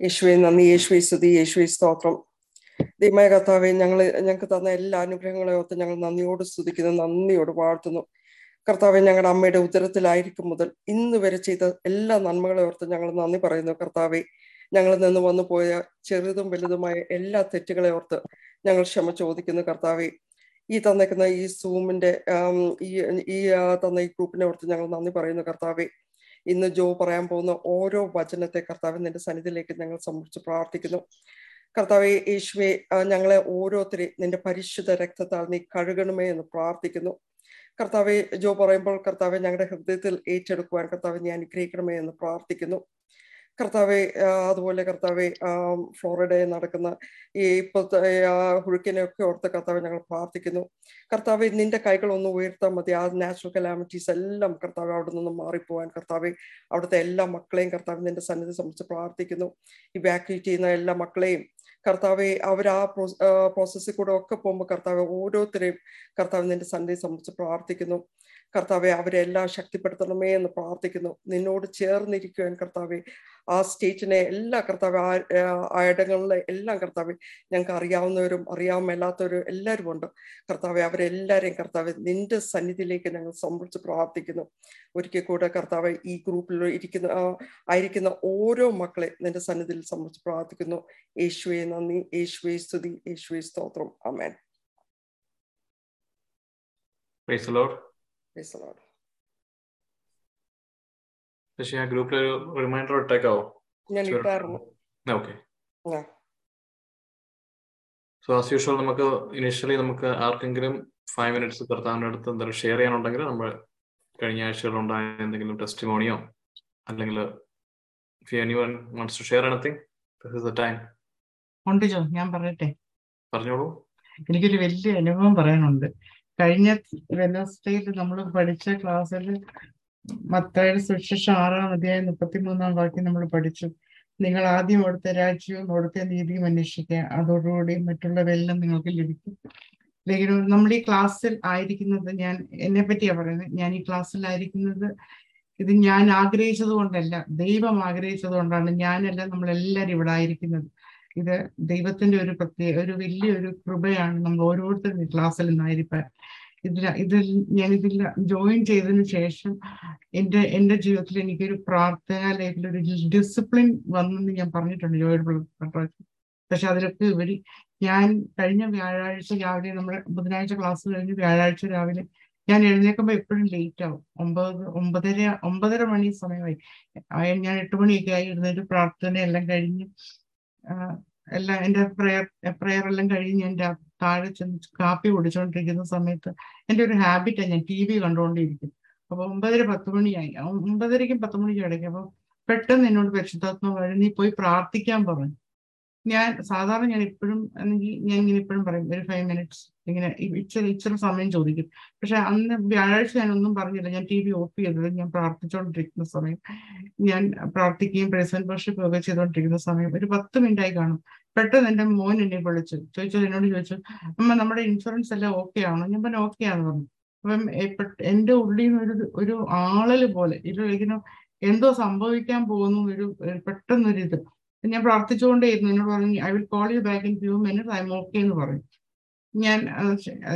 യേശുവെ നന്ദി യേശുവെ സ്തുതി യേശുവെ സ്തോത്രം. ദൈവമായ കർത്താവെ ഞങ്ങൾ ഞങ്ങൾക്ക് തന്ന എല്ലാ അനുഗ്രഹങ്ങളെ ഓർത്ത് ഞങ്ങൾ നന്ദിയോട് സ്തുതിക്കുന്നു നന്ദിയോട് വാഴ്ത്തുന്നു. കർത്താവെ ഞങ്ങളുടെ അമ്മയുടെ ഉദരത്തിലായിരിക്കും മുതൽ ഇന്ന് വരെ ചെയ്ത എല്ലാ നന്മകളെ ഓർത്ത് ഞങ്ങൾ നന്ദി പറയുന്നു. കർത്താവെ ഞങ്ങളിൽ നിന്ന് വന്നു പോയ ചെറുതും വലുതുമായ എല്ലാ തെറ്റുകളെ ഓർത്ത് ഞങ്ങൾ ക്ഷമ ചോദിക്കുന്നു. കർത്താവെ ഈ തന്നേക്കുന്ന ഈ സൂമിന്റെ ഈ തന്ന ഈ ഗ്രൂപ്പിനെ ഓർത്ത് ഞങ്ങൾ നന്ദി പറയുന്നു. കർത്താവെ ഇന്ന് ജോ പറയാൻ പോകുന്ന ഓരോ വചനത്തെ കർത്താവ് നിന്റെ സന്നിധിയിലേക്ക് ഞങ്ങൾ സമർപ്പിച്ച് പ്രാർത്ഥിക്കുന്നു. കർത്താവെ യേശുവെ ഞങ്ങളെ ഓരോരുത്തരെ നിന്റെ പരിശുദ്ധ രക്തത്താൽ നീ കഴുകണമേ എന്ന് പ്രാർത്ഥിക്കുന്നു. കർത്താവെ ജോ പറയുമ്പോൾ കർത്താവെ ഞങ്ങളുടെ ഹൃദയത്തിൽ ഏറ്റെടുക്കുവാൻ കർത്താവ് നീ അനുഗ്രഹിക്കണമേ എന്ന് പ്രാർത്ഥിക്കുന്നു. കർത്താവെ അതുപോലെ കർത്താവെ ഫ്ലോറിഡയിൽ നടക്കുന്ന ഈ ഇപ്പോഴത്തെ ഹുഴുക്കിനെയൊക്കെ ഓർത്ത് കർത്താവ് ഞങ്ങൾ പ്രാർത്ഥിക്കുന്നു. കർത്താവെ നിന്റെ കൈകൾ ഒന്ന് ഉയർത്താൽ മതി. ആ നാച്ചുറൽ കലാമിറ്റീസ് എല്ലാം കർത്താവ് അവിടെ നിന്ന് മാറിപ്പോവാൻ കർത്താവെ. അവിടുത്തെ എല്ലാ മക്കളെയും കർത്താവ് നിന്റെ സന്നിധി സംബന്ധിച്ച് പ്രാർത്ഥിക്കുന്നു. ഇവാക്യുവേറ്റ് ചെയ്യുന്ന എല്ലാ മക്കളെയും കർത്താവെ അവർ ആ പ്രോസസ്സിൽ കൂടെ ഒക്കെ പോകുമ്പോൾ കർത്താവ് ഓരോരുത്തരെയും കർത്താവ് നിന്റെ സന്നിധി സംബന്ധിച്ച് പ്രാർത്ഥിക്കുന്നു. കർത്താവെ അവരെ എല്ലാം ശക്തിപ്പെടുത്തണമേ എന്ന് പ്രാർത്ഥിക്കുന്നു. നിന്നോട് ചേർന്നിരിക്കുവാൻ കർത്താവെ ആ സ്റ്റേറ്റിനെ എല്ലാ കർത്താവ് ആ ഇടങ്ങളിലെ എല്ലാം കർത്താവ് ഞങ്ങൾക്ക് അറിയാവുന്നവരും അറിയാൻ മേലാത്തവരും എല്ലാവരും ഉണ്ട്. കർത്താവെ അവരെല്ലാവരെയും കർത്താവ് നിന്റെ സന്നിധിയിലേക്ക് ഞങ്ങൾ സംബന്ധിച്ച് പ്രാർത്ഥിക്കുന്നു. ഒരിക്കൽ കൂടെ കർത്താവ് ഈ ഗ്രൂപ്പിൽ ഇരിക്കുന്ന ആയിരിക്കുന്ന ഓരോ മക്കളെ നിന്റെ സന്നിധിയിൽ സംബന്ധിച്ച് പ്രാർത്ഥിക്കുന്നു. യേശുവെ നന്ദി. യേശുവെ സ്തുതി. യേശുവെ സ്തോത്രം. അമേൻ പക്ഷേ ആ ഗ്രൂപ്പിൽ ഒരു റിമൈൻഡർ ഇട്ടേക്കാവോ? ഞാൻ ഇട്ടായിരുന്നു ഓക്കെ സോ ആസ് യൂഷ്വൽ നമുക്ക് ഇനിഷ്യലി നമുക്ക് ആർക്കെങ്കിലും ഫൈവ് മിനിറ്റ്സ് കർത്താവിന്റെ അടുത്ത് എന്തെങ്കിലും ഷെയർ ചെയ്യാനുണ്ടെങ്കിൽ നമ്മൾ കഴിഞ്ഞ ആഴ്ചകളിലുണ്ടായ എന്തെങ്കിലും ടെസ്റ്റിമോണിയോ അല്ലെങ്കിൽ anyone wants to share anything this is the time ഉണ്ട് ജോ ഞാൻ പറയട്ടെ പറഞ്ഞോളൂ. എനിക്കൊരു വലിയ അനുഭവം പറയാനുണ്ട്. കഴിഞ്ഞ വെനസ്ഡേയിൽ നമ്മൾ പഠിച്ച ക്ലാസ്സിൽ മത്തയുടെ സുശേഷം ആറാം അധ്യായം മുപ്പത്തി മൂന്നാം വാക്യം നമ്മൾ പഠിച്ചു. നിങ്ങൾ ആദ്യം അവിടുത്തെ രാജ്യവും അവിടുത്തെ നീതിയും അന്വേഷിക്കുക. അതോടുകൂടി മറ്റുള്ളവരെല്ലാം നിങ്ങൾക്ക് ലഭിക്കും. അല്ലെങ്കിൽ നമ്മൾ ഈ ക്ലാസ്സിൽ ആയിരിക്കുന്നത് ഞാൻ എന്നെ പറ്റിയാ പറയുന്നത് ഞാൻ ഈ ക്ലാസ്സിൽ ആയിരിക്കുന്നത് ഇത് ഞാൻ ആഗ്രഹിച്ചത് കൊണ്ടല്ല ദൈവം ആഗ്രഹിച്ചത് കൊണ്ടാണ് ഞാനല്ല നമ്മളെല്ലാവരും ഇവിടെ ആയിരിക്കുന്നത്. ഇത് ദൈവത്തിന്റെ ഒരു പ്രത്യേക ഒരു വലിയൊരു കൃപയാണ് നമ്മൾ ഓരോരുത്തരും ഈ ക്ലാസ്സിൽ നിന്നായിരിക്കാൻ ഇതിൽ ഇതിൽ ഞാൻ ഇതിൽ ജോയിൻ ചെയ്തതിനു ശേഷം എന്റെ എന്റെ ജീവിതത്തിൽ എനിക്കൊരു പ്രാർത്ഥന അല്ലെങ്കിൽ ഒരു ഡിസിപ്ലിൻ വന്നെന്ന് ഞാൻ പറഞ്ഞിട്ടുണ്ട് ജോയിഡ് പക്ഷെ അതിലൊക്കെ ഉപരി ഞാൻ കഴിഞ്ഞ വ്യാഴാഴ്ച രാവിലെ നമ്മുടെ ബുധനാഴ്ച ക്ലാസ് കഴിഞ്ഞ് വ്യാഴാഴ്ച രാവിലെ ഞാൻ എഴുന്നേക്കുമ്പോൾ എപ്പോഴും ലേറ്റ് ആവും. ഒമ്പത് ഒമ്പതര ഒമ്പതര മണി സമയമായി. ഞാൻ എട്ട് മണിയൊക്കെ ആയി എഴുന്നേറ്റ് പ്രാർത്ഥന എല്ലാം കഴിഞ്ഞ് എല്ലാം എന്റെ പ്രെയർ പ്രെയർ എല്ലാം കഴിഞ്ഞ് എന്റെ താഴെ ചെന്ന് കാപ്പി കുടിച്ചുകൊണ്ടിരിക്കുന്ന സമയത്ത് എന്റെ ഒരു ഹാബിറ്റാണ് ഞാൻ ടി വി കണ്ടുകൊണ്ടിരിക്കും അപ്പൊ ഒമ്പതര പത്ത് മണിയായി. ഒമ്പതരയ്ക്കും പത്ത് മണിക്കും ഇടയ്ക്ക് അപ്പൊ പെട്ടെന്ന് എന്നോട് പരിശുദ്ധാത്മ വഴി നീ പോയി പ്രാർത്ഥിക്കാൻ പറഞ്ഞു. ഞാൻ സാധാരണ ഞാൻ ഇപ്പോഴും അല്ലെങ്കിൽ ഞാൻ ഇങ്ങനെ ഇപ്പോഴും പറയും ഒരു ഫൈവ് മിനിറ്റ്സ് ഇങ്ങനെ ഇച്ചിരി ഇച്ചിരി സമയം ചോദിക്കും. പക്ഷെ അന്ന് വ്യാഴാഴ്ച ഞാൻ ഒന്നും പറഞ്ഞില്ല. ഞാൻ ടി വി ഓഫ് ചെയ്തത് ഞാൻ പ്രാർത്ഥിച്ചുകൊണ്ടിരിക്കുന്ന സമയം. ഞാൻ പ്രാർത്ഥിക്കുകയും പ്രസന്റ് വർഷിപ്പ് ഒക്കെ ചെയ്തുകൊണ്ടിരിക്കുന്ന സമയം. ഒരു പത്ത് മിനിറ്റ് ആയി കാണും. പെട്ടെന്ന് എന്റെ മോൻ എന്നെ വിളിച്ചു. ചോദിച്ചത് എന്നോട് ചോദിച്ചു അമ്മ നമ്മുടെ ഇൻഷുറൻസ് എല്ലാം ഓക്കെ ആണോ? ഞാൻ പറഞ്ഞു ഓക്കെ ആണെന്ന് പറഞ്ഞു. അപ്പം എന്റെ ഉള്ളിൽ നിന്ന് ഒരു ഒരു ആളൽ പോലെ ഇതിലിങ്ങനെ എന്തോ സംഭവിക്കാൻ പോകുന്നു ഒരു പെട്ടെന്നൊരു ഇത് ഞാൻ പ്രാർത്ഥിച്ചുകൊണ്ടേയിരുന്നു. എന്നോട് പറഞ്ഞു I will call you back in few minutes I am okay എന്ന് പറഞ്ഞു. ഞാൻ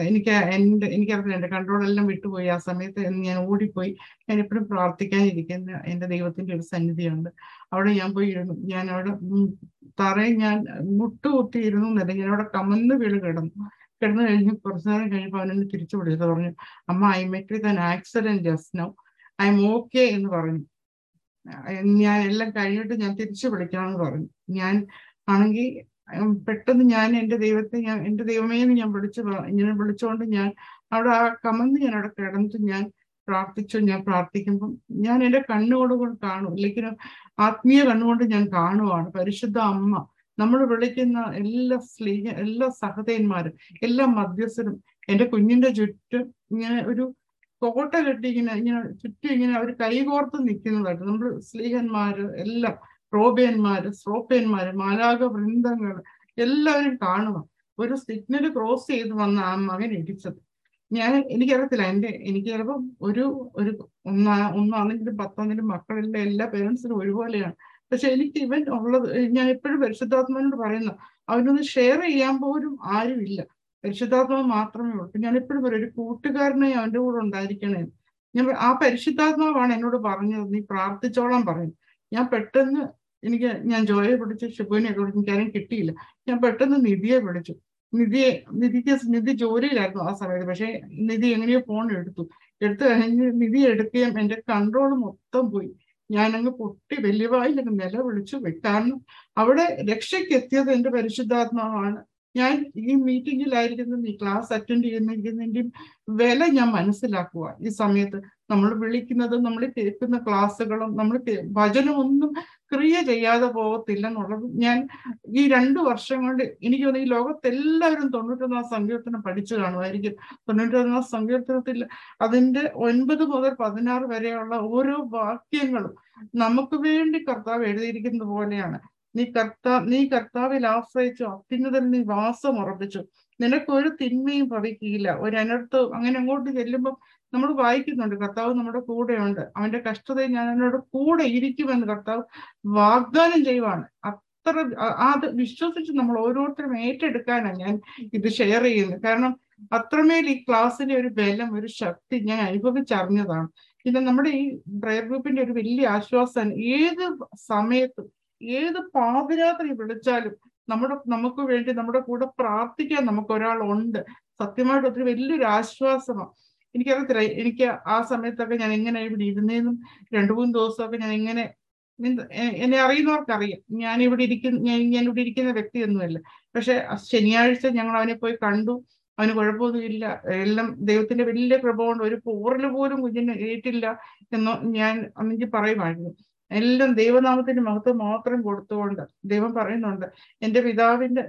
എനിക്ക് എന്റെ എനിക്കറിയില്ല. കൺട്രോൾ എല്ലാം വിട്ടുപോയി. ആ സമയത്ത് ഞാൻ ഓടിപ്പോയി. ഞാൻ എപ്പോഴും പ്രാർത്ഥിക്കാനിരിക്കുന്ന എന്റെ ദൈവത്തിന്റെ ഒരു സന്നിധിയുണ്ട്. അവിടെ ഞാൻ പോയി ഇരുന്നു ഞാൻ അവിടെ തറയിൽ ഞാൻ മുട്ടുകുത്തി ഇരുന്നു എന്നല്ല ഞാൻ അവിടെ കമന്ന് വീട് കിടന്നു. കിടന്നു കഴിഞ്ഞ് കുറച്ചു നേരം കഴിഞ്ഞപ്പോൾ അവനെന്നെ തിരിച്ചു വിളിച്ചത് പറഞ്ഞു അമ്മ I met with an accident just now I am okay എന്ന് പറഞ്ഞു. ഞാൻ എല്ലാം കഴിഞ്ഞിട്ട് ഞാൻ തിരിച്ചു വിളിക്കണമെന്ന് പറഞ്ഞു. ഞാൻ ആണെങ്കിൽ പെട്ടെന്ന് ഞാൻ എന്റെ ദൈവത്തെ ഞാൻ എന്റെ ദൈവമേന്ന് ഞാൻ വിളിച്ചു ഇങ്ങനെ വിളിച്ചുകൊണ്ട് ഞാൻ അവിടെ ആ കമന്ന് ഞാൻ അവിടെ കിടന്നിട്ട് ഞാൻ പ്രാർത്ഥിച്ചു. ഞാൻ പ്രാർത്ഥിക്കുമ്പം ഞാൻ എന്റെ കണ്ണുകൊണ്ട് കൊണ്ട് കാണും. അല്ലെങ്കിൽ ആത്മീയ കണ്ണുകൊണ്ട് ഞാൻ കാണുവാണ്. പരിശുദ്ധ അമ്മ നമ്മൾ വിളിക്കുന്ന എല്ലാ സ്ലീഹ എല്ലാ സഹതന്മാരും എല്ലാ മധ്യസ്ഥരും എന്റെ കുഞ്ഞിന്റെ ചുറ്റും ഇങ്ങനെ ഒരു കോട്ട കെട്ടി ഇങ്ങനെ ഇങ്ങനെ ചുറ്റും ഇങ്ങനെ അവർ കൈകോർത്ത് നിൽക്കുന്നതായിട്ട് നമ്മൾ സ്ലീഹന്മാര് എല്ലാം റോബേന്മാര് സ്രോപ്പേന്മാര് മാലാക വൃന്ദങ്ങൾ എല്ലാവരും കാണുക. ഒരു സിഗ്നൽ ക്രോസ് ചെയ്ത് വന്ന ആ മകൻ ഇടിച്ചത്. ഞാൻ എനിക്കറിയത്തില്ല എന്റെ എനിക്ക് ചിലപ്പോൾ ഒരു ഒരു ഒന്നാ ഒന്നാണെങ്കിലും പത്താണെങ്കിലും മക്കളുടെ എല്ലാ പേരൻസിനും ഒരുപോലെയാണ്. പക്ഷെ എനിക്ക് ഇവൻ ഉള്ളത് ഞാൻ എപ്പോഴും പരിശുദ്ധാത്മാനോട് പറയുന്ന അവനൊന്ന് ഷെയർ ചെയ്യാൻ പോലും ആരുമില്ല. പരിശുദ്ധാത്മാവ് മാത്രമേ ഉള്ളൂ. ഞാൻ എപ്പോഴും പറയും ഒരു കൂട്ടുകാരനെ അവന്റെ കൂടെ ഉണ്ടായിരിക്കണേ. ഞാൻ ആ പരിശുദ്ധാത്മാവാണ് എന്നോട് പറഞ്ഞത് നീ പ്രാർത്ഥിച്ചോളാൻ പറയും. ഞാൻ പെട്ടെന്ന് എനിക്ക് ഞാൻ ജോയെ വിളിച്ചു ഷിബുവിനെ വിളിച്ചു എനിക്കാരും കിട്ടിയില്ല. ഞാൻ പെട്ടെന്ന് നിധിയെ വിളിച്ചു. നിധിയെ നിധിക്ക് നിധി ജോലിയിലായിരുന്നു ആ സമയത്ത്. പക്ഷെ നിധി എങ്ങനെയോ ഫോൺ എടുത്തു. എടുത്തു കഴിഞ്ഞ് നിധി എടുക്കുകയും എന്റെ കൺട്രോൾ മൊത്തം പോയി. ഞാനങ്ങ് പൊട്ടി വലിയവായിലങ്ങ് നില വിളിച്ചു കാരണം അവിടെ രക്ഷയ്ക്ക് എത്തിയത് എന്റെ പരിശുദ്ധാത്മാവാണ്. ഞാൻ ഈ മീറ്റിംഗിലായിരിക്കുന്ന ഈ ക്ലാസ് അറ്റൻഡ് ചെയ്യുന്നതിന്റെയും വില ഞാൻ മനസ്സിലാക്കുക ഈ സമയത്ത് നമ്മൾ വിളിക്കുന്നത് നമ്മൾ കേൾക്കുന്ന ക്ലാസ്സുകളും നമ്മൾ ഭജനമൊന്നും ക്രിയ ചെയ്യാതെ പോകത്തില്ല എന്നുള്ളത് ഞാൻ ഈ രണ്ട് വർഷം കൊണ്ട് എനിക്ക് തോന്നുന്നു ഈ ലോകത്തെല്ലാവരും തൊണ്ണൂറ്റൊന്നാം സങ്കീർത്തനം പഠിച്ചു കാണുമായിരിക്കും. തൊണ്ണൂറ്റൊന്നാം സങ്കീർത്തനത്തിൽ അതിന്റെ ഒൻപത് മുതൽ പതിനാറ് വരെയുള്ള ഓരോ വാക്യങ്ങളും നമുക്ക് വേണ്ടി കർത്താവ് എഴുതിയിരിക്കുന്നത് പോലെയാണ്. നീ കർത്താ നീ കർത്താവിൽ ആശ്രയിച്ചു. അത്യുന്നതിൽ നീ വാസം ഉറപ്പിച്ചു. നിനക്കൊരു തിന്മയും ഭവിക്കില്ല ഒരു അനർത്ഥവും അങ്ങനെ അങ്ങോട്ട് ചെല്ലുമ്പോൾ നമ്മൾ വായിക്കുന്നുണ്ട്. കർത്താവ് നമ്മുടെ കൂടെയുണ്ട്. അവന്റെ കഷ്ടതയിൽ ഞാൻ എന്നോട് കൂടെ ഇരിക്കുമെന്ന് കർത്താവ് വാഗ്ദാനം ചെയ്യുവാണ്. അത്ര അത് വിശ്വസിച്ച് നമ്മൾ ഓരോരുത്തരും ഏറ്റെടുക്കാനാണ് ഞാൻ ഇത് ഷെയർ ചെയ്യുന്നത്. കാരണം അത്രമേൽ ഈ ക്ലാസ്സിന്റെ ഒരു ബലം ഒരു ശക്തി ഞാൻ അനുഭവിച്ചറിഞ്ഞതാണ്. പിന്നെ നമ്മുടെ ഈ പ്രയർ ഗ്രൂപ്പിന്റെ ഒരു വലിയ ആശ്വാസമാണ്. ഏത് സമയത്തും ഏത് പാതിരാത്രി വിളിച്ചാലും നമ്മുടെ നമുക്ക് വേണ്ടി നമ്മുടെ കൂടെ പ്രാർത്ഥിക്കാൻ നമുക്ക് ഒരാൾ ഉണ്ട് സത്യമായിട്ട് ഒത്തിരി വലിയൊരു ആശ്വാസമാണ് എനിക്കറിയത്തില്ല എനിക്ക് ആ സമയത്തൊക്കെ ഞാൻ എങ്ങനെ ഇവിടെ ഇരുന്നേന്നും രണ്ടു മൂന്ന് ദിവസമൊക്കെ ഞാൻ എങ്ങനെ എന്നെ അറിയുന്നവർക്കറിയാം. ഞാൻ ഇവിടെ ഇരിക്കുന്ന ഞാൻ ഇവിടെ ഇരിക്കുന്ന വ്യക്തിയൊന്നുമല്ല. പക്ഷെ ശനിയാഴ്ച ഞങ്ങൾ അവനെ പോയി കണ്ടു. അവന് കുഴപ്പമൊന്നുമില്ല എല്ലാം ദൈവത്തിന്റെ വലിയ കൃപ കൊണ്ട് ഒരു പോറൽ പോലും കുഞ്ഞിന് ഏറ്റില്ല എന്ന് ഞാൻ അന്നെങ്കിൽ പറയുമായിരുന്നു. എല്ലാം ദൈവനാമത്തിന്റെ മഹത്വം മാത്രം കൊടുത്തുകൊണ്ട് ദൈവം പറയുന്നുണ്ട് എന്റെ പിതാവിന്റെ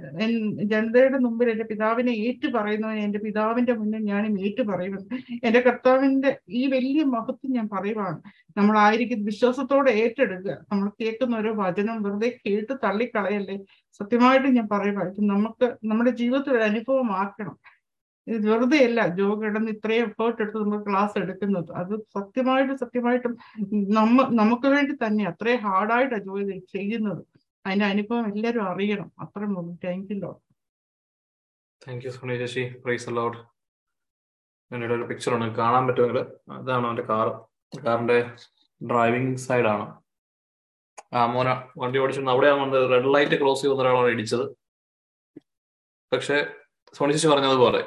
ജനതയുടെ മുമ്പിൽ എന്റെ പിതാവിനെ ഏറ്റു പറയുന്നവൻ എന്റെ പിതാവിന്റെ മുന്നിൽ ഞാനും ഏറ്റു പറയുമെന്ന്. എന്റെ കർത്താവിന്റെ ഈ വലിയ മഹത്വം ഞാൻ പറയുവാണ്. നമ്മളായിരിക്കും വിശ്വാസത്തോടെ ഏറ്റെടുക്കുക. നമ്മൾ കേൾക്കുന്ന ഓരോ വചനം വെറുതെ കേട്ട് തള്ളിക്കളയല്ലേ? സത്യമായിട്ട് ഞാൻ പറയുവാണ് നമുക്ക് നമ്മുടെ ജീവിതത്തിൽ അനുഭവമാക്കണം. ഇത് വെറുതെ അല്ല ജോ കിടന്ന് ഇത്രയും എഫേർട്ട് എടുത്ത് നമ്മൾ ക്ലാസ് എടുക്കുന്നത്. അത് സത്യമായിട്ടും സത്യമായിട്ടും നമ്മ നമുക്ക് വേണ്ടി തന്നെ അത്രയും ഹാർഡായിട്ടാണ് ജോ ചെയ്യുന്നത്. അതിന്റെ അനുഭവം എല്ലാവരും അറിയണം. അത്രയും മതി thank you Lord thank you Soni Sasi praise the Lord എന്റെ ഒരു പിക്ചർ ഉണ്ട് കാണാൻ പറ്റുമെങ്കിൽ അതാണ് അവന്റെ കാർ കാറിന്റെ ഡ്രൈവിംഗ് സൈഡാണ് ആ മോന വണ്ടി ഓടിച്ചിരുന്നു അവിടെയാണ് വന്നത്. റെഡ് ലൈറ്റ് ക്രോസ് ചെയ്യുന്ന ഒരാളാണ് ഇടിച്ചത്. പക്ഷേ സോണി ശശി പറഞ്ഞതുപോലെ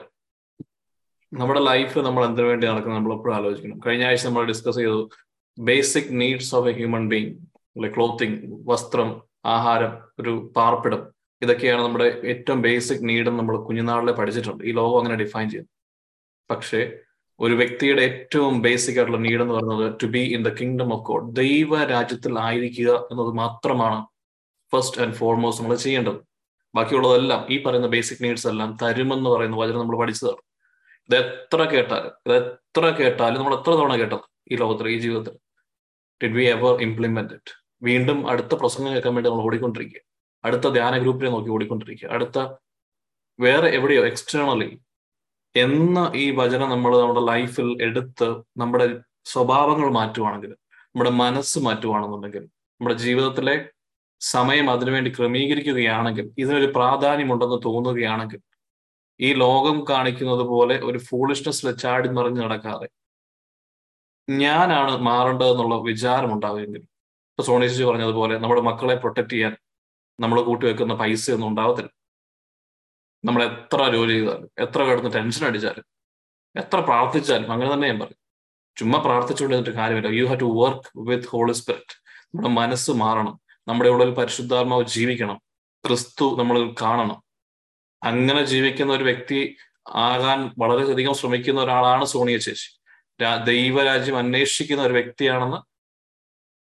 നമ്മുടെ ലൈഫ് നമ്മൾ എന്തിനു വേണ്ടി നടക്കുന്നത് നമ്മൾ എപ്പോഴും ആലോചിക്കണം. കഴിഞ്ഞ ആഴ്ച നമ്മൾ ഡിസ്കസ് ചെയ്തു basic needs of a human being like clothing വസ്ത്രം ആഹാരം ഒരു പാർപ്പിടം. ഇതൊക്കെയാണ് നമ്മുടെ ഏറ്റവും ബേസിക് നീഡ് നമ്മൾ കുഞ്ഞുനാളിലെ പഠിച്ചിട്ടുണ്ട്. ഈ ലോകം അങ്ങനെ ഡിഫൈൻ ചെയ്യുന്നു. പക്ഷേ ഒരു വ്യക്തിയുടെ ഏറ്റവും ബേസിക് ആയിട്ടുള്ള നീഡ് എന്ന് പറയുന്നത് to be in the kingdom of God ദൈവ രാജ്യത്തിൽ ആയിരിക്കുക എന്നത് മാത്രമാണ് ഫസ്റ്റ് ആൻഡ് ഫോർമോസ്റ്റ് നമ്മൾ ചെയ്യേണ്ടത്. ബാക്കിയുള്ളതെല്ലാം ഈ പറയുന്ന ബേസിക് നീഡ്സ് എല്ലാം തരുമെന്ന് പറയുന്ന വചനം നമ്മൾ പഠിച്ചതാണ്. ഇത് എത്ര കേട്ടാലും ഇത് എത്ര കേട്ടാലും നമ്മൾ എത്ര തവണ കേട്ടത് ഈ ലോകത്തിൽ ഈ ജീവിതത്തിൽ? Did we ever implement it വീണ്ടും അടുത്ത പ്രസംഗം കേൾക്കാൻ വേണ്ടി നമ്മൾ ഓടിക്കൊണ്ടിരിക്കുക. അടുത്ത ധ്യാന ഗ്രൂപ്പിനെ നോക്കി ഓടിക്കൊണ്ടിരിക്കുക. അടുത്ത വേറെ എവിടെയോ എക്സ്റ്റേണലി എന്ന ഈ വചനം നമ്മൾ നമ്മുടെ ലൈഫിൽ എടുത്ത് നമ്മുടെ സ്വഭാവങ്ങൾ മാറ്റുവാണെങ്കിൽ നമ്മുടെ മനസ്സ് മാറ്റുവാണെന്നുണ്ടെങ്കിൽ നമ്മുടെ ജീവിതത്തിലെ സമയം അതിനുവേണ്ടി ക്രമീകരിക്കുകയാണെങ്കിൽ ഇതിനൊരു പ്രാധാന്യമുണ്ടെന്ന് തോന്നുകയാണെങ്കിൽ ഈ ലോകം കാണിക്കുന്നത് പോലെ ഒരു ഫൂളിഷ്നെസ്സിൽ ചാടി മറിഞ്ഞ് നടക്കാതെ. ഞാനാണ് മാറേണ്ടതെന്നുള്ള വിചാരം ഉണ്ടാവുമെങ്കിൽ ഇപ്പൊ സോണീജി പറഞ്ഞതുപോലെ നമ്മുടെ മക്കളെ പ്രൊട്ടക്ട് ചെയ്യാൻ നമ്മൾ കൂട്ടിവെക്കുന്ന പൈസ ഒന്നും ഉണ്ടാവത്തില്ല. നമ്മൾ എത്ര ജോലി ചെയ്താലും എത്ര കിടന്ന് ടെൻഷൻ അടിച്ചാലും എത്ര പ്രാർത്ഥിച്ചാലും അങ്ങനെ തന്നെ ഞാൻ പറയും. ചുമ്മാ പ്രാർത്ഥിച്ചുകൊണ്ടിരുന്നിട്ട് കാര്യമില്ല. You have to work with Holy Spirit നമ്മുടെ മനസ്സ് മാറണം. നമ്മുടെ ഉള്ളിൽ പരിശുദ്ധാത്മാവ് ജീവിക്കണം. ക്രിസ്തു നമ്മളിൽ കാണണം. അങ്ങനെ ജീവിക്കുന്ന ഒരു വ്യക്തി ആകാൻ വളരെയധികം ശ്രമിക്കുന്ന ഒരാളാണ് സോണിയ ചേച്ചി. ദൈവരാജ്യം അന്വേഷിക്കുന്ന ഒരു വ്യക്തിയാണെന്ന്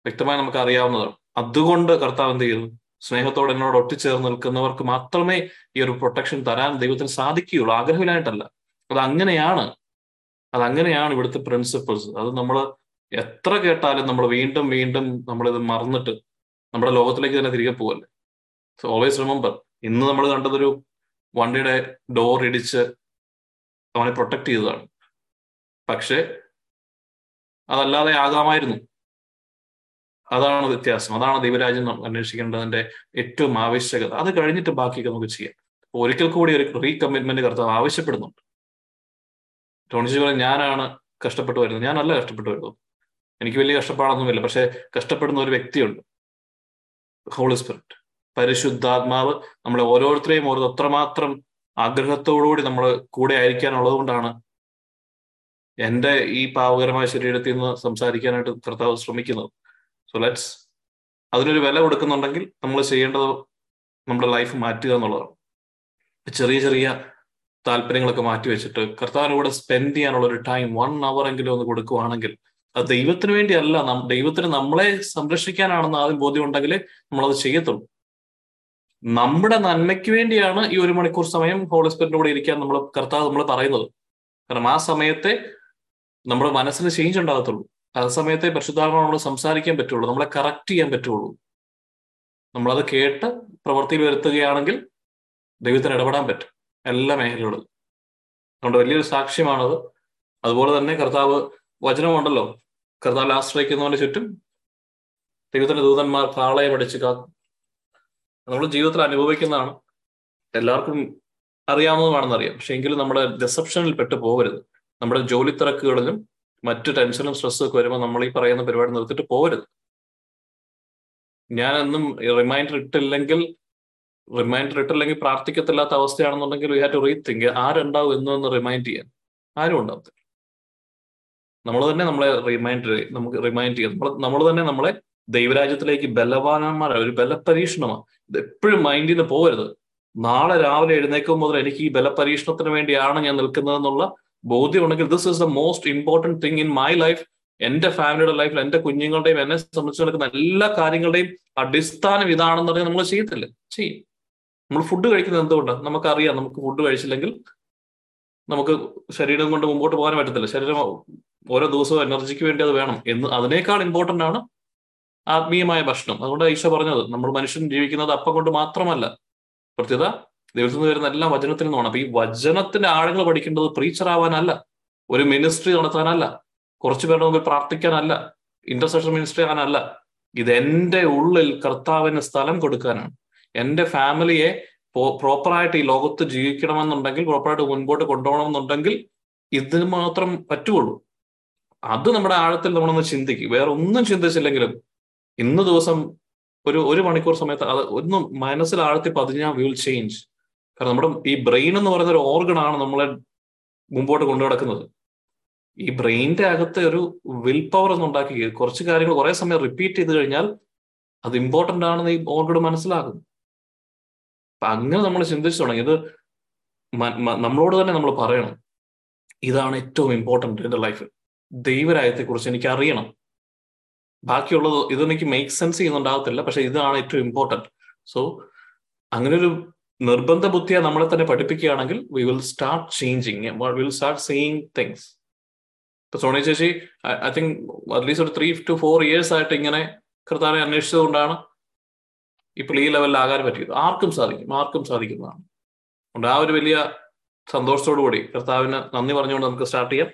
വ്യക്തമായി നമുക്ക് അറിയാവുന്നതാണ് അതുകൊണ്ട് കർത്താവ് എന്ത് ചെയ്തു സ്നേഹത്തോടെ എന്നോട് ഒട്ടിച്ചേർന്ന് നിൽക്കുന്നവർക്ക് മാത്രമേ ഈ ഒരു പ്രൊട്ടക്ഷൻ തരാൻ ദൈവത്തിന് സാധിക്കുകയുള്ളൂ. ആഗ്രഹമില്ലായിട്ടല്ല. അത് അങ്ങനെയാണ്. അത് അങ്ങനെയാണ് ഇവിടുത്തെ പ്രിൻസിപ്പിൾസ് അത് നമ്മൾ എത്ര കേട്ടാലും നമ്മൾ വീണ്ടും വീണ്ടും നമ്മളിത് മറന്നിട്ട് നമ്മുടെ ലോകത്തിലേക്ക് തന്നെ തിരികെ പോവല്ലേ? സോ ഓൾവേസ് റിമെമ്പർ ഇന്ന് നമ്മൾ കണ്ടതൊരു വണ്ടിയുടെ ഡോർ ഇടിച്ച് അവനെ പ്രൊട്ടക്ട് ചെയ്തതാണ്. പക്ഷെ അതല്ലാതെ ആകാമായിരുന്നു. അതാണ് വ്യത്യാസം. അതാണ് ദൈവരാജ്യം അന്വേഷിക്കേണ്ടതിന്റെ ഏറ്റവും ആവശ്യകത. അത് കഴിഞ്ഞിട്ട് ബാക്കിയൊക്കെ നമുക്ക് ചെയ്യാം. ഒരിക്കൽ കൂടി ഒരു റീകമ്മിറ്റ്മെന്റ് കർത്താവ് ആവശ്യപ്പെടുന്നുണ്ട്. ടോണിജി പറഞ്ഞു ഞാനാണ് കഷ്ടപ്പെട്ടു വരുന്നത്. ഞാനല്ല കഷ്ടപ്പെട്ടു വരുന്നത്. എനിക്ക് വലിയ കഷ്ടപ്പാടൊന്നുമില്ല. പക്ഷെ കഷ്ടപ്പെടുന്ന ഒരു വ്യക്തിയുണ്ട്. Holy Spirit. പരിശുദ്ധാത്മാവ് നമ്മളെ ഓരോരുത്തരെയും ഓരോ അത്രമാത്രം ആഗ്രഹത്തോടുകൂടി നമ്മൾ കൂടെ ആയിരിക്കാനുള്ളത് കൊണ്ടാണ് എന്റെ ഈ പാവകരമായ ശരീരത്തിൽ നിന്ന് സംസാരിക്കാനായിട്ട് കർത്താവ് ശ്രമിക്കുന്നത്. സോ ലെറ്റ്സ് അതിനൊരു വില കൊടുക്കുന്നുണ്ടെങ്കിൽ നമ്മൾ ചെയ്യേണ്ടത് നമ്മുടെ ലൈഫ് മാറ്റുക എന്നുള്ളതാണ്. ചെറിയ ചെറിയ താല്പര്യങ്ങളൊക്കെ മാറ്റി വെച്ചിട്ട് കർത്താവിന് കൂടെ സ്പെൻഡ് ചെയ്യാനുള്ള ഒരു ടൈം വൺ അവർ എങ്കിലും ഒന്ന് കൊടുക്കുവാണെങ്കിൽ അത് ദൈവത്തിന് വേണ്ടിയല്ല ദൈവത്തിന് നമ്മളെ സംരക്ഷിക്കാനാണെന്ന് ആദ്യം ബോധ്യം ഉണ്ടെങ്കിൽ നമ്മളത് ചെയ്യത്തുള്ളൂ. നമ്മുടെ നന്മയ്ക്ക് വേണ്ടിയാണ് ഈ ഒരു മണിക്കൂർ സമയം ഹോളി സ്പിരിറ്റിന്റെ കൂടെ ഇരിക്കാൻ നമ്മൾ കർത്താവ് നമ്മൾ പറയുന്നത്. കാരണം ആ സമയത്തെ നമ്മുടെ മനസ്സിന് ചേഞ്ച് ഉണ്ടാകത്തുള്ളൂ. ആ സമയത്തെ പരിശുദ്ധാത്മാവ് നമ്മൾ സംസാരിക്കാൻ പറ്റുള്ളൂ. നമ്മളെ കറക്റ്റ് ചെയ്യാൻ പറ്റുള്ളൂ. നമ്മളത് കേട്ട് പ്രവൃത്തിയിൽ വരുത്തുകയാണെങ്കിൽ ദൈവത്തിന് ഇടപെടാൻ പറ്റും. എല്ലാ മേഖലകളിലും അതുകൊണ്ട് വലിയൊരു സാക്ഷ്യമാണത്. അതുപോലെ തന്നെ കർത്താവ് വചനമുണ്ടല്ലോ. കർത്താവ് ആശ്രയിക്കുന്നവന് ചുറ്റും ദൈവത്തിന്റെ ദൂതന്മാർ പാളയം അടിച്ച് കാ നമ്മൾ ജീവിതത്തിൽ അനുഭവിക്കുന്നതാണ്. എല്ലാവർക്കും അറിയാവുന്നതാണെന്നറിയാം പക്ഷെ എങ്കിലും നമ്മുടെ ഡിസപ്ഷനിൽ പെട്ടു പോകരുത്. നമ്മുടെ ജോലി തിരക്കുകളിലും മറ്റു ടെൻഷനും സ്ട്രെസ്സും ഒക്കെ വരുമ്പോൾ നമ്മൾ ഈ പറയുന്ന പരിപാടി നിർത്തിട്ട് പോകരുത്. ഞാൻ എന്നും റിമൈൻഡർ ഇട്ടില്ലെങ്കിൽ റിമൈൻഡർ ഇട്ടില്ലെങ്കിൽ പ്രാർത്ഥിക്കത്തില്ലാത്ത അവസ്ഥയാണെന്നുണ്ടെങ്കിൽ വി ഹാവ് ടു റീതിങ്ക് ആരുണ്ടാവും എന്നൊന്ന് റിമൈൻഡ് ചെയ്യാൻ. ആരും ഉണ്ടാവത്തില്ല. നമ്മൾ തന്നെ നമ്മളെ റിമൈൻഡർ നമുക്ക് റിമൈൻഡ് ചെയ്യാം. നമ്മൾ നമ്മൾ തന്നെ നമ്മളെ ദൈവരാജ്യത്തിലേക്ക് ബലവാനന്മാരാണ് ഒരു ബലപരീക്ഷണമാണ് എപ്പോഴും മൈൻഡിൽ നിന്ന് പോകരുത് നാളെ രാവിലെ എഴുന്നേക്കും മുതൽ എനിക്ക് ഈ ബലപരീക്ഷണത്തിന് വേണ്ടിയാണ് ഞാൻ നിൽക്കുന്നതെന്നുള്ള ബോധ്യമുണ്ടെങ്കിൽ this is the most important thing in my life എന്റെ ഫാമിലിയുടെ ലൈഫിൽ എന്റെ കുഞ്ഞുങ്ങളുടെയും എന്നെ സംബന്ധിച്ച് നടക്കുന്ന എല്ലാ കാര്യങ്ങളുടെയും അടിസ്ഥാനം ഇതാണെന്ന് പറഞ്ഞാൽ നമ്മൾ ചെയ്യത്തില്ല. ചെയ്യും. നമ്മൾ ഫുഡ് കഴിക്കുന്നത് എന്തുകൊണ്ടാണ്? നമുക്കറിയാം. നമുക്ക് ഫുഡ് കഴിച്ചില്ലെങ്കിൽ നമുക്ക് ശരീരം കൊണ്ട് മുമ്പോട്ട് പോകാൻ പറ്റത്തില്ല. ശരീരം ഓരോ ദിവസവും എനർജിക്ക് വേണ്ടി അത് വേണം. എന്ന് അതിനേക്കാൾ ഇമ്പോർട്ടന്റ് ആണ് ആത്മീയമായ ഭക്ഷണം. അതുകൊണ്ട് ഈശോ പറഞ്ഞത് നമ്മൾ മനുഷ്യൻ ജീവിക്കുന്നത് അപ്പം കൊണ്ട് മാത്രമല്ല. പ്രത്യേകത ദൈവത്തിൽ നിന്ന് വരുന്ന എല്ലാ വചനത്തിൽ നിന്നുമാണ് അപ്പൊ ഈ വചനത്തിന്റെ ആഴങ്ങൾ പഠിക്കേണ്ടത് പ്രീച്ചർ ആവാനല്ല ഒരു മിനിസ്ട്രി നടത്താനല്ല കുറച്ചു പേരുടെ മുമ്പിൽ പ്രാർത്ഥിക്കാനല്ല ഇന്റർസെഷൻ മിനിസ്ട്രി ആകാനല്ല. ഇത് എന്റെ ഉള്ളിൽ കർത്താവിന് സ്ഥലം കൊടുക്കാനാണ്. എന്റെ ഫാമിലിയെ പ്രോപ്പറായിട്ട് ഈ ലോകത്ത് ജീവിക്കണമെന്നുണ്ടെങ്കിൽ പ്രോപ്പറായിട്ട് മുൻപോട്ട് കൊണ്ടുപോകണമെന്നുണ്ടെങ്കിൽ ഇതിന് മാത്രം പറ്റുള്ളൂ. അത് നമ്മുടെ ആഴത്തിൽ നമ്മളൊന്ന് ചിന്തിക്കും. വേറെ ഒന്നും ചിന്തിച്ചില്ലെങ്കിലും ഇന്ന് ദിവസം ഒരു ഒരു മണിക്കൂർ സമയത്ത് അത് ഒന്ന് മനസ്സിൽ ആഴത്തി പതിഞ്ഞാൽ വിൽ ചേഞ്ച് കാരണം നമ്മുടെ ഈ ബ്രെയിൻ എന്ന് പറയുന്ന ഒരു ഓർഗൺ ആണ് നമ്മളെ മുമ്പോട്ട് കൊണ്ടു നടക്കുന്നത്. ഈ ബ്രെയിനിന്റെ അകത്ത് ഒരു വിൽ പവർ ഒന്ന് ഉണ്ടാക്കി കുറച്ച് കാര്യങ്ങൾ കുറെ സമയം റിപ്പീറ്റ് ചെയ്ത് കഴിഞ്ഞാൽ അത് ഇമ്പോർട്ടന്റ് ആണെന്ന് ഈ ഓർഗൺ മനസ്സിലാകും അപ്പൊ അങ്ങനെ നമ്മൾ ചിന്തിച്ചു തുടങ്ങി. ഇത് നമ്മളോട് തന്നെ നമ്മൾ പറയണം. ഇതാണ് ഏറ്റവും ഇമ്പോർട്ടന്റ് എന്റെ ലൈഫിൽ ദൈവരായത്തെ കുറിച്ച് എനിക്ക് അറിയണം ബാക്കിയുള്ളത് ഇതെനിക്ക് മേക്ക് സെൻസ് ചെയ്യുന്നുണ്ടാകത്തില്ല പക്ഷെ ഇതാണ് ഏറ്റവും ഇമ്പോർട്ടന്റ് സോ അങ്ങനെ ഒരു നിർബന്ധ ബുദ്ധിയെ നമ്മളെ തന്നെ പഠിപ്പിക്കുകയാണെങ്കിൽ we will start changing will start seeing things ഇപ്പൊ സോണി ചേച്ചി ഐ തിങ്ക് അറ്റ്ലീസ്റ്റ് ഒരു ത്രീ ടു ഫോർ ഇയേഴ്സ് ആയിട്ട് ഇങ്ങനെ കൃത്യമായി അന്വേഷിച്ചതുകൊണ്ടാണ് ഇപ്പോൾ ഈ ലെവലിൽ ആകാൻ പറ്റിയത്. ആർക്കും സാധിക്കും ആർക്കും സാധിക്കുന്നതാണ്. അതുകൊണ്ട് ആ ഒരു വലിയ സന്തോഷത്തോടു കൂടി കർത്താവിന് നന്ദി പറഞ്ഞുകൊണ്ട് നമുക്ക് സ്റ്റാർട്ട് ചെയ്യാം.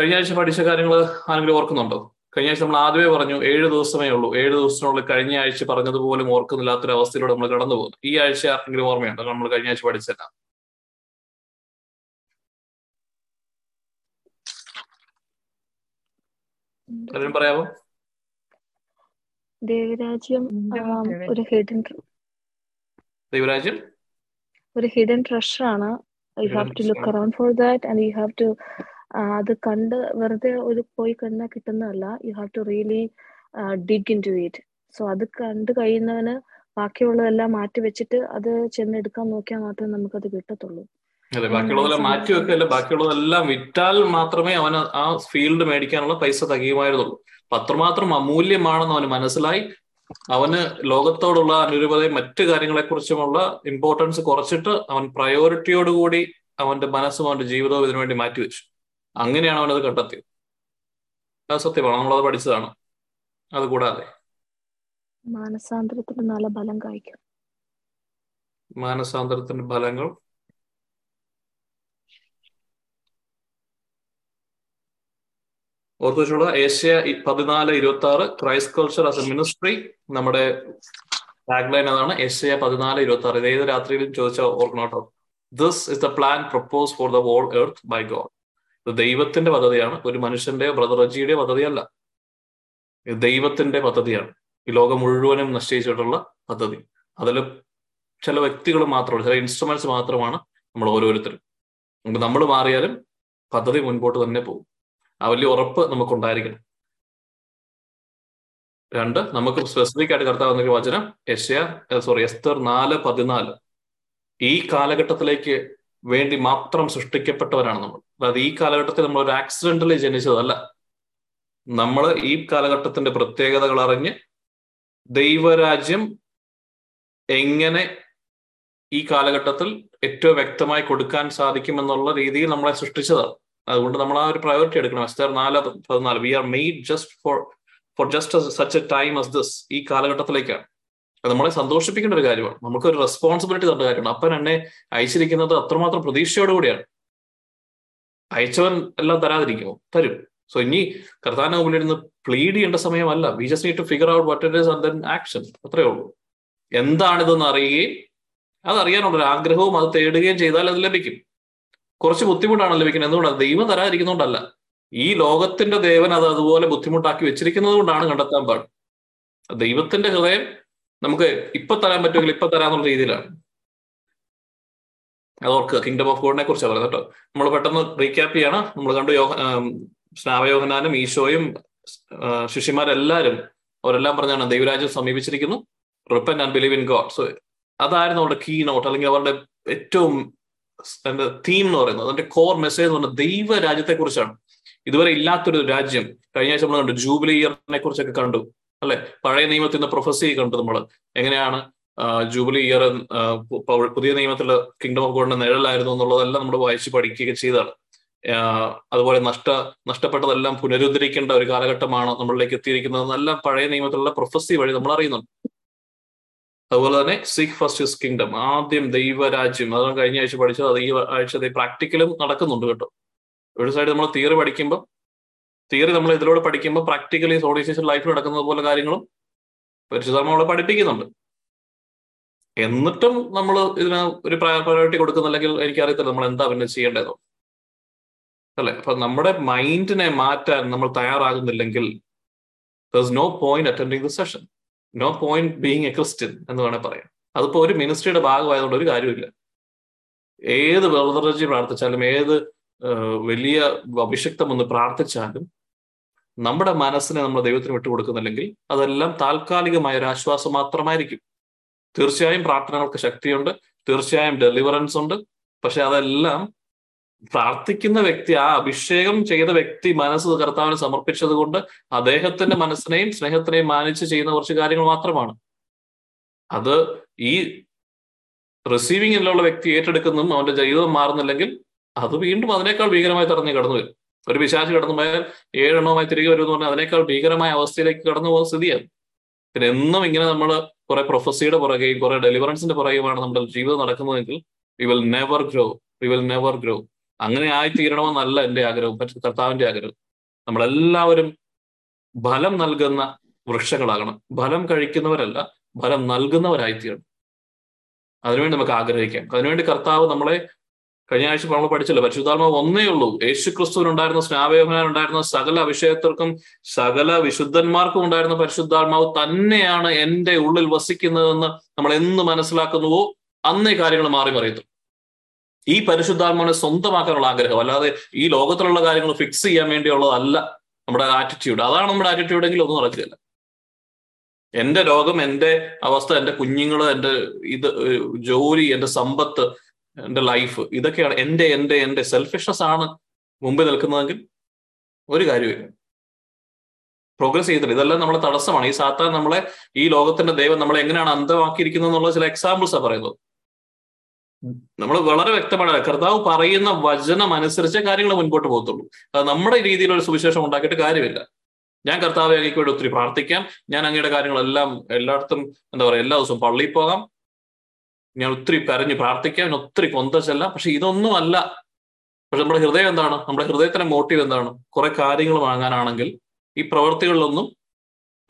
കഴിഞ്ഞ ആഴ്ച പഠിച്ച കാര്യങ്ങൾ ആരെങ്കിലും ഓർക്കുന്നുണ്ടോ? കഴിഞ്ഞ ആഴ്ച നമ്മൾ ആദ്യമേ പറഞ്ഞു ഏഴ് ദിവസമേ ഉള്ളൂ. ഏഴ് ദിവസത്തിനുള്ളിൽ കഴിഞ്ഞ ആഴ്ച പറഞ്ഞതുപോലും ഓർക്കുന്നില്ലാത്തൊരു അവസ്ഥയിലൂടെ നമ്മൾ കടന്നു പോകുന്നു. ഈ ആഴ്ച ആർക്കെങ്കിലും ഓർമ്മയുണ്ടോ? നമ്മൾ കഴിഞ്ഞ ആഴ്ച പഠിച്ചല്ല അതിനും പറയാമോ ദേവരാജ്യം ഒരു ഹിഡൻ ദൈവരാജ്യം? ഒരു ഹിഡൻ ട്രഷർ ആണ്. You have to look around for that and you have to അത് കണ്ട് വെറുതെ ഒരു പോയി കണ്ടാൽ കിട്ടുന്നതല്ല. You have to really dig into it so അത് കണ്ടു കഴിയുന്നവന് ബാക്കിയുള്ളതെല്ലാം മാറ്റി വെച്ചിട്ട് അത് ചെന്നെടുക്കാൻ നോക്കിയാൽ മാത്രമേ നമുക്കത് കിട്ടത്തുള്ളൂ. അതെ ബാക്കിയുള്ളതെല്ലാം മാറ്റി വെക്കല്ല. ബാക്കിയുള്ളതെല്ലാം വിറ്റാൽ മാത്രമേ അവന് ആ ഫീൽഡ് മേടിക്കാനുള്ള പൈസ തികയുമായിരുന്നുള്ളൂ. അത്രമാത്രം അമൂല്യമാണെന്ന് അവന് മനസ്സിലായി. അവന് ലോകത്തോടുള്ള അനുരൂപതയും മറ്റു കാര്യങ്ങളെക്കുറിച്ചുമുള്ള ഇമ്പോർട്ടൻസ് കുറച്ചിട്ട് അവൻ പ്രയോറിറ്റിയോടുകൂടി അവന്റെ മനസ്സും അവന്റെ ജീവിതവും ഇതിനുവേണ്ടി മാറ്റിവെച്ചു. അങ്ങനെയാണ് അവനത് കണ്ടെത്തിയത്. അത് സത്യമാണ്. നമ്മളത് പഠിച്ചതാണ്. അത് കൂടാതെ. മാനസാന്തരത്തിന് നല്ല ബലം കായ്ക്കും. മാനസാന്തരത്തിന്റെ ഫലങ്ങൾ ഓർത്തു വെച്ചോളൂ. ഏഷ്യ പതിനാല് ഇരുപത്തി ആറ് Christ culture as a ministry നമ്മുടെ ടാഗ്ലൈൻ അതാണ് ഏഷ്യ പതിനാല് ഇരുപത്തി ആറ് ഇത് ഏത് രാത്രിയിലും ചോദിച്ചാൽ ഓർക്കണം കേട്ടോ this is the plan propose for the whole earth by God ദൈവത്തിന്റെ പദ്ധതിയാണ്. ഒരു മനുഷ്യന്റെയോ ബ്രദർ റജിയുടെയോ പദ്ധതിയല്ല. ദൈവത്തിന്റെ പദ്ധതിയാണ്. ഈ ലോകം മുഴുവനും നിശ്ചയിച്ചിട്ടുള്ള പദ്ധതി. അതിൽ ചില വ്യക്തികൾ മാത്രമാണ് ചില ഇൻസ്ട്രുമെന്റ്സ് മാത്രമാണ് നമ്മൾ ഓരോരുത്തരും. നമുക്ക് നമ്മൾ മാറിയാലും പദ്ധതി മുൻപോട്ട് തന്നെ പോകും. ആ വലിയ ഉറപ്പ് നമുക്കുണ്ടായിരിക്കണം. രണ്ട് നമുക്ക് സ്പെസിഫിക് ആയിട്ട് കർത്താവ് ഒരു വചനം യശ്യ സോറി എസ്തർ നാല് പതിനാല്. ഈ കാലഘട്ടത്തിലേക്ക് വേണ്ടി മാത്രം സൃഷ്ടിക്കപ്പെട്ടവരാണ് നമ്മൾ. അതായത് ഈ കാലഘട്ടത്തിൽ നമ്മൾ ഒരു ആക്സിഡന്റലി ജനിച്ചതല്ല. നമ്മൾ ഈ കാലഘട്ടത്തിന്റെ പ്രത്യേകതകൾ അറിഞ്ഞ് ദൈവരാജ്യം എങ്ങനെ ഈ കാലഘട്ടത്തിൽ ഏറ്റവും വ്യക്തമായി കൊടുക്കാൻ സാധിക്കുമെന്നുള്ള രീതിയിൽ നമ്മളെ സൃഷ്ടിച്ചതാണ്. അതുകൊണ്ട് നമ്മൾ ആ ഒരു പ്രയോറിറ്റി എടുക്കണം. എസ്തർ നാല് പതിനാല്. We are made just for for just such a time as this ഈ കാലഘട്ടത്തിലേക്കാണ്. അത് നമ്മളെ സന്തോഷിപ്പിക്കേണ്ട ഒരു കാര്യമാണ്. നമുക്ക് ഒരു റെസ്പോൺസിബിലിറ്റി തന്ന കാര്യമാണ്. അപ്പൻ എന്നെ അയച്ചിരിക്കുന്നത് അത്രമാത്രം പ്രതീക്ഷയോടുകൂടിയാണ് അയച്ചവൻ എല്ലാം തരാതിരിക്കുമോ? തരും. സോ ഇനി കർത്താന മുമ്പിൽ ഇരുന്ന് പ്ലീഡ് ചെയ്യേണ്ട സമയമല്ല. We just need to figure out what it is and then action അത്രേ ഉള്ളൂ. എന്താണിതെന്ന് അറിയുകയും അത് അറിയാനുള്ള ഒരു ആഗ്രഹവും അത് തേടുകയും ചെയ്താൽ അത് ലഭിക്കും. കുറച്ച് ബുദ്ധിമുട്ടാണ് ലഭിക്കുന്നത്. എന്തുകൊണ്ടാണ് ദൈവം തരാതിരിക്കുന്നതുകൊണ്ടല്ല. ഈ ലോകത്തിന്റെ ദേവൻ അത് അതുപോലെ ബുദ്ധിമുട്ടാക്കി വെച്ചിരിക്കുന്നത് കൊണ്ടാണ് കണ്ടെത്താൻ പാട്. ദൈവത്തിന്റെ ഹൃദയം നമുക്ക് ഇപ്പൊ തരാൻ പറ്റുമെങ്കിൽ ഇപ്പൊ തരാന്നുള്ള രീതിയിലാണ്. അത് ഓർക്കുക. കിങ്ഡം ഓഫ് ഗോഡിനെ കുറിച്ചാണ് പറയുന്നത് കേട്ടോ. നമ്മൾ പെട്ടെന്ന് റീക്യാപ്പ് ചെയ്യണം. നമ്മൾ കണ്ടു യോഹ സ്നാവയോഹനാനും ഈശോയും ശിഷ്യന്മാരെല്ലാരും അവരെല്ലാം പറഞ്ഞാണ് ദൈവരാജ്യം സമീപിച്ചിരിക്കുന്നു. Repent and believe in God so അതായിരുന്നു അവരുടെ കീ നോട്ട് അല്ലെങ്കിൽ അവരുടെ ഏറ്റവും എന്താ തീം എന്ന് പറയുന്നത്. അതിന്റെ കോർ മെസ്സേജ് എന്ന് പറഞ്ഞാൽ ദൈവരാജ്യത്തെ കുറിച്ചാണ് ഇതുവരെ ഇല്ലാത്തൊരു രാജ്യം കഴിഞ്ഞ ആഴ്ച നമ്മൾ കണ്ടു. ജൂബിലി ഇയറിനെ കുറിച്ചൊക്കെ കണ്ടു. അല്ലെ? പഴയ നിയമത്തിൽ നിന്ന് പ്രൊഫസി കണ്ടു നമ്മൾ. എങ്ങനെയാണ് ജൂബിലി ഇയർ പുതിയ നിയമത്തിലെ കിങ്ഡം ഓഫ് ഗോഡിന്റെ നിഴലായിരുന്നു എന്നുള്ളതെല്ലാം നമ്മൾ വായിച്ച് പഠിക്കുകയൊക്കെ ചെയ്താണ് അതുപോലെ നഷ്ട നഷ്ടപ്പെട്ടതെല്ലാം പുനരുദ്ധരിക്കേണ്ട ഒരു കാലഘട്ടമാണ് നമ്മളിലേക്ക് എത്തിയിരിക്കുന്നത്. എല്ലാം പഴയ നിയമത്തിലുള്ള പ്രൊഫസി വഴി നമ്മൾ അറിയുന്നുണ്ട്. അതുപോലെ തന്നെ സീക്ക് ഫസ്റ്റ് ഹിസ് കിങ്ഡം ആദ്യം ദൈവരാജ്യം. അതാണ് കഴിഞ്ഞ ആഴ്ച പഠിച്ചത്. അത് ഈ ആഴ്ച പ്രാക്ടിക്കലും നടക്കുന്നുണ്ട് കേട്ടോ. ഒരു സൈഡ് നമ്മൾ തിയറി പഠിക്കുമ്പോൾ തിയറി നമ്മൾ ഇതിലൂടെ പഠിക്കുമ്പോൾ പ്രാക്ടിക്കലി സോഡിയസേഷൻ ലൈഫിൽ നടക്കുന്നത് പോലെ കാര്യങ്ങളും പരിശുദ്ധർമ്മ നമ്മളെ പഠിപ്പിക്കുന്നുണ്ട്. എന്നിട്ടും നമ്മൾ ഇതിന് ഒരു പ്രയോറിറ്റി കൊടുക്കുന്നില്ലെങ്കിൽ എനിക്കറിയത്തില്ല നമ്മൾ എന്താ പിന്നെ ചെയ്യേണ്ടതോ അല്ലെ? അപ്പൊ നമ്മുടെ മൈൻഡിനെ മാറ്റാൻ നമ്മൾ തയ്യാറാകുന്നില്ലെങ്കിൽ no point attending the session no point being a Christian എന്ന് വേണേൽ പറയാം. അതിപ്പോ ഒരു മിനിസ്ട്രിയുടെ ഭാഗമായതുകൊണ്ട് ഒരു കാര്യമില്ല ഏത് വെറുതെ പ്രാർത്ഥിച്ചാലും ഏത് വലിയ അഭിഷക്തം ഒന്ന് പ്രാർത്ഥിച്ചാലും നമ്മുടെ മനസ്സിനെ നമ്മൾ ദൈവത്തിന് വിട്ടുകൊടുക്കുന്നില്ലെങ്കിൽ അതെല്ലാം താൽക്കാലികമായ ഒരു ആശ്വാസം മാത്രമായിരിക്കും. തീർച്ചയായും പ്രാർത്ഥനകൾക്ക് ശക്തിയുണ്ട്. തീർച്ചയായും ഡെലിവറൻസ് ഉണ്ട്. പക്ഷെ അതെല്ലാം പ്രാർത്ഥിക്കുന്ന വ്യക്തി ആ അഭിഷേകം ചെയ്ത വ്യക്തി മനസ്സ് കർത്താവിന് സമർപ്പിച്ചത് കൊണ്ട് അദ്ദേഹത്തിന്റെ മനസ്സിനെയും സ്നേഹത്തിനെയും മാനിച്ച് ചെയ്യുന്ന കുറച്ച് കാര്യങ്ങൾ മാത്രമാണ്. അത് ഈ റിസീവിങ്ങിലുള്ള വ്യക്തി ഏറ്റെടുക്കുന്നതും അവന്റെ ജീവിതം മാറുന്നില്ലെങ്കിൽ അത് വീണ്ടും അതിനേക്കാൾ ഭീകരമായി തടഞ്ഞു കടന്നു വരും ഒരു പിശാച് കടന്നു പോയാൽ ഏഴെണ്ണവുമായി തിരികെ വരും എന്ന് പറഞ്ഞാൽ അതിനേക്കാൾ ഭീകരമായ അവസ്ഥയിലേക്ക് കടന്നു പോകുന്ന സ്ഥിതിയാണ്. പിന്നെ എന്നും ഇങ്ങനെ നമ്മൾ കുറെ പ്രൊഫസിയുടെ പുറകെയും കുറെ ഡെലിവറൻസിന്റെ പുറകെയുമാണ് നമ്മുടെ ജീവിതം നടക്കുന്നതെങ്കിൽ we will never grow we will never grow അങ്ങനെ ആയി തീരണമെന്നല്ല എന്റെ ആഗ്രഹം പക്ഷെ കർത്താവിന്റെ ആഗ്രഹം. നമ്മളെല്ലാവരും ഫലം നൽകുന്ന വൃക്ഷങ്ങളാകണം. ഫലം കഴിക്കുന്നവരല്ല ഫലം നൽകുന്നവരായി തീരണം അതിനുവേണ്ടി നമുക്ക് ആഗ്രഹിക്കാം. അതിനുവേണ്ടി കർത്താവ് നമ്മളെ കഴിഞ്ഞ ആഴ്ച നമ്മൾ പഠിച്ചല്ലോ പരിശുദ്ധാത്മാവ് ഒന്നേ ഉള്ളൂ. യേശു ക്രിസ്തുവിനുണ്ടായിരുന്ന സ്നാപയോഹനാനുണ്ടായിരുന്ന സകല അഭിഷേകത്തിർക്കും സകല വിശുദ്ധന്മാർക്കും ഉണ്ടായിരുന്ന പരിശുദ്ധാത്മാവ് തന്നെയാണ് എന്റെ ഉള്ളിൽ വസിക്കുന്നതെന്ന് നമ്മൾ എന്ന് മനസ്സിലാക്കുന്നുവോ? അന്നേ കാര്യങ്ങൾ മാറി മറിയത്തു. ഈ പരിശുദ്ധാത്മാവിനെ സ്വന്തമാക്കാനുള്ള ആഗ്രഹം അല്ലാതെ ഈ ലോകത്തിലുള്ള കാര്യങ്ങൾ ഫിക്സ് ചെയ്യാൻ വേണ്ടിയുള്ളതല്ല നമ്മുടെ ആറ്റിറ്റ്യൂഡ് അതാണ് നമ്മുടെ ആറ്റിറ്റ്യൂഡ് എങ്കിൽ ഒന്നും നടക്കില്ല എന്റെ രോഗം എന്റെ അവസ്ഥ എന്റെ കുഞ്ഞുങ്ങൾ എന്റെ ഇത് ജോലി എന്റെ സമ്പത്ത് എന്റെ ലൈഫ് ഇതൊക്കെയാണ് എന്റെ എന്റെ എന്റെ സെൽഫിഷ്നസ് ആണ് മുമ്പിൽ നിൽക്കുന്നതെങ്കിൽ ഒരു കാര്യമില്ല പ്രോഗ്രസ് ചെയ്തില്ല ഇതെല്ലാം നമ്മളെ തടസ്സമാണ്. ഈ സാത്താൻ നമ്മളെ ഈ ലോകത്തിന്റെ ദൈവം നമ്മളെ എങ്ങനെയാണ് അന്തമാക്കിയിരിക്കുന്നത് എന്നുള്ള ചില എക്സാമ്പിൾസ് ആണ് പറയുന്നത്. നമ്മൾ വളരെ വ്യക്തമാണ് കർത്താവ് പറയുന്ന വചനം അനുസരിച്ച് കാര്യങ്ങൾ മുൻപോട്ട് പോകത്തുള്ളൂ. അത് നമ്മുടെ രീതിയിലൊരു സുവിശേഷം ഉണ്ടാക്കിയിട്ട് കാര്യമില്ല. ഞാൻ കർത്താവ് അങ്ങേക്ക് വേണ്ടി ഒത്തിരി പ്രാർത്ഥിക്കാം. ഞാൻ അങ്ങയുടെ കാര്യങ്ങളെല്ലാം എല്ലായിടത്തും എന്താ പറയുക എല്ലാ ദിവസവും പള്ളിയിൽ പോകാം. ഞാൻ ഒത്തിരി കരഞ്ഞു പ്രാർത്ഥിക്കാം ഞാൻ ഒത്തിരി കൊന്ത ചെല്ലാം. പക്ഷെ ഇതൊന്നും അല്ല. പക്ഷെ നമ്മുടെ ഹൃദയം എന്താണ്? നമ്മുടെ ഹൃദയത്തിന്റെ മോട്ടീവ് എന്താണ്? കുറെ കാര്യങ്ങൾ വാങ്ങാനാണെങ്കിൽ ഈ പ്രവൃത്തികളിലൊന്നും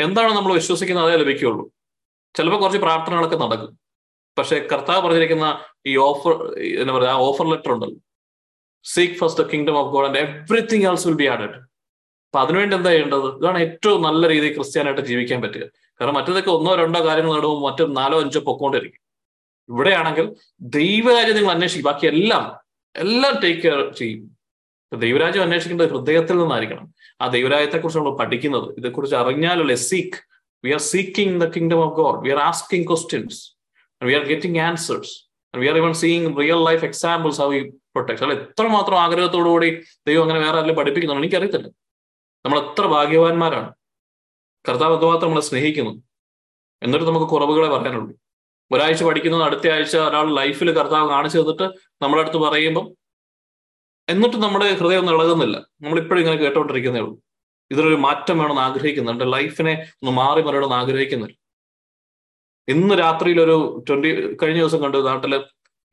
എന്താണ് നമ്മൾ വിശ്വസിക്കുന്നത്? അതേ ലഭിക്കുകയുള്ളൂ. ചിലപ്പോൾ കുറച്ച് പ്രാർത്ഥനകളൊക്കെ നടക്കും. പക്ഷെ കർത്താവ് പറഞ്ഞിരിക്കുന്ന ഈ ഓഫർ എന്താ പറയുക ആ ഓഫർ ലെറ്റർ ഉണ്ടല്ലോ. Seek first kingdom of God and everything else will be added അപ്പൊ അതിനുവേണ്ടി എന്താ ചെയ്യേണ്ടത്? ഇതാണ് ഏറ്റവും നല്ല രീതിയിൽ ക്രിസ്ത്യാനായിട്ട് ജീവിക്കാൻ പറ്റുക. കാരണം മറ്റേതൊക്കെ ഒന്നോ രണ്ടോ കാര്യങ്ങൾ നേടുമ്പോൾ മറ്റൊരു നാലോ അഞ്ചോ പൊക്കോണ്ടിരിക്കും. ഇവിടെയാണെങ്കിൽ ദൈവരാജ്യം നിങ്ങൾ അന്വേഷിക്കും. ബാക്കി എല്ലാം ടേക്ക് കെയർ ചെയ്യും. ദൈവരാജ്യം അന്വേഷിക്കേണ്ടത് ഹൃദയത്തിൽ നിന്നായിരിക്കണം. ആ ദൈവരാജ്യത്തെ കുറിച്ച് നമ്മൾ പഠിക്കുന്നത് ഇതേക്കുറിച്ച് അറിഞ്ഞാലല്ലേ seek we are seeking the kingdom of God we are asking questions we are getting answers we are even seeing real life examples how we protect അല്ല എത്രമാത്രം ആഗ്രഹത്തോടുകൂടി ദൈവം അങ്ങനെ വേറെ ആരെങ്കിലും പഠിപ്പിക്കുന്നുണ്ട് എനിക്കറിയത്തില്ല. നമ്മൾ എത്ര ഭാഗ്യവാന്മാരാണ്. കർത്താവ് എത്രമാത്രം നമ്മളെ സ്നേഹിക്കുന്നു. എന്നിട്ട് നമുക്ക് കുറവുകളെ പറയാനുള്ളൂ. ഒരാഴ്ച പഠിക്കുന്നത് അടുത്ത ആഴ്ച ഒരാൾ ലൈഫിൽ കർത്താവ് കാണിച്ചു തന്നിട്ട് നമ്മുടെ അടുത്ത് പറയുമ്പം എന്നിട്ട് നമ്മുടെ ഹൃദയം ഒന്നും ഇളകുന്നില്ല നമ്മൾ ഇപ്പോഴും ഇങ്ങനെ കേട്ടോണ്ടിരിക്കുന്നേ ഉള്ളൂ. ഇതിലൊരു മാറ്റം വേണമെന്ന് ആഗ്രഹിക്കുന്നുണ്ട്. ലൈഫിനെ ഒന്ന് മാറി മറിയണമെന്ന് ആഗ്രഹിക്കുന്നില്ല. ഇന്ന് രാത്രിയിൽ ഒരു ട്വന്റി കഴിഞ്ഞ ദിവസം കണ്ടു നാട്ടിൽ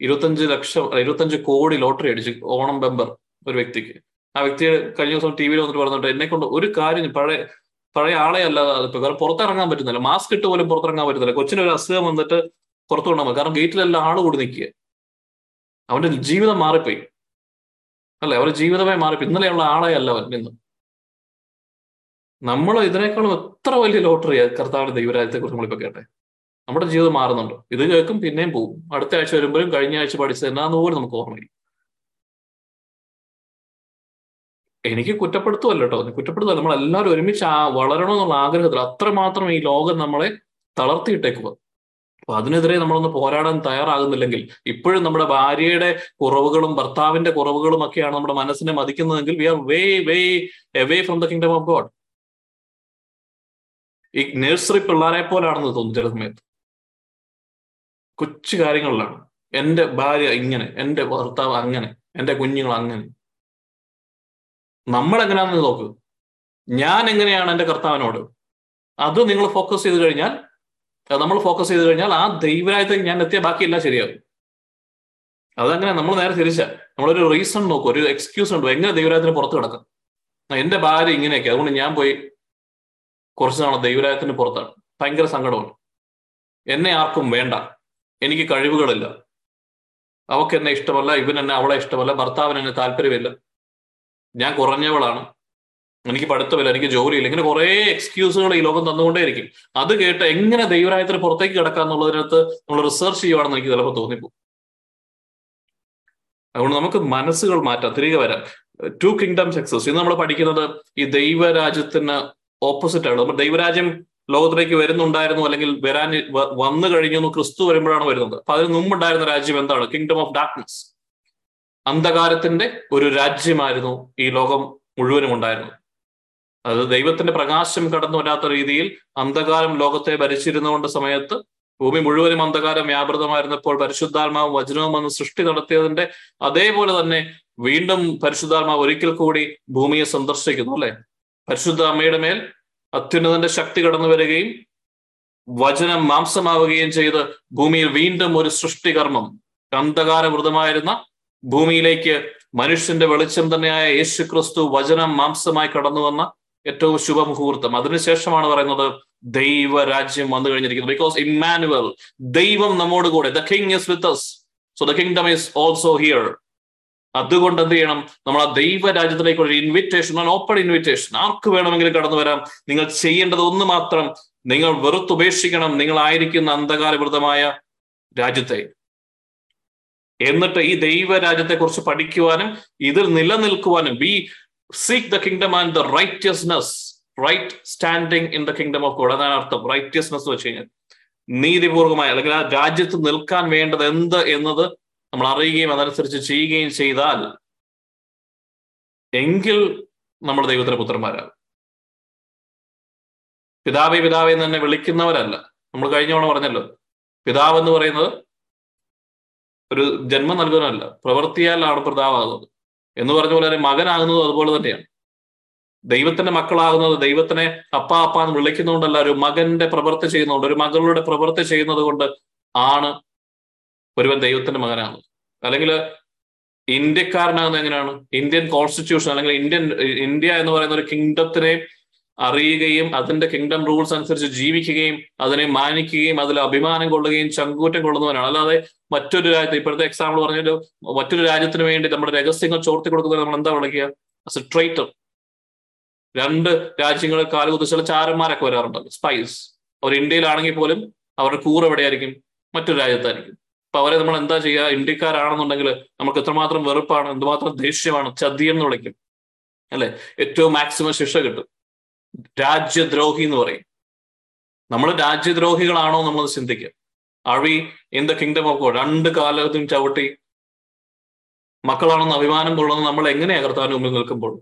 ഇരുപത്തഞ്ച് ലക്ഷം ഇരുപത്തഞ്ച് കോടി ലോട്ടറി അടിച്ച് ഓണം ബെമ്പർ ഒരു വ്യക്തിക്ക്. ആ വ്യക്തി കഴിഞ്ഞ ദിവസം ടി വിയിൽ വന്നിട്ട് പറഞ്ഞിട്ട് എന്നെ കൊണ്ട് ഒരു കാര്യം പഴയ പഴയ ആളെ അല്ല പുറത്തിറങ്ങാൻ പറ്റുന്നില്ല. മാസ്ക് ഇട്ട് പോലും പുറത്തിറങ്ങാൻ പറ്റുന്നില്ല. കൊച്ചിന് ഒരു അസുഖം വന്നിട്ട് പുറത്തു കൊണ്ടാൽ കാരണം ഗേറ്റിലെല്ലാം ആൾ കൂടി നിൽക്കുക. അവന്റെ ജീവിതം മാറിപ്പോയി. അല്ലെ? അവരുടെ ജീവിതമേ മാറിപ്പോയി. ഇന്നലെയുള്ള ആളെ അല്ല അവൻ ഇന്ന് നമ്മൾ ഇതിനേക്കാളും എത്ര വലിയ ലോട്ടറി കർത്താവിന്റെ ദൈവരാജ്യത്തെ കുറിച്ച് നമ്മളിപ്പോ കേട്ടെ. നമ്മുടെ ജീവിതം മാറുന്നുണ്ട്. ഇത് കേൾക്കും പിന്നെയും പോകും അടുത്ത ആഴ്ച വരുമ്പോഴും കഴിഞ്ഞ ആഴ്ച പഠിച്ചത് എന്നാന്ന് പോലും നമുക്ക് ഓർമ്മയില്ല. എനിക്ക് കുറ്റപ്പെടുത്തുമല്ല കേട്ടോ. കുറ്റപ്പെടുത്തുമല്ല നമ്മൾ എല്ലാവരും ഒരുമിച്ച് വളരണമെന്നുള്ള ആഗ്രഹത്തിൽ അത്രമാത്രം ഈ ലോകം നമ്മളെ തളർത്തിയിട്ടേക്കുക അപ്പൊ അതിനെതിരെ നമ്മളൊന്ന് പോരാടാൻ തയ്യാറാകുന്നില്ലെങ്കിൽ ഇപ്പോഴും നമ്മുടെ ഭാര്യയുടെ കുറവുകളും ഭർത്താവിന്റെ കുറവുകളും ഒക്കെയാണ് നമ്മുടെ മനസ്സിനെ മതിക്കുന്നതെങ്കിൽ we are way way away from the kingdom of God ഈ നഴ്സറി പിള്ളേരെ പോലാണെന്ന് തോന്നുന്നു ചില സമയത്ത്. കൊച്ചു കാര്യങ്ങളിലാണ്. എന്റെ ഭാര്യ ഇങ്ങനെ എന്റെ ഭർത്താവ് അങ്ങനെ എന്റെ കുഞ്ഞുങ്ങൾ അങ്ങനെ. നമ്മൾ എങ്ങനെയാണെന്ന് നോക്ക്. ഞാൻ എങ്ങനെയാണ് എന്റെ കർത്താവിനോട്? അത് നിങ്ങൾ ഫോക്കസ് ചെയ്ത് കഴിഞ്ഞാൽ നമ്മൾ ഫോക്കസ് ചെയ്ത് കഴിഞ്ഞാൽ ആ ദൈവരായത്തിൽ ഞാൻ എത്തിയ ബാക്കിയെല്ലാം ശരിയാകും. അതങ്ങനെ നമ്മൾ നേരെ തിരിച്ച. നമ്മളൊരു റീസൺ നോക്കും ഒരു എക്സ്ക്യൂസ് ഉണ്ടോ എങ്ങനെ ദൈവരായത്തിന് പുറത്ത് കിടക്കാം? എന്റെ ഭാര്യ ഇങ്ങനെയൊക്കെ അതുകൊണ്ട് ഞാൻ പോയി കുറച്ച് നാളെ ദൈവരായത്തിന് പുറത്താണ്. ഭയങ്കര സങ്കടമാണ്. എന്നെ ആർക്കും വേണ്ട. എനിക്ക് കഴിവുകളില്ല. അവക്ക് എന്നെ ഇഷ്ടമല്ല ഇവൻ എന്നെ അവളെ ഇഷ്ടമല്ല ഭർത്താവിന് എന്നെ താല്പര്യമില്ല. ഞാൻ കുറഞ്ഞവളാണ്. എനിക്ക് പഠിത്തമില്ല എനിക്ക് ജോലിയില്ല ഇങ്ങനെ കുറെ എക്സ്ക്യൂസുകൾ ഈ ലോകം തന്നുകൊണ്ടേയിരിക്കും. അത് കേട്ട് എങ്ങനെ ദൈവരായത്തിന് പുറത്തേക്ക് കിടക്കുക എന്നുള്ളതിനകത്ത് നമ്മൾ റിസർച്ച് ചെയ്യുവാണെന്ന് എനിക്ക് ചിലപ്പോൾ തോന്നിപ്പോ അതുകൊണ്ട് നമുക്ക് മനസ്സുകൾ മാറ്റാം തിരികെ വരാം. ടു കിങ്ഡം സക്സസ് ഇന്ന് നമ്മൾ പഠിക്കുന്നത് ഈ ദൈവരാജ്യത്തിന് ഓപ്പോസിറ്റ് ആണ്. നമ്മൾ ദൈവരാജ്യം ലോകത്തിലേക്ക് വരുന്നുണ്ടായിരുന്നു അല്ലെങ്കിൽ വരാൻ വന്നു കഴിഞ്ഞു ക്രിസ്തു വരുമ്പോഴാണ് വരുന്നത്. അപ്പൊ അതിന് മുമ്പുണ്ടായിരുന്ന രാജ്യം എന്താണ്? കിങ്ഡം ഓഫ് ഡാർക്ക്നെസ് അന്ധകാരത്തിന്റെ ഒരു രാജ്യമായിരുന്നു ഈ ലോകം മുഴുവനും ഉണ്ടായിരുന്നത്. അത് ദൈവത്തിന്റെ പ്രകാശം കടന്നു വരാത്ത രീതിയിൽ അന്ധകാരം ലോകത്തെ ഭരിച്ചിരുന്നുകൊണ്ട് സമയത്ത് ഭൂമി മുഴുവനും അന്ധകാരം വ്യാപൃതമായിരുന്നപ്പോൾ പരിശുദ്ധാത്മാവും വചനവും വന്ന് സൃഷ്ടി നടത്തിയതിന്റെ അതേപോലെ തന്നെ വീണ്ടും പരിശുദ്ധാത്മാവ് ഒരിക്കൽ കൂടി ഭൂമിയെ സന്ദർശിക്കുന്നു അല്ലെ? പരിശുദ്ധ അമ്മയുടെ മേൽ അത്യുന്നതന്റെ ശക്തി കടന്നു വരികയും വചനം മാംസമാവുകയും ചെയ്ത് ഭൂമിയിൽ വീണ്ടും ഒരു സൃഷ്ടികർമ്മം അന്ധകാരമൃതമായിരുന്ന ഭൂമിയിലേക്ക് മനുഷ്യന്റെ വെളിച്ചം തന്നെയായ യേശു ക്രിസ്തു വചനം മാംസമായി കടന്നു വന്ന ഏറ്റവും ശുഭമുഹൂർത്തം. അതിനുശേഷമാണ് പറയുന്നത് ദൈവരാജ്യം വന്നു കഴിഞ്ഞിരിക്കുന്നത്. ബിക്കോസ് ഇമ്മാനുവൽ ദൈവം നമ്മോട് കൂടെ the king is with us so the kingdom is also here അതുകൊണ്ട് എന്ത് ചെയ്യണം? നമ്മൾ ആ ദൈവരാജ്യത്തിലേക്ക് ഒരു ഇൻവിറ്റേഷൻ ഓപ്പൺ ഇൻവിറ്റേഷൻ ആർക്ക് വേണമെങ്കിലും കടന്നു വരാം. നിങ്ങൾ ചെയ്യേണ്ടത് ഒന്ന് മാത്രം നിങ്ങൾ വെറുത്തുപേക്ഷിക്കണം നിങ്ങളായിരിക്കുന്ന അന്ധകാരവൃതമായ രാജ്യത്തെ. എന്നിട്ട് ഈ ദൈവരാജ്യത്തെ കുറിച്ച് പഠിക്കുവാനും ഇതിൽ നിലനിൽക്കുവാനും we seek the kingdom and the righteousness right standing in the kingdom of God അതാണ് അർത്ഥം. റൈറ്റ്യസ്നെസ് വെച്ച് കഴിഞ്ഞാൽ നീതിപൂർവമായ അല്ലെങ്കിൽ ആ രാജ്യത്ത് നിൽക്കാൻ വേണ്ടത് എന്ത് എന്നത് നമ്മൾ അറിയുകയും അതനുസരിച്ച് ചെയ്യുകയും ചെയ്താൽ എങ്കിൽ നമ്മൾ ദൈവത്തിന്റെ പുത്രന്മാരാകും. പിതാവേ പിതാവേ എന്ന് തന്നെ വിളിക്കുന്നവരല്ല. നമ്മൾ കഴിഞ്ഞ തവണ പറഞ്ഞല്ലോ പിതാവ് എന്ന് പറയുന്നത് ഒരു ജന്മം നൽകുന്നതല്ല പ്രവൃത്തിയാലാണ് പിതാവാകുന്നത്. എന്ന് പറഞ്ഞ പോലെ മകനാകുന്നത് അതുപോലെ തന്നെയാണ്. ദൈവത്തിന്റെ മക്കളാകുന്നത് ദൈവത്തിനെ അപ്പ അപ്പ എന്ന് വിളിക്കുന്നതുകൊണ്ടല്ല ഒരു മകന്റെ പ്രവൃത്തി ചെയ്യുന്നതുകൊണ്ട് ഒരു മകളുടെ പ്രവൃത്തി ചെയ്യുന്നത് കൊണ്ട് ആണ് ഒരുവൻ ദൈവത്തിന്റെ മകനാകുന്നത്. അല്ലെങ്കിൽ ഇന്ത്യക്കാരനാകുന്നത് എങ്ങനെയാണ്? ഇന്ത്യൻ കോൺസ്റ്റിറ്റ്യൂഷൻ അല്ലെങ്കിൽ ഇന്ത്യൻ ഇന്ത്യ എന്ന് പറയുന്ന ഒരു കിങ്ഡത്തിനെ അറിയുകയും അതിന്റെ കിങ്ഡം റൂൾസ് അനുസരിച്ച് ജീവിക്കുകയും അതിനെ മാനിക്കുകയും അതിൽ അഭിമാനം കൊള്ളുകയും ചങ്കൂറ്റം കൊള്ളുന്നവനാണ്. അല്ലാതെ മറ്റൊരു രാജ്യത്ത് ഇപ്പോഴത്തെ എക്സാമ്പിൾ പറഞ്ഞൊരു മറ്റൊരു രാജ്യത്തിന് വേണ്ടി നമ്മുടെ രഹസ്യങ്ങൾ ചോർത്തി കൊടുക്കുന്നത് നമ്മൾ എന്താ വിളിക്കുക? ആസ് എ ട്രൈറ്റർ രണ്ട് രാജ്യങ്ങളിൽ കാലുകുതിച്ചുള്ള ചാരന്മാരൊക്കെ വരാറുണ്ട്. സ്പൈസ് അവർ ഇന്ത്യയിലാണെങ്കിൽ പോലും അവരുടെ കൂറ് എവിടെയായിരിക്കും? മറ്റൊരു രാജ്യത്തായിരിക്കും. അപ്പൊ അവരെ നമ്മൾ എന്താ ചെയ്യുക? ഇന്ത്യക്കാരാണെന്നുണ്ടെങ്കിൽ നമുക്ക് എത്രമാത്രം വെറുപ്പാണ് എന്തുമാത്രം ദേഷ്യമാണ് ചതിയെന്ന് വിളിക്കും. അല്ലെ? ഏറ്റവും മാക്സിമം ശിക്ഷ കിട്ടും. രാജ്യദ്രോഹി എന്ന് പറയും. നമ്മൾ രാജ്യദ്രോഹികളാണോ നമ്മൾ ചിന്തിക്കുക are we in the kingdom of God രണ്ട് കാലത്തും ചവിട്ടി മക്കളാണെന്ന് അഭിമാനം കൊള്ളുന്നത് നമ്മൾ എങ്ങനെയാണ് കർത്താവിന് മുമ്പിൽ നിൽക്കുമ്പോൾ?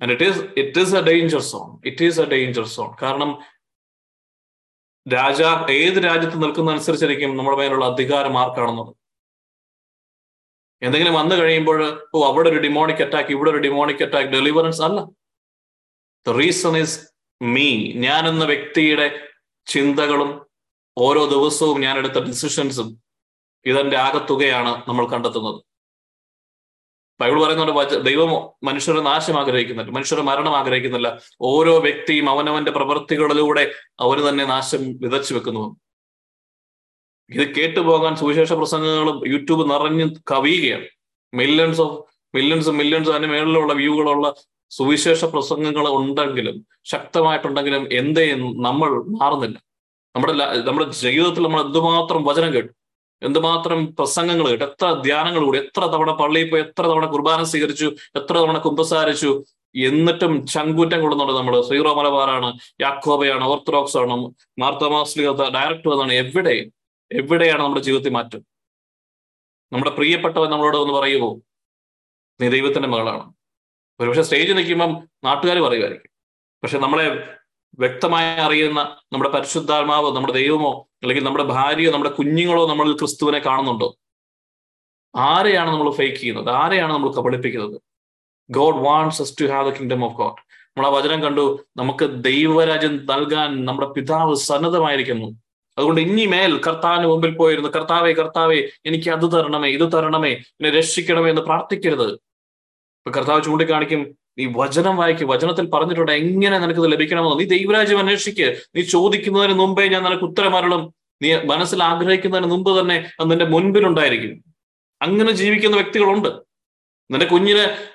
And it is it is a danger zone it is a danger zone കാരണം രാജ ഏത് രാജ്യത്ത് നിൽക്കുന്ന അനുസരിച്ചിരിക്കും നമ്മുടെ മേലുള്ള അധികാരം ആർക്കാണെന്നത്? എന്തെങ്കിലും വന്നു കഴിയുമ്പോൾ ഓ അവിടെ ഒരു ഡിമോണിക് അറ്റാക്ക് ഇവിടെ ഒരു ഡിമോണിക് അറ്റാക്ക് ഡെലിവറൻസ് അല്ല. ദ റീസൺ ഇസ് മീ ഞാൻ എന്ന വ്യക്തിയുടെ ചിന്തകളും ഓരോ ദിവസവും ഞാൻ എടുത്ത ഡിസിഷൻസും ഇതെന്റെ ആകത്തുകയാണ് നമ്മൾ കണ്ടെത്തുന്നത്. ബൈബിൾ പറയുന്നുണ്ട് ദൈവം മനുഷ്യരെ നാശം ആഗ്രഹിക്കുന്നില്ല മനുഷ്യരെ മരണം ആഗ്രഹിക്കുന്നില്ല. ഓരോ വ്യക്തിയും അവനവന്റെ പ്രവൃത്തികളിലൂടെ അവന് തന്നെ നാശം വിതച്ചു വെക്കുന്നു. ഇത് കേട്ടുപോകാൻ സുവിശേഷ പ്രസംഗങ്ങളും യൂട്യൂബ് നിറഞ്ഞ് കവിയുകയാണ്. മില്യൺസ് ഓഫ് മില്യൺസ് മില്യൺസ് അതിന് മേളിലുള്ള വ്യൂകളുള്ള സുവിശേഷ പ്രസംഗങ്ങൾ ഉണ്ടെങ്കിലും ശക്തമായിട്ടുണ്ടെങ്കിലും എന്തേ നമ്മൾ മാറുന്നില്ല. നമ്മുടെ നമ്മുടെ ജീവിതത്തിൽ നമ്മൾ എന്തുമാത്രം വചനം കേട്ടു എന്തുമാത്രം പ്രസംഗങ്ങൾ കേട്ടു എത്ര ധ്യാനങ്ങൾ കൂടി എത്ര തവണ പള്ളിയിൽ പോയി എത്ര തവണ കുർബാന സ്വീകരിച്ചു എത്ര തവണ കുമ്പസാരിച്ചു എന്നിട്ടും ചങ്കൂറ്റം കൊള്ളുന്നുണ്ട് നമ്മൾ. സീറോ മലബാറാണ് യാക്കോബയാണ് ഓർത്തഡോക്സ് ആണ് മാർത്തോമാസ്ലിക ഡയറക്ടർ വന്നാണ് എവിടെ എവിടെയാണ് നമ്മുടെ ജീവിതത്തിൽ മാറ്റം? നമ്മുടെ പ്രിയപ്പെട്ടവൻ നമ്മളോട് ഒന്ന് പറയുമോ നീ ദൈവത്തിന്റെ മകളാണ്. ഒരുപക്ഷെ സ്റ്റേജിൽ നിൽക്കുമ്പം നാട്ടുകാർ പറയുമായിരിക്കും. പക്ഷെ നമ്മളെ വ്യക്തമായി അറിയുന്ന നമ്മുടെ പരിശുദ്ധാത്മാവോ നമ്മുടെ ദൈവമോ അല്ലെങ്കിൽ നമ്മുടെ ഭാര്യയോ നമ്മുടെ കുഞ്ഞുങ്ങളോ നമ്മൾ ക്രിസ്തുവിനെ കാണുന്നുണ്ടോ? ആരെയാണ് നമ്മൾ ഫേക്ക് ചെയ്യുന്നത്? ആരെയാണ് നമ്മൾ കബളിപ്പിക്കുന്നത്? God wants us to have the kingdom of God നമ്മൾ ആ വചനം കണ്ടു നമുക്ക് ദൈവരാജ്യം നൽകാൻ നമ്മുടെ പിതാവ് സന്നദ്ധമായിരിക്കുന്നു. അതുകൊണ്ട് ഇനി മേൽ കർത്താവിന് മുമ്പിൽ പോയിരുന്നു കർത്താവേ കർത്താവേ എനിക്ക് അത് തരണമേ ഇത് തരണമേ എന്നെ രക്ഷിക്കണമേ എന്ന് പ്രാർത്ഥിക്കരുത്. ഇപ്പൊ കർത്താവ് ചൂണ്ടിക്കാണിക്കും നീ വചനം വായിക്കും വചനത്തിൽ പറഞ്ഞിട്ടുണ്ട് എങ്ങനെ നിനക്ക് ഇത് ലഭിക്കണമെന്ന്? നീ ദൈവരാജ്യം അന്വേഷിക്ക് നീ ചോദിക്കുന്നതിന് മുമ്പേ ഞാൻ നിനക്ക് ഉത്തരമരളും നീ മനസ്സിൽ ആഗ്രഹിക്കുന്നതിന് മുമ്പ് തന്നെ അത് നിന്റെ മുൻപിലുണ്ടായിരിക്കും. അങ്ങനെ ജീവിക്കുന്ന വ്യക്തികളുണ്ട്. നിന്റെ കുഞ്ഞിന്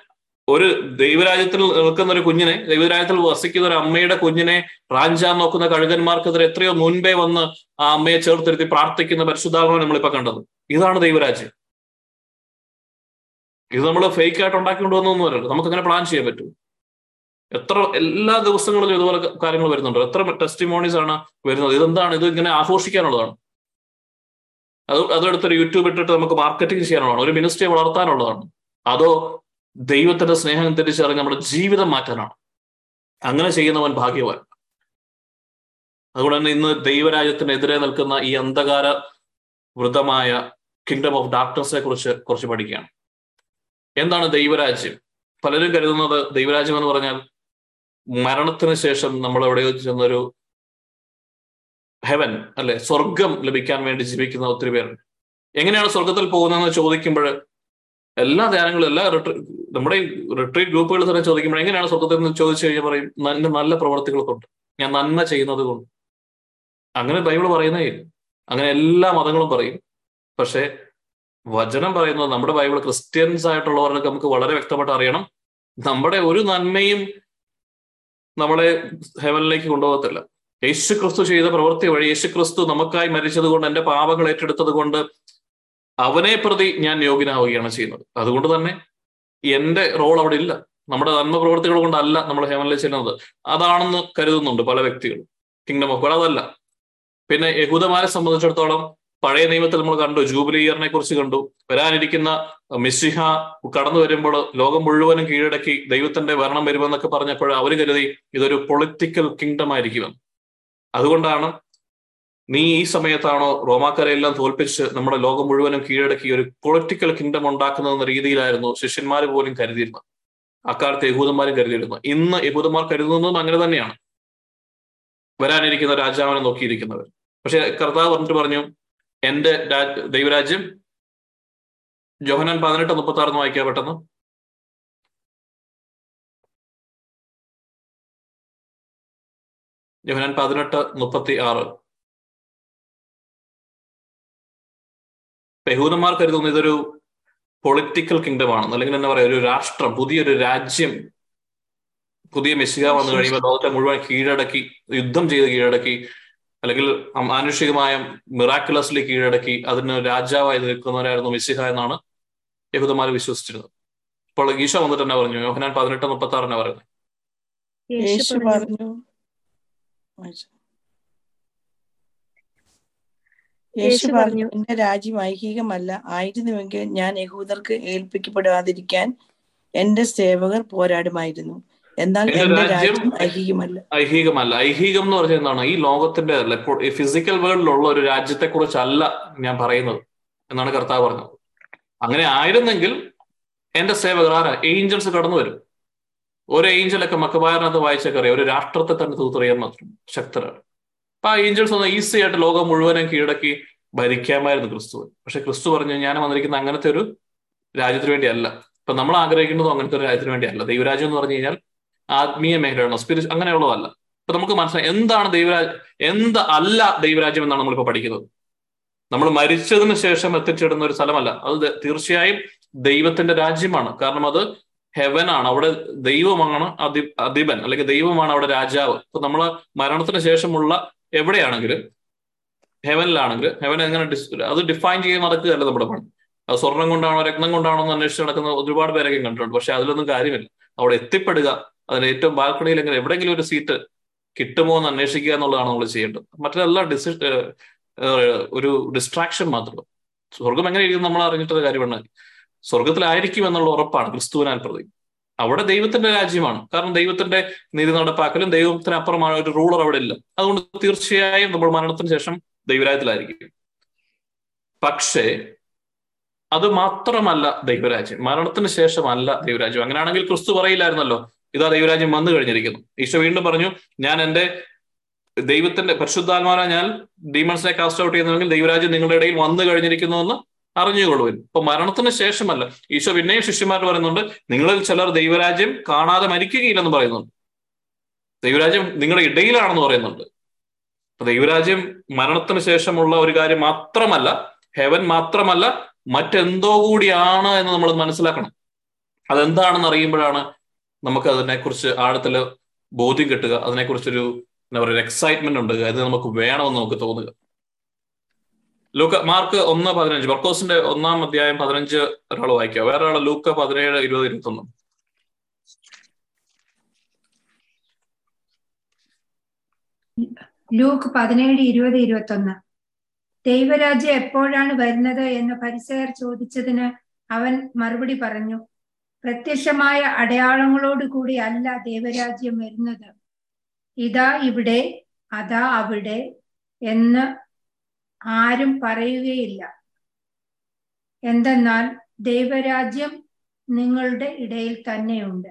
ഒരു ദൈവരാജ്യത്തിൽ നിൽക്കുന്ന ഒരു കുഞ്ഞിനെ ദൈവരാജ്യത്തിൽ വസിക്കുന്ന ഒരു അമ്മയുടെ കുഞ്ഞിനെ റാഞ്ചാൻ നോക്കുന്ന കഴുകന്മാർക്കെതിരെ എത്രയോ മുൻപേ വന്ന് ആ അമ്മയെ ചേർത്തിരുത്തി പ്രാർത്ഥിക്കുന്ന പരിശുദ്ധാത്മാവ് നമ്മളിപ്പോ കണ്ടത്. ഇതാണ് ദൈവരാജ്യം. ഇത് നമ്മൾ ഫേക്ക് ആയിട്ട് ഉണ്ടാക്കിക്കൊണ്ടുവന്നൊന്നും പറയുന്നത് നമുക്ക് അങ്ങനെ പ്ലാൻ ചെയ്യാൻ പറ്റും. എത്ര എല്ലാ ദിവസങ്ങളിലും ഇതുപോലെ കാര്യങ്ങൾ വരുന്നുണ്ട്. എത്ര ടെസ്റ്റിമോണീസ് ആണ് വരുന്നത്? ഇതെന്താണ്? ഇത് ഇങ്ങനെ ആഘോഷിക്കാനുള്ളതാണ്. അത് അതെടുത്തൊരു യൂട്യൂബ് ഇട്ടിട്ട് നമുക്ക് മാർക്കറ്റിംഗ് ചെയ്യാനുള്ളതാണ്. ഒരു മിനിസ്ട്രിയെ വളർത്താനുള്ളതാണ്. അതോ ദൈവത്തിന്റെ സ്നേഹം തിരിച്ചറിഞ്ഞ് നമ്മുടെ ജീവിതം മാറ്റാനാണ്. അങ്ങനെ ചെയ്യുന്നവൻ ഭാഗ്യവാൻ. അതുകൊണ്ട് തന്നെ ഇന്ന് ദൈവരാജ്യത്തിനെതിരെ നിൽക്കുന്ന ഈ അന്ധകാര വൃതമായ കിങ്ഡം ഓഫ് ഡാർക്ക്നെസ്സിനെ കുറിച്ച് കുറച്ച് പഠിക്കുകയാണ്. എന്താണ് ദൈവരാജ്യം? പലരും കരുതുന്നത് ദൈവരാജ്യം എന്ന് പറഞ്ഞാൽ മരണത്തിന് ശേഷം നമ്മൾ എവിടെയോ ചെന്നൊരു ഹെവൻ അല്ലെ? സ്വർഗം ലഭിക്കാൻ വേണ്ടി ജീവിക്കുന്ന ഒത്തിരി പേരുണ്ട്. എങ്ങനെയാണ് സ്വർഗത്തിൽ പോകുന്നതെന്ന് ചോദിക്കുമ്പോൾ എല്ലാ ധ്യാനങ്ങളും എല്ലാ നമ്മുടെ റിട്രീറ്റ് ഗ്രൂപ്പുകൾ തന്നെ ചോദിക്കുമ്പോൾ എങ്ങനെയാണ് സ്വർഗത്തിൽ നിന്ന് ചോദിച്ചു കഴിഞ്ഞാൽ പറയും നല്ല നല്ല പ്രവർത്തികൾ കൊണ്ട് ഞാൻ നന്മ ചെയ്യുന്നത് കൊണ്ട്. അങ്ങനെ ബൈബിൾ പറയുന്നേ അങ്ങനെ എല്ലാ മതങ്ങളും പറയും. പക്ഷെ വചനം പറയുന്നത് നമ്മുടെ ബൈബിൾ ക്രിസ്ത്യൻസ് ആയിട്ടുള്ളവർക്ക് നമുക്ക് വളരെ വ്യക്തമായിട്ട് അറിയണം. നമ്മുടെ ഒരു നന്മയും നമ്മളെ ഹെവനിലേക്ക് കൊണ്ടുപോകത്തില്ല. യേശു ക്രിസ്തു ചെയ്ത പ്രവൃത്തി വഴി യേശു ക്രിസ്തു നമുക്കായി മരിച്ചത് കൊണ്ട് എന്റെ പാപങ്ങൾ ഏറ്റെടുത്തത് കൊണ്ട് അവനെ പ്രതി ഞാൻ യോഗ്യനാവുകയാണ് ചെയ്യുന്നത്. അതുകൊണ്ട് തന്നെ എന്റെ റോൾ അവിടെ ഇല്ല. നമ്മുടെ നന്മ പ്രവൃത്തികൾ കൊണ്ടല്ല നമ്മൾ ഹെവനിലേക്ക് ചെല്ലുന്നത്. അതാണെന്ന് കരുതുന്നുണ്ട് പല വ്യക്തികളും. കിങ്ഡം ഓഫ് അതല്ല. പിന്നെ യഹൂദമാരെ സംബന്ധിച്ചിടത്തോളം പഴയ നിയമത്തിൽ നമ്മൾ കണ്ടു ജൂബിലി ഇയറിനെ കുറിച്ച് കണ്ടു. വരാനിരിക്കുന്ന മിസ്സിഹ കടന്നു വരുമ്പോൾ ലോകം മുഴുവനും കീഴടക്കി ദൈവത്തിന്റെ ഭരണം വരുമെന്നൊക്കെ പറഞ്ഞപ്പോൾ അവർ കരുതി ഇതൊരു പൊളിറ്റിക്കൽ കിങ്ഡം ആയിരിക്കുമെന്ന് അതുകൊണ്ടാണ് നീ ഈ സമയത്താണോ റോമാക്കാരെ എല്ലാം തോൽപ്പിച്ച് നമ്മുടെ ലോകം മുഴുവനും കീഴടക്കി ഒരു പൊളിറ്റിക്കൽ കിങ്ഡം ഉണ്ടാക്കുന്നതെന്ന രീതിയിലായിരുന്നു ശിഷ്യന്മാർ പോലും കരുതിയിരുന്നത്. അക്കാലത്ത് യഹൂദന്മാരും കരുതിയിരുന്നു. ഇന്ന് യഹൂദന്മാർ കരുതുന്നതും അങ്ങനെ തന്നെയാണ്. വരാനിരിക്കുന്ന രാജാവിനെ നോക്കിയിരിക്കുന്നവർ. പക്ഷെ കർത്താവ് പറഞ്ഞിട്ട് പറഞ്ഞു എന്റെ ദൈവരാജ്യം ജോഹനാൻ പതിനെട്ട് മുപ്പത്തി ആറ് വായിക്കുക പെട്ടെന്ന്? ജോഹനാൻ പതിനെട്ട് മുപ്പത്തി ആറ് യഹൂദന്മാർ കരുതുന്നു ഇതൊരു പൊളിറ്റിക്കൽ കിങ്ഡം ആണ് അല്ലെങ്കിൽ എന്താ പറയാ ഒരു രാഷ്ട്രം പുതിയൊരു രാജ്യം പുതിയ മെസ്സിക വന്നു കഴിയുമ്പോൾ ലോകത്തെ മുഴുവൻ കീഴടക്കി യുദ്ധം ചെയ്ത് കീഴടക്കി അല്ലെങ്കിൽ മാനുഷികമായ മിറാക്കുലസ്ലി കീഴടക്കി അതിന് രാജാവായി നിൽക്കുന്നവരായിരുന്നു മിസിഹ എന്നാണ് യഹൂദന്മാർ വിശ്വസിച്ചിരുന്നത്. അപ്പോൾ ഈശോ വന്നിട്ട് തന്നെ പറഞ്ഞു? യോഹനാൻ പതിനെട്ട് മുപ്പത്തി ആറിനെ പറയുന്നത് യേശു പറഞ്ഞു. യേശു പറഞ്ഞു. എന്റെ രാജ്യം ഐഹികമല്ല. ആയിരുന്നുവെങ്കിൽ ഞാൻ യഹൂദർക്ക് ഏൽപ്പിക്കപ്പെടാതിരിക്കാൻ എന്റെ സേവകർ പോരാടുമായിരുന്നു. എന്നാൽ എന്റെ രാജ്യം ഐഹികമല്ല. ഐഹികമല്ല. ഐഹികം എന്ന് പറഞ്ഞാൽ എന്താണ്? ഈ ലോകത്തിന്റെ അല്ല ഇപ്പോൾ ഈ ഫിസിക്കൽ വേൾഡിലുള്ള ഒരു രാജ്യത്തെ കുറിച്ചല്ല ഞാൻ പറയുന്നത് എന്നാണ് കർത്താവ് പറഞ്ഞത്. അങ്ങനെ ആയിരുന്നെങ്കിൽ എന്റെ സേവകർ ആരാ? ഏഞ്ചൽസ് കടന്നു വരും. ഒരു ഏഞ്ചലൊക്കെ മക്കബായറിനകത്ത് വായിച്ചൊക്കെ അറിയാം. ഒരു രാഷ്ട്രത്തെ തന്നെ തൂത്തെറിയാൻ മാത്രം ശക്തരാണ്. അപ്പൊ ആ ഏഞ്ചൽസ് ഒന്ന് ഈസി ആയിട്ട് ലോകം മുഴുവനും കീഴടക്കി ഭരിക്കാമായിരുന്നു ക്രിസ്തുവൻ പക്ഷെ ക്രിസ്തു പറഞ്ഞു ഞാൻ വന്നിരിക്കുന്ന അങ്ങനത്തെ ഒരു രാജ്യത്തിന് വേണ്ടിയല്ല. ഇപ്പൊ നമ്മൾ ആഗ്രഹിക്കുന്നതും അങ്ങനത്തെ ഒരു രാജ്യത്തിന് വേണ്ടിയല്ല. ദൈവരാജ്യം എന്ന് പറഞ്ഞു കഴിഞ്ഞാൽ ആത്മീയ മേഖലകളോ സ്പിരിച്വൽ അങ്ങനെയുള്ളതല്ല. അപ്പൊ നമുക്ക് മനസ്സിലായി എന്താണ് ദൈവരാജ് എന്ത് അല്ല ദൈവരാജ്യം എന്നാണ് നമ്മളിപ്പോ പഠിക്കുന്നത്. നമ്മൾ മരിച്ചതിന് ശേഷം എത്തിച്ചിടുന്ന ഒരു സ്ഥലമല്ല. അത് തീർച്ചയായും ദൈവത്തിന്റെ രാജ്യമാണ്. കാരണം അത് ഹെവൻ ആണ് അവിടെ ദൈവമാണ് അധി അധിപൻ അല്ലെങ്കിൽ ദൈവമാണ് അവിടെ രാജാവ്. ഇപ്പൊ നമ്മൾ മരണത്തിന് ശേഷമുള്ള എവിടെയാണെങ്കിലും ഹെവനിലാണെങ്കിൽ ഹെവൻ എങ്ങനെ അത് ഡിഫൈൻ ചെയ്യാൻ നടക്കുകയല്ല നമ്മുടെ പണി. അത് സ്വർണം കൊണ്ടാണോ രക്തം കൊണ്ടാണോ എന്ന് അന്വേഷിച്ച് നടക്കുന്ന ഒരുപാട് പേരൊക്കെ കണ്ടിട്ടുണ്ട്. പക്ഷെ അതിലൊന്നും കാര്യമില്ല. അവിടെ എത്തിപ്പെടുക അതിന് ഏറ്റവും ബാൽക്കണിയിൽ എങ്ങനെ എവിടെയെങ്കിലും ഒരു സീറ്റ് കിട്ടുമോ എന്ന് അന്വേഷിക്കുക എന്നുള്ളതാണ് നമ്മൾ ചെയ്യേണ്ടത്. മറ്റെല്ലാം ഡിസി ഒരു ഡിസ്ട്രാക്ഷൻ മാത്രം. സ്വർഗം എങ്ങനെ ഇരിക്കും നമ്മൾ അറിഞ്ഞിട്ടൊരു കാര്യമാണ്. സ്വർഗത്തിലായിരിക്കും എന്നുള്ള ഉറപ്പാണ് ക്രിസ്തുവിനാൽ പ്രതി. അവിടെ ദൈവത്തിന്റെ രാജ്യമാണ്. കാരണം ദൈവത്തിന്റെ നീതി നടപ്പാക്കലും ദൈവത്തിന് അപ്പുറമാണ് ഒരു റൂളർ അവിടെ ഇല്ല. അതുകൊണ്ട് തീർച്ചയായും നമ്മൾ മരണത്തിന് ശേഷം ദൈവരാജ്യത്തിലായിരിക്കും. പക്ഷേ അത് മാത്രമല്ല ദൈവരാജ്യം. മരണത്തിന് ശേഷമല്ല ദൈവരാജ്യം. അങ്ങനെയാണെങ്കിൽ ക്രിസ്തു പറയില്ലായിരുന്നല്ലോ. ഇതാ ദൈവരാജ്യം വന്നു കഴിഞ്ഞിരിക്കുന്നു. ഈശോ വീണ്ടും പറഞ്ഞു ഞാൻ എന്റെ ദൈവത്തിന്റെ പരിശുദ്ധാത്മാന ഞാൻ ഡീമൺസിനെ കാസ്റ്റ് ഔട്ട് ചെയ്യുന്നുവെങ്കിൽ ദൈവരാജ്യം നിങ്ങളുടെ ഇടയിൽ വന്നു കഴിഞ്ഞിരിക്കുന്നു എന്ന് അറിഞ്ഞുകൊള്ളുവിൻ. ഇപ്പൊ മരണത്തിന് ശേഷമല്ല. ഈശോ പിന്നെയും ശിഷ്യന്മാർ പറയുന്നുണ്ട് നിങ്ങളിൽ ചിലർ ദൈവരാജ്യം കാണാതെ മരിക്കുകയില്ലെന്ന് പറയുന്നുണ്ട്. ദൈവരാജ്യം നിങ്ങളുടെ ഇടയിലാണെന്ന് പറയുന്നുണ്ട്. ദൈവരാജ്യം മരണത്തിന് ശേഷമുള്ള ഒരു കാര്യം മാത്രമല്ല ഹെവൻ മാത്രമല്ല മറ്റെന്തോ കൂടിയാണ് എന്ന് നമ്മൾ മനസ്സിലാക്കണം. അതെന്താണെന്ന് അറിയുമ്പോഴാണ് നമുക്ക് അതിനെക്കുറിച്ച് ആഴത്തിൽ ബോധ്യം കിട്ടുക അതിനെക്കുറിച്ചൊരു എന്താ പറയുക എക്സൈറ്റ്മെന്റ് ഉണ്ട്. അത് നമുക്ക് വേണമെന്ന് നമുക്ക് തോന്നുക. ലൂക്ക മാർക്ക് ഒന്ന് പതിനഞ്ച്. വർക്കോസിന്റെ ഒന്നാം അധ്യായം പതിനഞ്ച് ഒരാൾ വായിക്കുക വേറെ ആൾ ലൂക്ക പതിനേഴ് ഇരുപത് ഇരുപത്തൊന്ന്. ലൂക്ക് പതിനേഴ് ഇരുപത് ഇരുപത്തൊന്ന്. ദൈവരാജ്യം എപ്പോഴാണ് വരുന്നത് എന്ന് പരിസയർ ചോദിച്ചതിന് അവൻ മറുപടി പറഞ്ഞു. പ്രത്യക്ഷമായ അടയാളങ്ങളോട് കൂടി അല്ല ദേവരാജ്യം വരുന്നത്. ഇതാ ഇവിടെ അതാ അവിടെ എന്ന് ആരും പറയുകയില്ല. എന്തെന്നാൽ ദൈവരാജ്യം നിങ്ങളുടെ ഇടയിൽ തന്നെയുണ്ട്.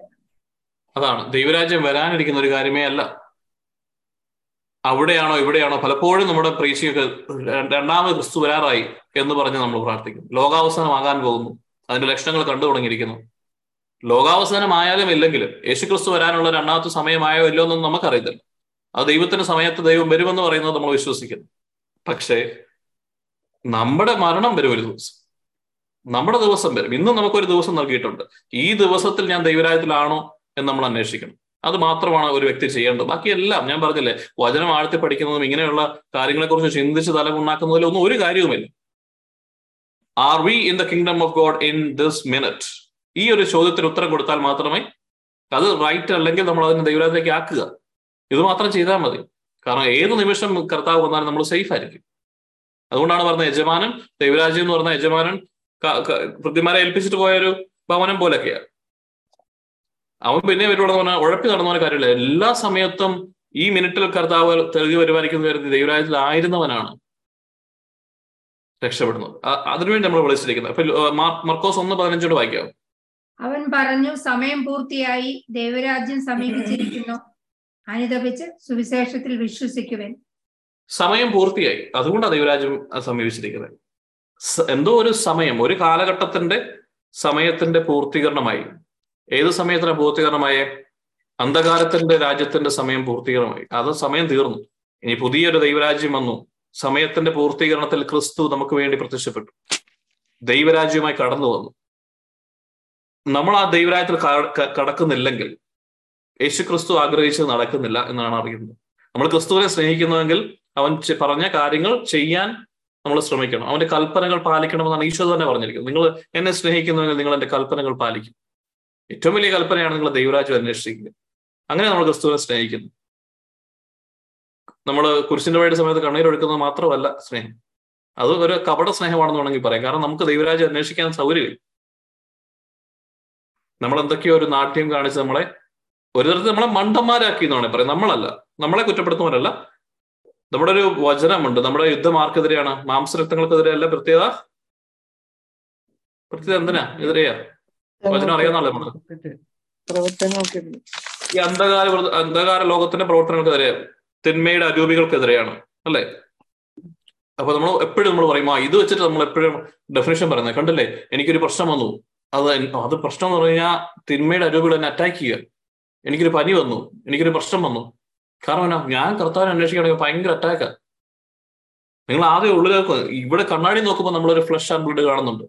അതാണ്. ദൈവരാജ്യം വരാനിരിക്കുന്ന ഒരു കാര്യമേ അല്ല. അവിടെയാണോ ഇവിടെയാണോ പലപ്പോഴും നമ്മുടെ പ്രീക്ഷയൊക്കെ രണ്ടാമത് ക്രിസ്തു വരാറായി എന്ന് പറഞ്ഞ് നമ്മൾ പ്രാർത്ഥിക്കും ലോകാവസാനമാകാൻ പോകുന്നു. അതിന്റെ ലക്ഷണങ്ങൾ കണ്ടു തുടങ്ങിയിരിക്കുന്നു. ലോകാവസാനമായാലും ഇല്ലെങ്കിലും യേശുക്രിസ്തു വരാനുള്ള രണ്ടാമത്തെ സമയമായോ ഇല്ലോ എന്നൊന്നും നമുക്കറിയത്തില്ല. അത് ദൈവത്തിന്റെ സമയത്ത് ദൈവം വരുമെന്ന് പറയുന്നത് നമ്മൾ വിശ്വസിക്കുന്നു. പക്ഷേ നമ്മുടെ മരണം വരും ഒരു ദിവസം. നമ്മുടെ ദിവസം വരും. ഇന്നും നമുക്കൊരു ദിവസം നൽകിയിട്ടുണ്ട്. ഈ ദിവസത്തിൽ ഞാൻ ദൈവരായത്തിലാണോ എന്ന് നമ്മൾ അന്വേഷിക്കണം. അത് മാത്രമാണ് ഒരു വ്യക്തി ചെയ്യേണ്ടത്. ബാക്കിയെല്ലാം ഞാൻ പറഞ്ഞില്ലേ വചനം ആഴ്ത്തി പഠിക്കുന്നതും ഇങ്ങനെയുള്ള കാര്യങ്ങളെക്കുറിച്ച് ചിന്തിച്ച് തലമുണ്ടാക്കുന്നതിലൊന്നും ഒരു കാര്യവുമില്ല. Are we in the kingdom of God in this minute ഈ ഒരു ചോദ്യത്തിന് ഉത്തരം കൊടുത്താൽ മാത്രമേ അത് റൈറ്റ് അല്ലെങ്കിൽ നമ്മൾ അതിനെ ദൈവരാധനയ്ക്ക് ആക്കുക. ഇത് മാത്രം ചെയ്താൽ മതി. കാരണം ഏത് നിമിഷം കർത്താവ് വന്നാലും നമ്മൾ സേഫ് ആയിരിക്കും. അതുകൊണ്ടാണ് പറഞ്ഞത് യജമാനൻ ദൈവരാജ്യം എന്ന് പറഞ്ഞ യജമാനൻ കൃത്യമാരെ ഏൽപ്പിച്ചിട്ട് പോയ ഒരു ഭവനം പോലൊക്കെയാണ് അവൻ പിന്നെ വരുവാണെന്ന് പറഞ്ഞാൽ ഉഴപ്പി നടന്ന കാര്യമില്ല. എല്ലാ സമയത്തും ഈ മിനിറ്റിൽ കർത്താവ് തെളിവ് പരിപാലിക്കുന്ന കരുതി ദൈവരാജ്യത്തിലായിരുന്നവനാണ് രക്ഷപ്പെടുന്നത്. അതിനുവേണ്ടി നമ്മൾ വിളിച്ചിരിക്കുന്നത്. അപ്പൊ മർക്കോസ് ഒന്ന് പതിനഞ്ചോട് വായിക്കാം. അവൻ പറഞ്ഞു സമയം പൂർത്തിയായി. ദൈവരാജ്യം സമീപിച്ചിരിക്കുന്നു. അനുദപിച്ച് സുവിശേഷത്തിൽ വിശ്വസിക്കുവൻ. സമയം പൂർത്തിയായി. അതുകൊണ്ടാണ് ദൈവരാജ്യം സമീപിച്ചിരിക്കുന്നത്. എന്തോ ഒരു സമയം ഒരു കാലഘട്ടത്തിന്റെ സമയത്തിന്റെ പൂർത്തീകരണമായി. ഏത് സമയത്തിനാണ് പൂർത്തീകരണമായ? അന്ധകാരത്തിന്റെ രാജ്യത്തിന്റെ സമയം പൂർത്തീകരണമായി. അത് സമയം തീർന്നു. ഇനി പുതിയൊരു ദൈവരാജ്യം വന്നു. സമയത്തിന്റെ പൂർത്തീകരണത്തിൽ ക്രിസ്തു നമുക്ക് വേണ്ടി പ്രത്യക്ഷപ്പെട്ടു. ദൈവരാജ്യവുമായി കടന്നു വന്നു. നമ്മൾ ആ ദൈവരായത്തിൽ കടക്കുന്നില്ലെങ്കിൽ യേശു ക്രിസ്തു ആഗ്രഹിച്ചത് നടക്കുന്നില്ല എന്നാണ് അറിയുന്നത്. നമ്മൾ ക്രിസ്തുവിനെ സ്നേഹിക്കുന്നുവെങ്കിൽ അവൻ പറഞ്ഞ കാര്യങ്ങൾ ചെയ്യാൻ നമ്മൾ ശ്രമിക്കണം. അവന്റെ കൽപ്പനകൾ പാലിക്കണമെന്നാണ് ഈശോ തന്നെ പറഞ്ഞിരിക്കുന്നത്. നിങ്ങൾ എന്നെ സ്നേഹിക്കുന്നുവെങ്കിൽ നിങ്ങൾ എന്റെ കൽപ്പനകൾ പാലിക്കും. ഏറ്റവും വലിയ കൽപ്പനയാണ് നിങ്ങൾ ദൈവരാജ്യം അന്വേഷിക്കുക അങ്ങനെ നമ്മൾ ക്രിസ്തുവിനെ സ്നേഹിക്കുന്നു. നമ്മൾ കുരിശിന്റെ വഴിയുടെ സമയത്ത് കണ്ണീരൊഴുക്കുന്നത് മാത്രമല്ല സ്നേഹം. അത് ഒരു കപട സ്നേഹമാണെന്ന് വേണമെങ്കിൽ പറയാം. കാരണം നമുക്ക് ദൈവരാജ്യം അന്വേഷിക്കാൻ സൗകര്യമില്ല. നമ്മൾ എന്തൊക്കെയോ ഒരു നാട്യം കാണിച്ച് നമ്മളെ ഒരു തരത്തിൽ നമ്മളെ മണ്ടന്മാരാക്കി എന്ന് വേണേൽ പറയാം. നമ്മളല്ല. നമ്മളെ കുറ്റപ്പെടുത്തുന്നവരല്ല. നമ്മുടെ ഒരു വചനമുണ്ട്. നമ്മുടെ യുദ്ധം ആർക്കെതിരെയാണ് മാംസരക്തങ്ങൾക്കെതിരെ അല്ല പ്രത്യേകത? പ്രത്യേകത എന്തിനാ? എതിരെയാ? വചനം അറിയാന്നല്ലേ നമ്മൾ? ഈ അന്ധകാര അന്ധകാര ലോകത്തിന്റെ പ്രവർത്തനങ്ങൾക്കെതിരെ തിന്മയുടെ അരൂപികൾക്കെതിരെയാണ്. അല്ലേ? അപ്പൊ നമ്മൾ എപ്പോഴും നമ്മൾ പറയും ആ ഇത് വെച്ചിട്ട് നമ്മൾ എപ്പോഴും ഡെഫിനേഷൻ പറയുന്നത്. കണ്ടില്ലേ? എനിക്കൊരു പ്രശ്നം വന്നു. അത് അത് പ്രശ്നം എന്ന് പറഞ്ഞാൽ തിന്മയുടെ അരൂപികൾ എന്നെ അറ്റാക്ക് ചെയ്യുക. എനിക്കൊരു പനി വന്നു. എനിക്കൊരു പ്രശ്നം വന്നു. കാരണം ഞാൻ കർത്താവിനെ അന്വേഷിക്കുകയാണെങ്കിൽ ഭയങ്കര അറ്റാക്കാ നിങ്ങൾ ആദ്യം ഉള്ളിലേക്ക് ഇവിടെ കണ്ണാടി നോക്കുമ്പോൾ നമ്മളൊരു ഫ്ലഷ് ആൻഡ് ബ്ലഡ് കാണുന്നുണ്ട്.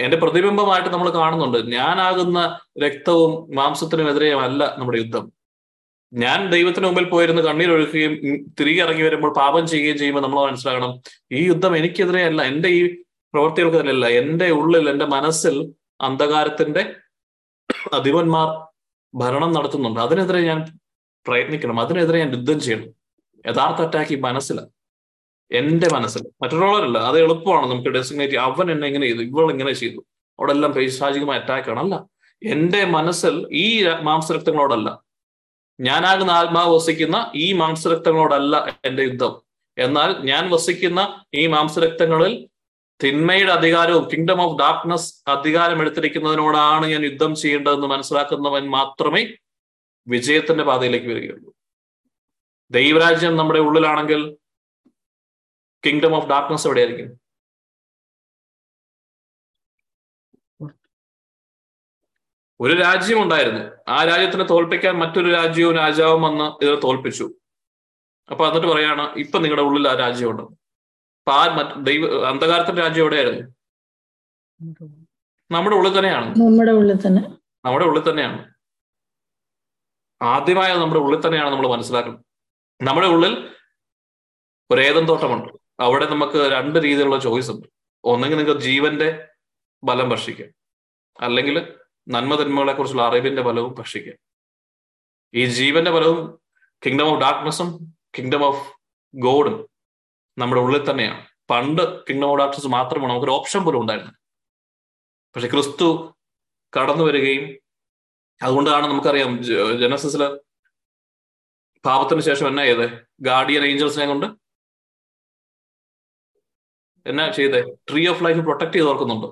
എന്റെ പ്രതിബിംബമായിട്ട് നമ്മൾ കാണുന്നുണ്ട്. ഞാനാകുന്ന രക്തവും മാംസത്തിനും അല്ല നമ്മുടെ യുദ്ധം. ഞാൻ ദൈവത്തിന് മുമ്പിൽ പോയിരുന്ന് കണ്ണീരൊഴുക്കുകയും തിരികെ ഇറങ്ങി വരുമ്പോൾ പാപം ചെയ്യുകയും ചെയ്യുമ്പോൾ നമ്മൾ മനസ്സിലാക്കണം ഈ യുദ്ധം എനിക്കെതിരെയല്ല. എന്റെ ഈ പ്രവർത്തികൾക്കെതിരെയല്ല എന്റെ ഉള്ളിൽ എന്റെ മനസ്സിൽ അന്ധകാരത്തിന്റെ അധിപന്മാർ ഭരണം നടത്തുന്നുണ്ട്. അതിനെതിരെ ഞാൻ പ്രയത്നിക്കണം. അതിനെതിരെ ഞാൻ യുദ്ധം ചെയ്യണം. യഥാർത്ഥ അറ്റാക്ക് ഈ മനസ്സിലാണ് എന്റെ മനസ്സിൽ. മറ്റുള്ളവരല്ല. അത് എളുപ്പമാണ് നമുക്ക് ഡെസിഗ്നേറ്റ് അവൻ എന്നെ ഇങ്ങനെ ചെയ്തു. ഇവൾ ഇങ്ങനെ ചെയ്തു. അവിടെ എല്ലാം പൈശാചികമായ അറ്റാക്കാണ് അല്ല എന്റെ മനസ്സിൽ ഈ മാംസരക്തങ്ങളോടല്ല. ഞാനാകുന്ന ആത്മാവ് വസിക്കുന്ന ഈ മാംസരക്തങ്ങളോടല്ല എന്റെ യുദ്ധം. എന്നാൽ ഞാൻ വസിക്കുന്ന ഈ മാംസരക്തങ്ങളിൽ തിന്മയുടെ അധികാരവും കിങ്ഡം ഓഫ് ഡാർക്ക്നെസ് അധികാരം എടുത്തിരിക്കുന്നതിനോടാണ് ഞാൻ യുദ്ധം ചെയ്യേണ്ടതെന്ന് മനസ്സിലാക്കുന്നവൻ മാത്രമേ വിജയത്തിന്റെ പാതയിലേക്ക് വരികയുള്ളൂ. ദൈവരാജ്യം നമ്മുടെ ഉള്ളിലാണെങ്കിൽ കിങ്ഡം ഓഫ് ഡാർക്ക്നെസ് എവിടെയായിരിക്കും? ഒരു രാജ്യം ഉണ്ടായിരുന്നു. ആ രാജ്യത്തിനെ തോൽപ്പിക്കാൻ മറ്റൊരു രാജ്യവും രാജാവും വന്ന് ഇതിനെ തോൽപ്പിച്ചു. അപ്പൊ എന്നിട്ട് പറയാണ് ഇപ്പൊ നിങ്ങളുടെ ഉള്ളിൽ ആ രാജ്യമുണ്ട്. അപ്പൊ ആ ദൈവ അന്ധകാരത്തിന്റെ രാജ്യം എവിടെയായിരുന്നു? നമ്മുടെ ഉള്ളിൽ തന്നെയാണ്. നമ്മുടെ ഉള്ളിൽ തന്നെ. നമ്മുടെ ഉള്ളിൽ തന്നെയാണ്. ആദ്യമായ നമ്മുടെ ഉള്ളിൽ തന്നെയാണ് നമ്മൾ മനസ്സിലാക്കുന്നത് നമ്മുടെ ഉള്ളിൽ ഒരു ഏതം തോട്ടമുണ്ട്. അവിടെ നമുക്ക് രണ്ട് രീതിയിലുള്ള ചോയ്സ് ഉണ്ട്. ഒന്നെങ്കിൽ നിങ്ങൾക്ക് ജീവന്റെ ബലം ഭക്ഷിക്കാം. അല്ലെങ്കിൽ നന്മ തിന്മകളെ കുറിച്ചുള്ള അറിവിന്റെ ബലവും ഭക്ഷിക്കാം. ഈ ജീവന്റെ ബലവും കിങ്ഡം ഓഫ് ഡാർക്ക്നെസ്സും കിങ്ഡം ഓഫ് ഗോഡും നമ്മുടെ ഉള്ളിൽ തന്നെയാണ്. പണ്ട് കിങ്ഡം ഓഫ് ഡാർക്ക്നെസ് മാത്രമാണ് നമുക്കൊരു ഓപ്ഷൻ പോലും ഉണ്ടായിരുന്നത്. പക്ഷെ ക്രിസ്തു കടന്നു വരികയും അതുകൊണ്ടാണ് നമുക്കറിയാം ജനസിസിൽ പാപത്തിന് ശേഷം എന്നാ ചെയ്തേ? ഗാർഡിയൻ ഏഞ്ചൽസിനെ കൊണ്ട് എന്നാ ചെയ്തേ? ട്രീ ഓഫ് ലൈഫ് പ്രൊട്ടക്ട് ചെയ്ത് ഓർക്കുന്നുണ്ട്.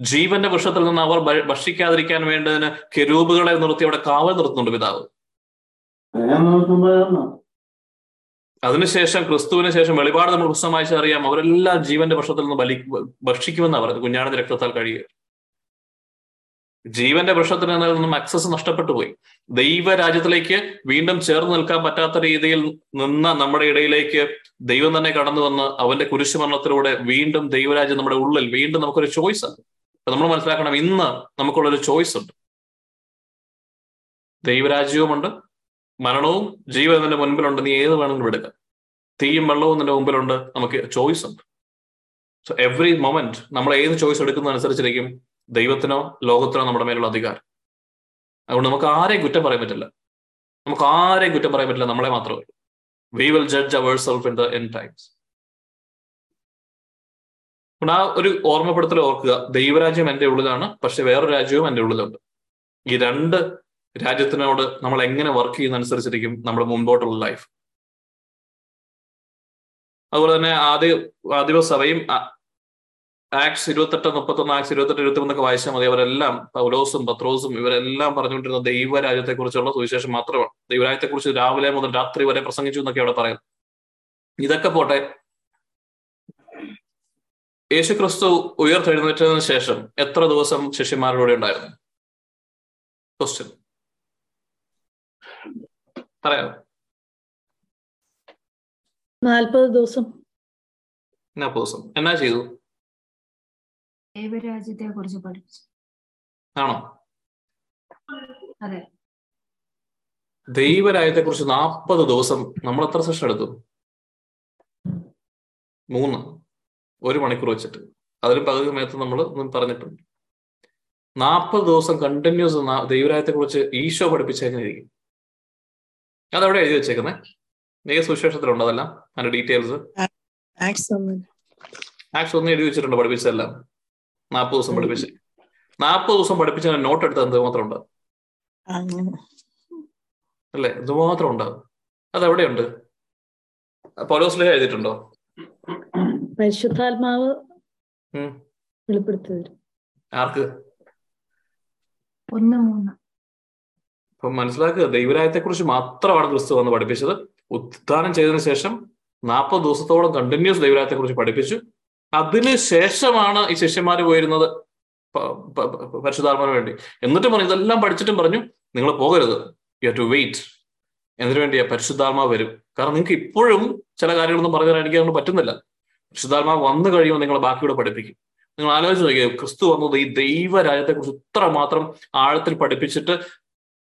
ജീവന്റെ വൃക്ഷത്തിൽ നിന്ന് അവർ ഭക്ഷിക്കാതിരിക്കാൻ വേണ്ടതിന് കെരൂപുകളെ നിർത്തി അവിടെ കാവൽ നിർത്തുന്നുണ്ട് പിതാവ്. അതിനുശേഷം ക്രിസ്തുവിന് ശേഷം വെളിപാട് നമ്മൾ പുസ്തകം വായിച്ചാൽ അറിയാം. അവരെല്ലാം ജീവന്റെ പക്ഷത്തിൽ നിന്ന് ബലി ഭക്ഷിക്കുമെന്നാണ് പറയുന്നത് കുഞ്ഞാണിന്റെ രക്തത്താൽ കഴിയുക ജീവന്റെ വൃക്ഷത്തിന് നിന്നും അക്സസ് നഷ്ടപ്പെട്ടു പോയി. ദൈവരാജ്യത്തിലേക്ക് വീണ്ടും ചേർന്ന് നിൽക്കാൻ പറ്റാത്ത രീതിയിൽ നിന്ന നമ്മുടെ ഇടയിലേക്ക് ദൈവം തന്നെ കടന്നു വന്ന് അവന്റെ കുരിശുമരണത്തിലൂടെ വീണ്ടും ദൈവരാജ്യം നമ്മുടെ ഉള്ളിൽ വീണ്ടും നമുക്കൊരു ചോയ്സ് ഉണ്ട്. നമ്മൾ മനസ്സിലാക്കണം ഇന്ന് നമുക്കുള്ളൊരു ചോയ്സ് ഉണ്ട്. ദൈവരാജ്യവുമുണ്ട് മരണവും ജീവൻ നിന്റെ മുൻപിലുണ്ട്. നീ ഏത് വേണമെങ്കിലും എടുക്കാം. തീയും വെള്ളവും നിന്റെ മുമ്പിലുണ്ട് നമുക്ക് ചോയ്സ് ഉണ്ട്. സോ എവറി മൊമെന്റ് നമ്മൾ ഏത് ചോയ്സ് എടുക്കുന്നതനുസരിച്ചിരിക്കും. ദൈവത്തിനോ ലോകത്തിനോ നമ്മുടെ മേലുള്ള അധികാരം. അതുകൊണ്ട് നമുക്ക് ആരെയും കുറ്റം പറയാൻ പറ്റില്ല. നമുക്ക് ആരെയും കുറ്റം പറയാൻ പറ്റില്ല. നമ്മളെ മാത്രമേ we will judge our self in the end times ആ ഒരു ഓർമ്മപ്പെടുത്തൽ ഓർക്കുക. ദൈവരാജ്യം എന്റെ ഉള്ളിലാണ് പക്ഷെ വേറൊരു രാജ്യവും എന്റെ ഉള്ളിലുണ്ട്. ഈ രണ്ട് രാജ്യത്തിനോട് നമ്മൾ എങ്ങനെ വർക്ക് ചെയ്യുന്ന അനുസരിച്ചിരിക്കും നമ്മുടെ മുമ്പോട്ടുള്ള ലൈഫ് അതുപോലെ തന്നെ ആദ്യ ആദിവ സഭയും ആക്സ് ഇരുപത്തെട്ട് മുപ്പത്തൊന്ന് ആക്സ് ഇരുപത്തെട്ട് ഇരുപത്തി മൂന്നൊക്കെ വായിച്ചാൽ മതി. അവരെല്ലാം പൗലോസും പത്രോസും ഇവരെല്ലാം പറഞ്ഞുകൊണ്ടിരുന്ന ദൈവരാജ്യത്തെ കുറിച്ചുള്ള സുവിശേഷം മാത്രമാണ്. ദൈവരാജ്യത്തെ കുറിച്ച് രാവിലെ മുതൽ രാത്രി വരെ പ്രസംഗിച്ചു എന്നൊക്കെ അവിടെ പറയുന്നത് ഇതൊക്കെ പോട്ടെ. യേശു ക്രിസ്തു ഉയർത്തെഴുന്നേറ്റതിന് ശേഷം എത്ര ദിവസം ശിഷ്യന്മാരുടെ ഉണ്ടായിരുന്നു? ക്വസ്റ്റ്യൻ പറയാം. നാൽപ്പത് ദിവസം. നാൽപ്പത് ദിവസം. എന്നാ ചെയ്തു? ദൈവരാജ്യത്തെ കുറിച്ച് പഠിപ്പിച്ചു. ആണോ? അതെ. ദൈവരാജ്യത്തെ കുറിച്ച് നാൽപ്പത് ദിവസം നമ്മൾ എത്ര സെഷൻ എടുത്തു? മൂന്ന്. ഒരു മണിക്കൂർ വെച്ചിട്ട്. അതിലും പകുതി സമയത്ത് നമ്മൾ പറഞ്ഞിട്ടുണ്ട്. നാൽപ്പത് ദിവസം കണ്ടിന്യൂസ് ദൈവരാജ്യത്തെ കുറിച്ച് ഈശോ പഠിപ്പിച്ചേക്കായിരിക്കും അതെവിടെ എഴുതി വെച്ചേക്കുന്നത് ഏത് സുവിശേഷത്തിലുണ്ടോ അതെല്ലാം? അതിന്റെ ഡീറ്റെയിൽസ്. ആക്സ് ഒന്ന്. ആക്സ് ഒന്നും എഴുതി വെച്ചിട്ടുണ്ട് പഠിപ്പിച്ചതെല്ലാം. നാൽപ്പത് ദിവസം പഠിപ്പിച്ച്. നാൽപ്പത് ദിവസം പഠിപ്പിച്ച നോട്ട് എടുത്ത് എന്ത് മാത്രം ഉണ്ട് അല്ലേ? എന്തുമാത്രം ഉണ്ടാകും അതെവിടെയുണ്ട്? പൗലോസ്ലേഹ എഴുതിയിട്ടുണ്ടോ? പരിശുദ്ധാത്മാവ്. വെളിപ്പെടുത്തി ആർക്ക്? ഒന്ന് മൂന്ന്. അപ്പൊ മനസ്സിലാക്കുക ദൈവരായത്തെ കുറിച്ച് മാത്രമാണ് ക്രിസ്തു വന്ന് പഠിപ്പിച്ചത്. ഉത്ഥാനം ചെയ്തതിനു ശേഷം നാൽപ്പത് ദിവസത്തോളം കണ്ടിന്യൂസ് ദൈവരായത്തെ കുറിച്ച് പഠിപ്പിച്ചു. അതിന് ശേഷമാണ് ഈ ശിഷ്യന്മാർ പോയിരുന്നത് പരിശുദ്ധാത്മാവിന് വേണ്ടി. എന്നിട്ടും പറഞ്ഞു ഇതെല്ലാം പഠിച്ചിട്ടും പറഞ്ഞു നിങ്ങൾ പോകരുത്. യു ഹവ് ടു വെയിറ്റ് എന്തിനു വേണ്ടിയാ? പരിശുദ്ധാത്മാവ് വരും. കാരണം നിങ്ങൾക്ക് ഇപ്പോഴും ചില കാര്യങ്ങളൊന്നും പറഞ്ഞു തരാൻ എനിക്ക് അതുകൊണ്ട് പറ്റുന്നില്ല. പരിശുദ്ധാത്മാവ് വന്നു കഴിയുമ്പോൾ നിങ്ങൾ ബാക്കിയോട് പഠിപ്പിക്കും. നിങ്ങൾ ആലോചിച്ച് നോക്കിയത് ക്രിസ്തു വന്നത് ഈ ദൈവരാജ്യത്തെക്കുറിച്ച് ഇത്ര മാത്രം ആഴത്തിൽ പഠിപ്പിച്ചിട്ട്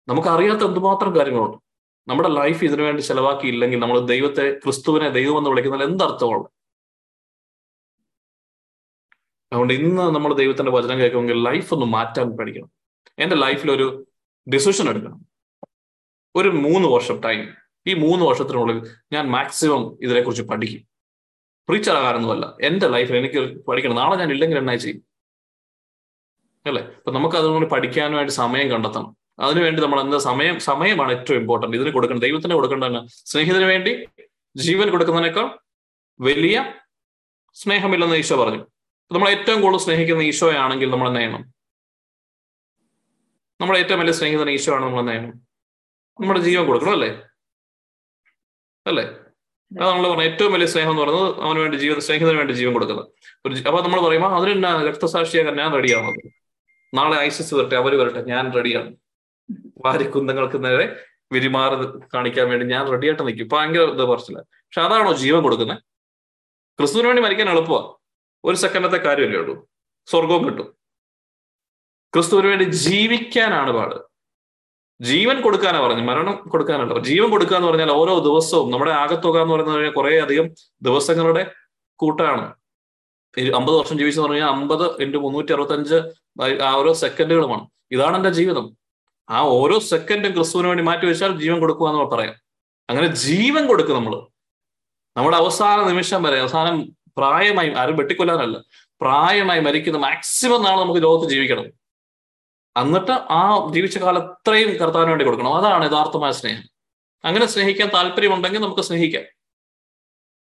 നമുക്ക് അറിയാത്ത എന്തുമാത്രം കാര്യങ്ങളുണ്ട്. നമ്മുടെ ലൈഫ് ഇതിനു വേണ്ടി ചെലവാക്കിയില്ലെങ്കിൽ നമ്മൾ ദൈവത്തെ ക്രിസ്തുവിനെ ദൈവം എന്ന് വിളിക്കുന്നതിൽ എന്തർത്ഥമുള്ളു അതുകൊണ്ട് ഇന്ന് നമ്മൾ ദൈവത്തിന്റെ വചനം കേൾക്കുമെങ്കിൽ ലൈഫ് ഒന്ന് മാറ്റാൻ പഠിക്കണം. എന്റെ ലൈഫിൽ ഒരു ഡിസിഷൻ എടുക്കണം. ഒരു മൂന്ന് വർഷം ടൈം ഈ മൂന്ന് വർഷത്തിനുള്ളിൽ ഞാൻ മാക്സിമം ഇതിനെക്കുറിച്ച് പഠിക്കും. പ്രീച്ചർ ആകാനൊന്നുമല്ല. എന്റെ ലൈഫിൽ എനിക്ക് പഠിക്കണം. നാളെ ഞാൻ ഇല്ലെങ്കിൽ എന്നാ ചെയ്യും? അല്ലേ? അപ്പൊ നമുക്ക് അതുകൊണ്ട് പഠിക്കാനുമായിട്ട് സമയം കണ്ടെത്തണം. അതിനുവേണ്ടി നമ്മൾ എന്താ സമയം സമയമാണ് ഏറ്റവും ഇമ്പോർട്ടന്റ് ഇതിന് കൊടുക്കേണ്ട ദൈവത്തിന് കൊടുക്കേണ്ടതാണ്. സ്നേഹിതന് വേണ്ടി ജീവൻ കൊടുക്കുന്നതിനേക്കാൾ വലിയ സ്നേഹമില്ലെന്ന് ഈശോ പറഞ്ഞു. നമ്മൾ ഏറ്റവും കൂടുതൽ സ്നേഹിക്കുന്ന ഈശോയാണെങ്കിൽ നമ്മൾ ചെയ്യണം? നമ്മുടെ ഏറ്റവും വലിയ സ്നേഹിതൻ ഈശോ ആണ് നമ്മൾ എന്ത് ചെയ്യണം? നമ്മുടെ ജീവൻ കൊടുക്കണം അല്ലേ? അല്ലേ? അത് നമ്മൾ പറഞ്ഞ ഏറ്റവും വലിയ സ്നേഹം എന്ന് പറയുന്നത് അവന് വേണ്ടി ജീവൻ സ്നേഹിതന് വേണ്ടി ജീവൻ കൊടുക്കുന്നത്. ഒരു അപ്പൊ നമ്മൾ പറയുമ്പോൾ അതിന് രക്തസാക്ഷിയാകാൻ ഞാൻ റെഡിയാണത് നാളെ ഐസിസ് വരട്ടെ അവർ വരട്ടെ ഞാൻ റെഡിയാണ് വാരി കുന്തങ്ങൾക്ക് നേരെ വിരിമാറി കാണിക്കാൻ വേണ്ടി ഞാൻ റെഡിയായിട്ട് നിൽക്കും. ഭയങ്കര ഇത് പറച്ചില്ല പക്ഷെ അതാണോ ജീവൻ കൊടുക്കുന്നത് ക്രിസ്തുവിന് വേണ്ടി മരിക്കാൻ എളുപ്പമാണ് ഒരു സെക്കൻഡത്തെ കാര്യമല്ലേ ഉള്ളൂ. സ്വർഗവും കിട്ടും. ക്രിസ്തുവിന് വേണ്ടി ജീവിക്കാനാണ് പാട്. ജീവൻ കൊടുക്കാനാ പറഞ്ഞു മരണം കൊടുക്കാനല്ല. ജീവൻ കൊടുക്കുക എന്ന് പറഞ്ഞാൽ ഓരോ ദിവസവും നമ്മുടെ ആകത്തുക എന്ന് പറയുന്നത് കുറെ അധികം ദിവസങ്ങളുടെ കൂട്ടാണ്. അമ്പത് വർഷം ജീവിച്ചെന്ന് പറഞ്ഞാൽ അമ്പത് ഇന്റു മുന്നൂറ്റി അറുപത്തഞ്ച് ആ ഓരോ സെക്കൻഡുകളുമാണ്. ഇതാണ് എന്റെ ജീവിതം. ആ ഓരോ സെക്കൻഡും ക്രിസ്തുവിന് വേണ്ടി മാറ്റി വെച്ചാൽ ജീവൻ കൊടുക്കുക എന്ന് പറയാം. അങ്ങനെ ജീവൻ കൊടുക്കും നമ്മൾ നമ്മുടെ അവസാന നിമിഷം വരെ അവസാനം പ്രായമായി ആരും വെട്ടിക്കൊല്ലാനല്ല പ്രായമായി മരിക്കുന്ന മാക്സിമം നാളെ നമുക്ക് ലോകത്ത് ജീവിക്കണം. എന്നിട്ട് ആ ജീവിച്ച കാലം അത്രയും കർത്താവിന് വേണ്ടി കൊടുക്കണം. അതാണ് യഥാർത്ഥമായ സ്നേഹം. അങ്ങനെ സ്നേഹിക്കാൻ താല്പര്യമുണ്ടെങ്കിൽ നമുക്ക് സ്നേഹിക്കാം.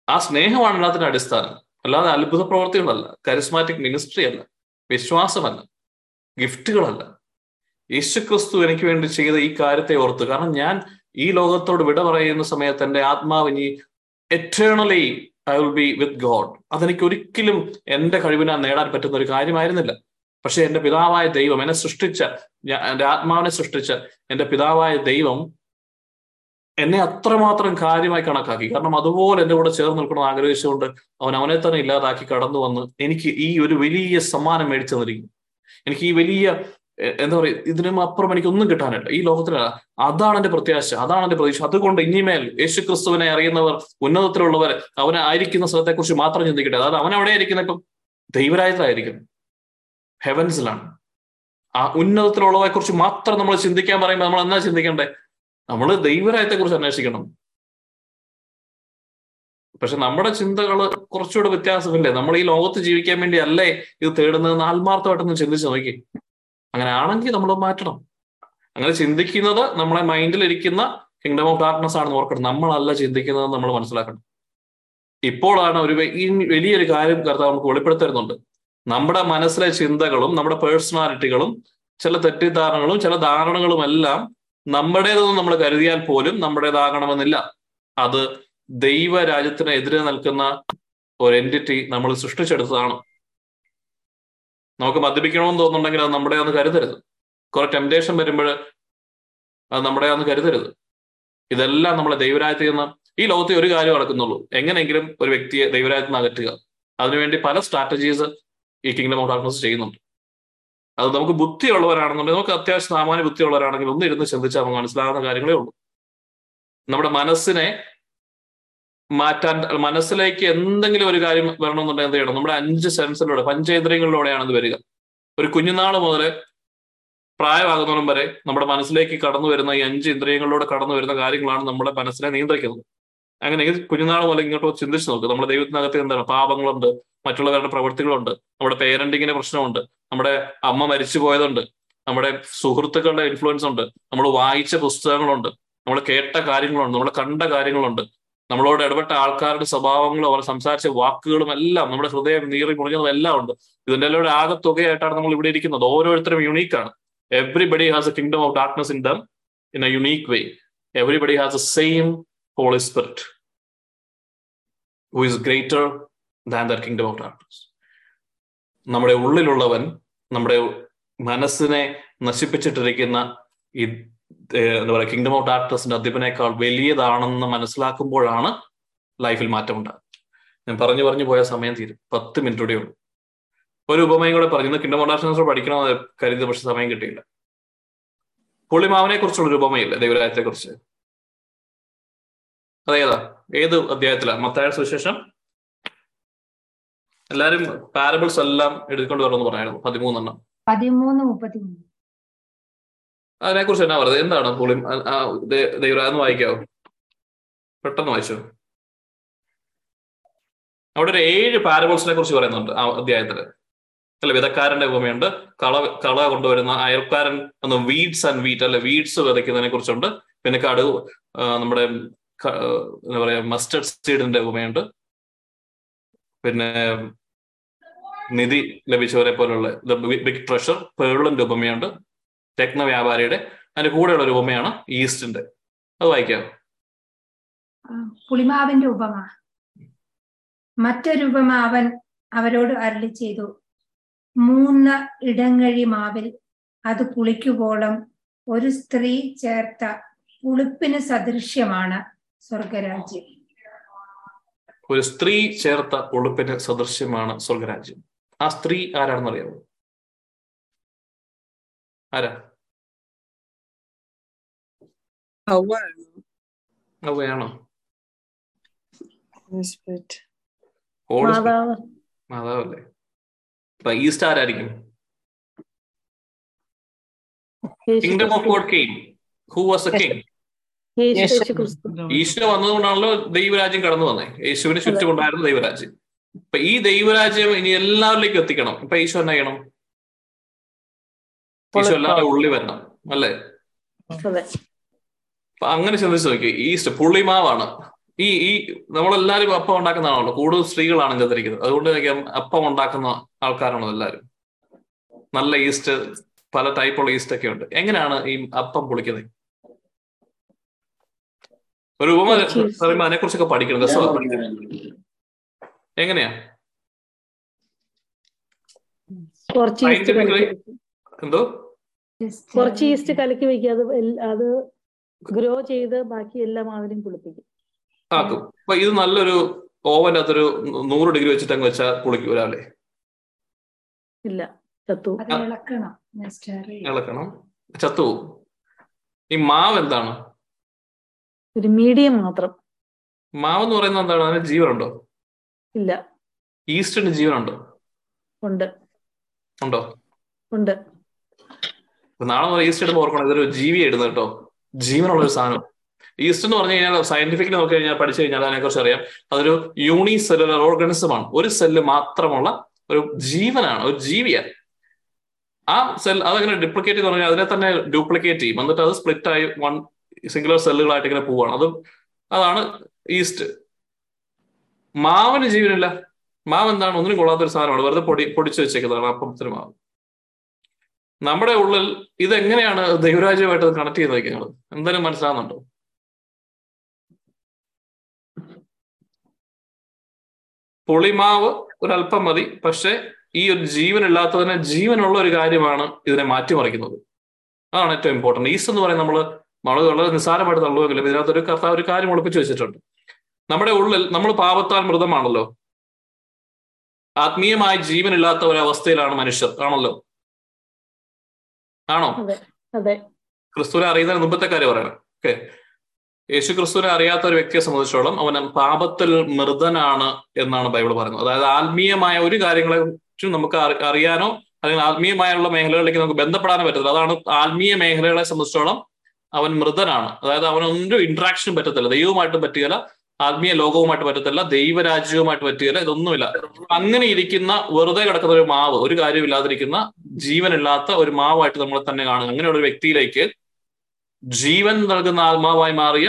ആ സ്നേഹമാണ് എല്ലാത്തിന്റെ അടിസ്ഥാനം. അല്ലാതെ അത്ഭുത പ്രവർത്തികളല്ല കരിസ്മാറ്റിക് മിനിസ്ട്രി അല്ല. വിശ്വാസമല്ല. ഗിഫ്റ്റുകളല്ല. യേശുക്രിസ്തു എനിക്ക് വേണ്ടി ചെയ്ത ഈ കാര്യത്തെ ഓർത്ത്. കാരണം ഞാൻ ഈ ലോകത്തോട് വിട പറയുന്ന സമയത്ത് എന്റെ ആത്മാവ് ഇനി eternally I will be with God അതെനിക്ക് ഒരിക്കലും എന്റെ കഴിവിനാൽ നേടാൻ പറ്റുന്ന ഒരു കാര്യമായിരുന്നില്ല. പക്ഷെ എന്റെ പിതാവായ ദൈവം എന്നെ സൃഷ്ടിച്ച എന്റെ ആത്മാവിനെ സൃഷ്ടിച്ച എന്റെ പിതാവായ ദൈവം എന്നെ അത്രമാത്രം കാര്യമായി കണക്കാക്കി. കാരണം അതുപോലെ എന്റെ കൂടെ ചേർന്ന് നിൽക്കണം ആഗ്രഹിച്ചുകൊണ്ട് അവൻ അവനെ തന്നെ ഇല്ലാതാക്കി കടന്നു വന്ന് എനിക്ക് ഈ ഒരു വലിയ സമ്മാനം മേടിച്ചു തന്നിരിക്കുന്നു. എനിക്ക് ഈ വലിയ എന്താ പറയുക ഇതിനും അപ്പുറം എനിക്ക് ഒന്നും കിട്ടാനില്ല. ഈ ലോകത്തിലല്ല. അതാണ് എന്റെ പ്രത്യാശ. അതാണ് എന്റെ പ്രതീക്ഷ. അതുകൊണ്ട് ഇനിമേൽ യേശു ക്രിസ്തുവിനെ അറിയുന്നവർ ഉന്നതത്തിലുള്ളവർ അവനെ ആയിരിക്കുന്ന സ്ഥലത്തെക്കുറിച്ച് മാത്രം ചിന്തിക്കട്ടെ. അതായത് അവൻ എവിടെ ആയിരിക്കുന്ന ഇപ്പം? ദൈവരായത്തിലായിരിക്കും ഹെവൻസിലാണ്. ആ ഉന്നതത്തിലുള്ളവരെ കുറിച്ച് മാത്രം നമ്മൾ ചിന്തിക്കാൻ പറയുമ്പോൾ നമ്മൾ എന്നാ ചിന്തിക്കണ്ടേ? നമ്മൾ ദൈവരായത്തെ കുറിച്ച് അന്വേഷിക്കണം. പക്ഷെ നമ്മുടെ ചിന്തകൾ കുറച്ചുകൂടെ വ്യത്യാസമില്ലേ? നമ്മൾ ഈ ലോകത്ത് ജീവിക്കാൻ വേണ്ടി അല്ലേ ഇത് തേടുന്നതെന്ന് ആത്മാർത്ഥമായിട്ടൊന്ന് ചിന്തിച്ച് നോക്കി. അങ്ങനെ ആണെങ്കിൽ നമ്മൾ മാറ്റണം. അങ്ങനെ ചിന്തിക്കുന്നത് നമ്മളെ മൈൻഡിലിരിക്കുന്ന കിങ്ഡം ഓഫ് ഡാർക്ക്നെസ് ആണെന്ന് ഓർക്കണം. നമ്മളല്ല ചിന്തിക്കുന്നത് നമ്മൾ മനസ്സിലാക്കണം. ഇപ്പോഴാണ് ഒരു വലിയൊരു കാര്യം കർത്താവ് നമുക്ക് വെളിപ്പെടുത്തരുന്നുണ്ട്. നമ്മുടെ മനസ്സിലെ ചിന്തകളും നമ്മുടെ പേഴ്സണാലിറ്റികളും ചില തെറ്റിദ്ധാരണകളും ചില ധാരണകളും എല്ലാം നമ്മുടേതെന്ന് നമ്മൾ കരുതിയാൽ പോലും നമ്മുടേതാകണമെന്നില്ല. അത് ദൈവരാജ്യത്തിന് എതിരെ നിൽക്കുന്ന ഒരു എന്റിറ്റി നമ്മൾ സൃഷ്ടിച്ചെടുത്തതാണ്. നമുക്ക് മദ്യപിക്കണമെന്ന് തോന്നുന്നുണ്ടെങ്കിൽ അത് നമ്മുടെ ആണെന്ന് കരുതരുത്. കുറെ ടെംപ്റ്റേഷൻ വരുമ്പോൾ അത് നമ്മുടെ ആണെന്ന് കരുതരുത്. ഇതെല്ലാം നമ്മളെ ദൈവരാജ്യത്തിൽ നിന്ന് ഈ ലോകത്തെ ഒരു കാര്യം നടക്കുന്നുള്ളൂ. എങ്ങനെയെങ്കിലും ഒരു വ്യക്തിയെ ദൈവരാജ്യത്തിൽ നിന്ന് അകറ്റുക. അതിനുവേണ്ടി പല സ്ട്രാറ്റജീസ് ഈ കിങ്ഡം ഓഫ് ഡാർക്ക്നസ് ചെയ്യുന്നുണ്ട്. അത് നമുക്ക് ബുദ്ധിയുള്ളവരാണെന്നുണ്ടെങ്കിൽ നമുക്ക് അത്യാവശ്യം സാമാന്യ ബുദ്ധിയുള്ളവരാണെങ്കിൽ ഒന്ന് ഇരുന്ന് ചിന്തിച്ചാൽ നമുക്ക് മനസ്സിലാകുന്ന കാര്യങ്ങളേ ഉള്ളൂ. നമ്മുടെ മനസ്സിനെ മാറ്റാൻ മനസ്സിലേക്ക് എന്തെങ്കിലും ഒരു കാര്യം വരണമെന്നുണ്ടെങ്കിൽ എന്ത് ചെയ്യണം? നമ്മുടെ അഞ്ച് സെൻസിലൂടെ പഞ്ചേന്ദ്രിയങ്ങളിലൂടെയാണ് ഇത് വരിക. ഒരു കുഞ്ഞുനാൾ മുതൽ പ്രായമാകുന്നതും വരെ നമ്മുടെ മനസ്സിലേക്ക് കടന്നു വരുന്ന ഈ അഞ്ച് ഇന്ദ്രിയങ്ങളിലൂടെ കടന്നു വരുന്ന കാര്യങ്ങളാണ് നമ്മുടെ മനസ്സിനെ നിയന്ത്രിക്കുന്നത്. അങ്ങനെ കുഞ്ഞുനാൾ മുതൽ ഇങ്ങോട്ട് ചിന്തിച്ചു നോക്കുക നമ്മുടെ ദൈവത്തിനകത്ത് എന്താണ്? പാപങ്ങളുണ്ട് മറ്റുള്ളവരുടെ പ്രവൃത്തികളുണ്ട് നമ്മുടെ പേരന്റിങ്ങിന്റെ പ്രശ്നമുണ്ട് നമ്മുടെ അമ്മ മരിച്ചു പോയതുണ്ട് നമ്മുടെ സുഹൃത്തുക്കളുടെ ഇൻഫ്ലുവൻസ് ഉണ്ട് നമ്മൾ വായിച്ച പുസ്തകങ്ങളുണ്ട് നമ്മൾ കേട്ട കാര്യങ്ങളുണ്ട് നമ്മൾ കണ്ട കാര്യങ്ങളുണ്ട്. നമ്മളോട് ഇടപെട്ട ആൾക്കാരുടെ സ്വഭാവങ്ങളും അവർ സംസാരിച്ച വാക്കുകളും എല്ലാം നമ്മുടെ ഹൃദയം നീറി മുറിഞ്ഞതും എല്ലാം ഉണ്ട്. ഇതിന്റെ എല്ലാം ഒരു ആകത്തുകയായിട്ടാണ് നമ്മൾ ഇവിടെ ഇരിക്കുന്നത്. ഓരോരുത്തരും യുണീക്കാണ് everybody has a kingdom of darkness in them in a unique way everybody has a same Holy Spirit who is greater than the kingdom of darkness നമ്മുടെ ഉള്ളിലുള്ളവൻ നമ്മുടെ മനസ്സിനെ നശിപ്പിച്ചിട്ടിരിക്കുന്ന ഈ എന്താ പറയുക കിങ്ഡം ഓഫ് ഡാർക്ക്നസിന്റെ അധിപനേക്കാൾ വലിയതാണെന്ന് മനസ്സിലാക്കുമ്പോഴാണ് ലൈഫിൽ മാറ്റം ഉണ്ടാകുന്നത് ഞാൻ പറഞ്ഞു പറഞ്ഞു പോയ സമയം തീരും. പത്ത് മിനിറ്റൂടെ ഉള്ളൂ. ഒരു ഉപമയും കൂടെ പറഞ്ഞു. കിങ്ഡം ഓഫ് ഡാർക്ക്നസ് പഠിക്കണമെന്ന് കരുതി പക്ഷെ സമയം കിട്ടിയില്ല. പുള്ളിമാവനെ കുറിച്ചുള്ള ഒരു ഉപമയില്ല? ദൈവരായത്തെ കുറിച്ച് അതേതാ? ഏത് അധ്യായത്തിലാണ് മത്തായ സുവിശേഷം? എല്ലാരും പാരബിൾസ് എല്ലാം എടുത്തുകൊണ്ട് വരണമെന്ന് പറയായിരുന്നു പതിമൂന്നെണ്ണം. പതിമൂന്ന് മുപ്പത്തിമൂന്ന്. അതിനെക്കുറിച്ച് എന്നാ പറയുന്നത് എന്താണ് പുളി ദൈവരാന്ന് വായിക്കാവോ? പെട്ടെന്ന് വായിച്ചോ. അവിടെ ഒരു ഏഴ് പാരബിൾസിനെ കുറിച്ച് പറയുന്നുണ്ട് ആ അധ്യായത്തിൽ. അല്ലെ വിതക്കാരന്റെ ഭൂമിയുണ്ട്. കള കള കൊണ്ടുവരുന്ന അയൽക്കാരൻ ഒന്ന് വീഡ്സ് ആൻഡ് വീറ്റ് അല്ലെ വീഡ്സ് വിതയ്ക്കുന്നതിനെ കുറിച്ചുണ്ട്. പിന്നെ കടു നമ്മുടെ എന്താ പറയാ മസ്റ്റർഡ് സീഡിന്റെ ഭൂമിയുണ്ട്. പിന്നെ നിധി ലഭിച്ചവരെ പോലുള്ള ബിഗ് ട്രഷർ പേളിന്റെ ഉപമയുണ്ട് രത്ന വ്യാപാരിയുടെ അതിന്റെ കൂടെയുള്ള ഒരു ഉപമയാണ് ഈസ്റ്റിന്റെ അത് വായിക്കാം. പുളിമാവിന്റെ ഉപമ. മറ്റൊരു ഉപമ അവൻ അവരോട് അരളി ചെയ്തു. മൂന്ന് ഇടങ്ങഴി മാവിൽ അത് പുളിക്കുവോളം ഒരു സ്ത്രീ ചേർത്ത പുളിപ്പിന് സദൃശ്യമാണ് സ്വർഗരാജ്യം. ഒരു സ്ത്രീ ചേർത്ത പുളിപ്പിന് സദൃശ്യമാണ് സ്വർഗരാജ്യം. ആ സ്ത്രീ ആരാണെന്ന് അറിയാമോ ആരാ? അവയാണോ മാതാവ് മാതാവല്ലേ അപ്പൊ ഈസ്റ്റ് ആരായിരിക്കും kingdom of God came who was a king Isho വന്നതുകൊണ്ടാണല്ലോ ദൈവരാജ്യം കടന്നു വന്നേ. യേശുവിന് ചുറ്റുമുണ്ടായിരുന്നു ദൈവരാജ്യം. അപ്പൊ ഈ ദൈവരാജ്യം ഇനി എല്ലാവരിലേക്കും എത്തിക്കണം. ഇപ്പൊ ഈശോ എന്നാ ചെയ്യണം? ഈശോ എല്ലാവരുടെ ഉള്ളി വരണം. അല്ലേ? അങ്ങനെ ചിന്തിച്ച് നോക്കി ഈസ്റ്റ് പുള്ളിമാവാണ് ഈ ഈ നമ്മളെല്ലാരും അപ്പം ഉണ്ടാക്കുന്നതാണല്ലോ കൂടുതൽ സ്ത്രീകളാണ് ഇതിരിക്കുന്നത് അതുകൊണ്ട് അപ്പം ഉണ്ടാക്കുന്ന ആൾക്കാരാണോ എല്ലാവരും നല്ല ഈസ്റ്റ് പല ടൈപ്പുള്ള ഈസ്റ്റ് ഒക്കെ ഉണ്ട്. എങ്ങനെയാണ് ഈ അപ്പം പൊളിക്കുന്നത്? ഒരു ഉപമ പറയുമ്പോ അതിനെ കുറിച്ചൊക്കെ പഠിക്കണം എങ്ങനെയാ? കുറച്ച് ഈസ്റ്റ് എന്തോ? കുറച്ച് ഈസ്റ്റ് കലക്കി വെക്കുക അത് അത് ഗ്രോ ചെയ്ത് ബാക്കി എല്ലാ മാവിലും കുളിപ്പിക്കും ആക്കും അപ്പൊ ഇത് നല്ലൊരു ഓവൻ അതൊരു നൂറ് ഡിഗ്രി വെച്ചിട്ട് അങ്ങ് വെച്ചാൽ കുളിക്കൂ ഒരാളെ ഇല്ല ചത്തു ഇളക്കണം ചത്തു ഈ മാവ് എന്താണ്? ഒരു മീഡിയം മാത്രം. മാവ് എന്ന് പറയുന്നത് എന്താണ്? അതിന് ജീവനുണ്ടോ? ഇല്ല. ഈസ്റ്റിന് ജീവനുണ്ടോ? ഉണ്ട്. ഉണ്ടോ? ഉണ്ട്. നാളെ ഈസ്റ്റ് ഇടുമ്പോൾ ഓർക്കണം ഇതൊരു ജീവി ഇടുന്നത് കേട്ടോ. ജീവനുള്ള ഒരു സാധനം ഈസ്റ്റ് എന്ന് പറഞ്ഞു കഴിഞ്ഞാൽ സയന്റിഫിക്കലി നോക്കി കഴിഞ്ഞാൽ പഠിച്ചു കഴിഞ്ഞാൽ അതിനെക്കുറിച്ച് അറിയാം. അതൊരു യൂണി സെല്ലുലർ ഓർഗാനിസം ആണ്. ഒരു സെല്ല് മാത്രമുള്ള ഒരു ജീവനാണ് ഒരു ജീവിയാണ് ആ സെൽ അതങ്ങനെ ഡ്യൂപ്ലിക്കേറ്റ് എന്ന് പറഞ്ഞാൽ അതിനെ തന്നെ ഡ്യൂപ്ലിക്കേറ്റ് ചെയ്യും. എന്നിട്ട് അത് സ്പ്ലിറ്റ് ആയി വൺ സിംഗുലർ സെല്ലുകളായിട്ട് ഇങ്ങനെ പോവാണ്. അത് അതാണ് ഈസ്റ്റ്. മാവിന് ജീവനില്ല. മാവ് എന്താണ്? ഒന്നിനും കൊള്ളാത്ത ഒരു സാധനമാണ്. വെറുതെ പൊടി പൊടിച്ചു വെച്ചേക്കുന്നതാണ് അപ്പത്തിന് മാവ്. നമ്മുടെ ഉള്ളിൽ ഇതെങ്ങനെയാണ് ദൈവരാജ്യമായിട്ട് കണക്ട് ചെയ്ത് വയ്ക്കുന്നത്? എന്തായാലും മനസ്സിലാകുന്നുണ്ടോ പുളിമാവ് ഒരല്പം മതി പക്ഷെ ഈ ഒരു ജീവൻ ഇല്ലാത്തതിനെ ജീവനുള്ള ഒരു കാര്യമാണ് ഇതിനെ മാറ്റിമറിക്കുന്നത്. അതാണ് ഏറ്റവും ഇമ്പോർട്ടന്റ് ഈസ്റ്റ് എന്ന് പറയുന്നത് നമ്മൾ നമ്മൾ വളരെ നിസ്സാരമായിട്ട് തള്ളുവെങ്കിലും ഇതിനകത്ത് ഒരു കർത്താവ് ഒരു കാര്യം ഒളിപ്പിച്ചു വെച്ചിട്ടുണ്ട്. നമ്മുടെ ഉള്ളിൽ നമ്മൾ പാപത്താൽ മൃതമാണല്ലോ. ആത്മീയമായ ജീവനില്ലാത്ത ഒരവസ്ഥയിലാണ് മനുഷ്യർ ആണല്ലോ? ആണോ? ക്രിസ്തുവിനെ അറിയുന്നതിന് മുമ്പത്തെ കാര്യം പറയണം. ഓക്കെ. യേശു ക്രിസ്തുവിനെ അറിയാത്ത ഒരു വ്യക്തിയെ സംബന്ധിച്ചോളം അവൻ പാപത്തിൽ മൃതനാണ് എന്നാണ് ബൈബിൾ പറയുന്നത്. അതായത് ആത്മീയമായ ഒരു കാര്യങ്ങളെ കുറിച്ചും നമുക്ക് അറിയാനോ അല്ലെങ്കിൽ ആത്മീയമായുള്ള മേഖലകളിലേക്ക് നമുക്ക് ബന്ധപ്പെടാനോ പറ്റത്തില്ല. അതാണ് ആത്മീയ മേഖലകളെ സംബന്ധിച്ചോളം അവൻ മൃതനാണ്. അതായത് അവനൊന്നും ഇന്ററാക്ഷൻ പറ്റത്തില്ല. ദൈവമായിട്ടും പറ്റുകയില്ല. ആത്മീയ ലോകവുമായിട്ട് പറ്റത്തില്ല ദൈവരാജ്യവുമായിട്ട് പറ്റുകയില്ല ഇതൊന്നുമില്ല. അങ്ങനെ ഇരിക്കുന്ന വെറുതെ കിടക്കുന്ന ഒരു മാവ് ഒരു കാര്യമില്ലാതിരിക്കുന്ന ജീവനില്ലാത്ത ഒരു മാവായിട്ട് നമ്മളെ തന്നെ കാണുന്നു. അങ്ങനെയുള്ള ഒരു വ്യക്തിയിലേക്ക് ജീവൻ നൽകുന്ന ആത്മാവായി മാറിയ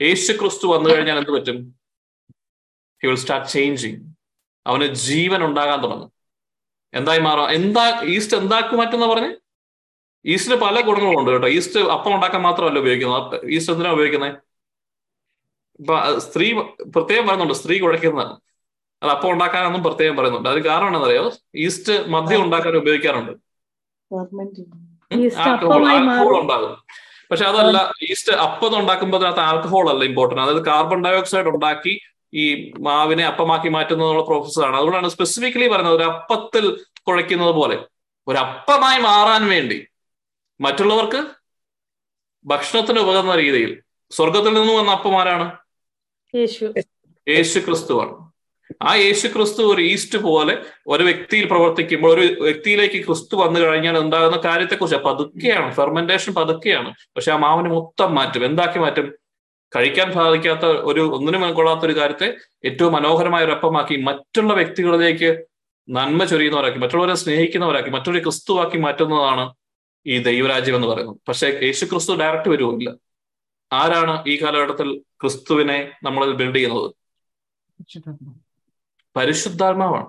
യേശു ക്രിസ്തു വന്നു കഴിഞ്ഞാൽ എന്ത് പറ്റും? ഹി വിൽ സ്റ്റാർട്ട് ചേഞ്ചിങ് അവന് ജീവൻ ഉണ്ടാകാൻ തുടങ്ങും. എന്തായി മാറാം? എന്താ ഈസ്റ്റ് എന്താക്കി മാറ്റുന്ന പറഞ്ഞ്? ഈസ്റ്റിന് പല ഗുണങ്ങളുണ്ട് കേട്ടോ. ഈസ്റ്റ് അപ്പം ഉണ്ടാക്കാൻ മാത്രമല്ല ഉപയോഗിക്കുന്നത്. ഈസ്റ്റ് എന്തിനാ ഉപയോഗിക്കുന്നത്? ഇപ്പൊ സ്ത്രീ പ്രത്യേകം പറയുന്നുണ്ട് സ്ത്രീ കുഴയ്ക്കുന്നതാണ് അത് അപ്പം ഉണ്ടാക്കാനൊന്നും പ്രത്യേകം പറയുന്നുണ്ട്. അത് കാരണം എന്താണെന്നറിയോ? ഈസ്റ്റ് മദ്യം ഉണ്ടാക്കാൻ ഉപയോഗിക്കാറുണ്ട്. ആൽക്കഹോൾ ഉണ്ടാകും. പക്ഷെ അതല്ല ഈസ്റ്റ് അപ്പം ഉണ്ടാക്കുമ്പോൾ അതിനകത്ത് ആൽക്കഹോൾ അല്ല ഇമ്പോർട്ടന്റ് അതായത് കാർബൺ ഡയോക്സൈഡ് ഉണ്ടാക്കി ഈ മാവിനെ അപ്പമാക്കി മാറ്റുന്നതിനുള്ള പ്രോസസ്സാണ് അതുകൊണ്ടാണ് സ്പെസിഫിക്കലി പറയുന്നത് ഒരു അപ്പത്തിൽ കുഴയ്ക്കുന്നത് പോലെ. ഒരു അപ്പമായി മാറാൻ വേണ്ടി മറ്റുള്ളവർക്ക് ഭക്ഷണത്തിന് ഉപകരണ രീതിയിൽ. സ്വർഗത്തിൽ നിന്ന് വന്ന അപ്പമാരാണ് യേശു. ക്രിസ്തുവാണ് ആ യേശു ക്രിസ്തു ഒരു ഈസ്റ്റ് പോലെ ഒരു വ്യക്തിയിൽ പ്രവർത്തിക്കുമ്പോൾ ഒരു വ്യക്തിയിലേക്ക് ക്രിസ്തു വന്നു കഴിഞ്ഞാൽ ഉണ്ടാകുന്ന കാര്യത്തെക്കുറിച്ച് പതുക്കെയാണ്. ഫെർമെന്റേഷൻ പതുക്കെയാണ്. പക്ഷെ ആ മാവിനെ മൊത്തം മാറ്റും. എന്താക്കി മാറ്റും? കഴിക്കാൻ സാധിക്കാത്ത ഒരു ഒന്നിനും കൊള്ളാത്ത ഒരു കാര്യത്തെ ഏറ്റവും മനോഹരമായ ഒരപ്പമാക്കി മറ്റുള്ള വ്യക്തികളിലേക്ക് നന്മ ചൊരിയുന്നവരാക്കി മറ്റുള്ളവരെ സ്നേഹിക്കുന്നവരാക്കി മറ്റൊരു ക്രിസ്തുവാക്കി മാറ്റുന്നതാണ് ഈ ദൈവരാജ്യം എന്ന് പറയുന്നത്. പക്ഷെ യേശു ക്രിസ്തു ഡയറക്റ്റ് വരുമില്ല ആരാണ് ഈ കാലഘട്ടത്തിൽ ക്രിസ്തുവിനെ നമ്മളിൽ ബിൽഡ് ചെയ്യുന്നത്? പരിശുദ്ധാത്മാവാണ്.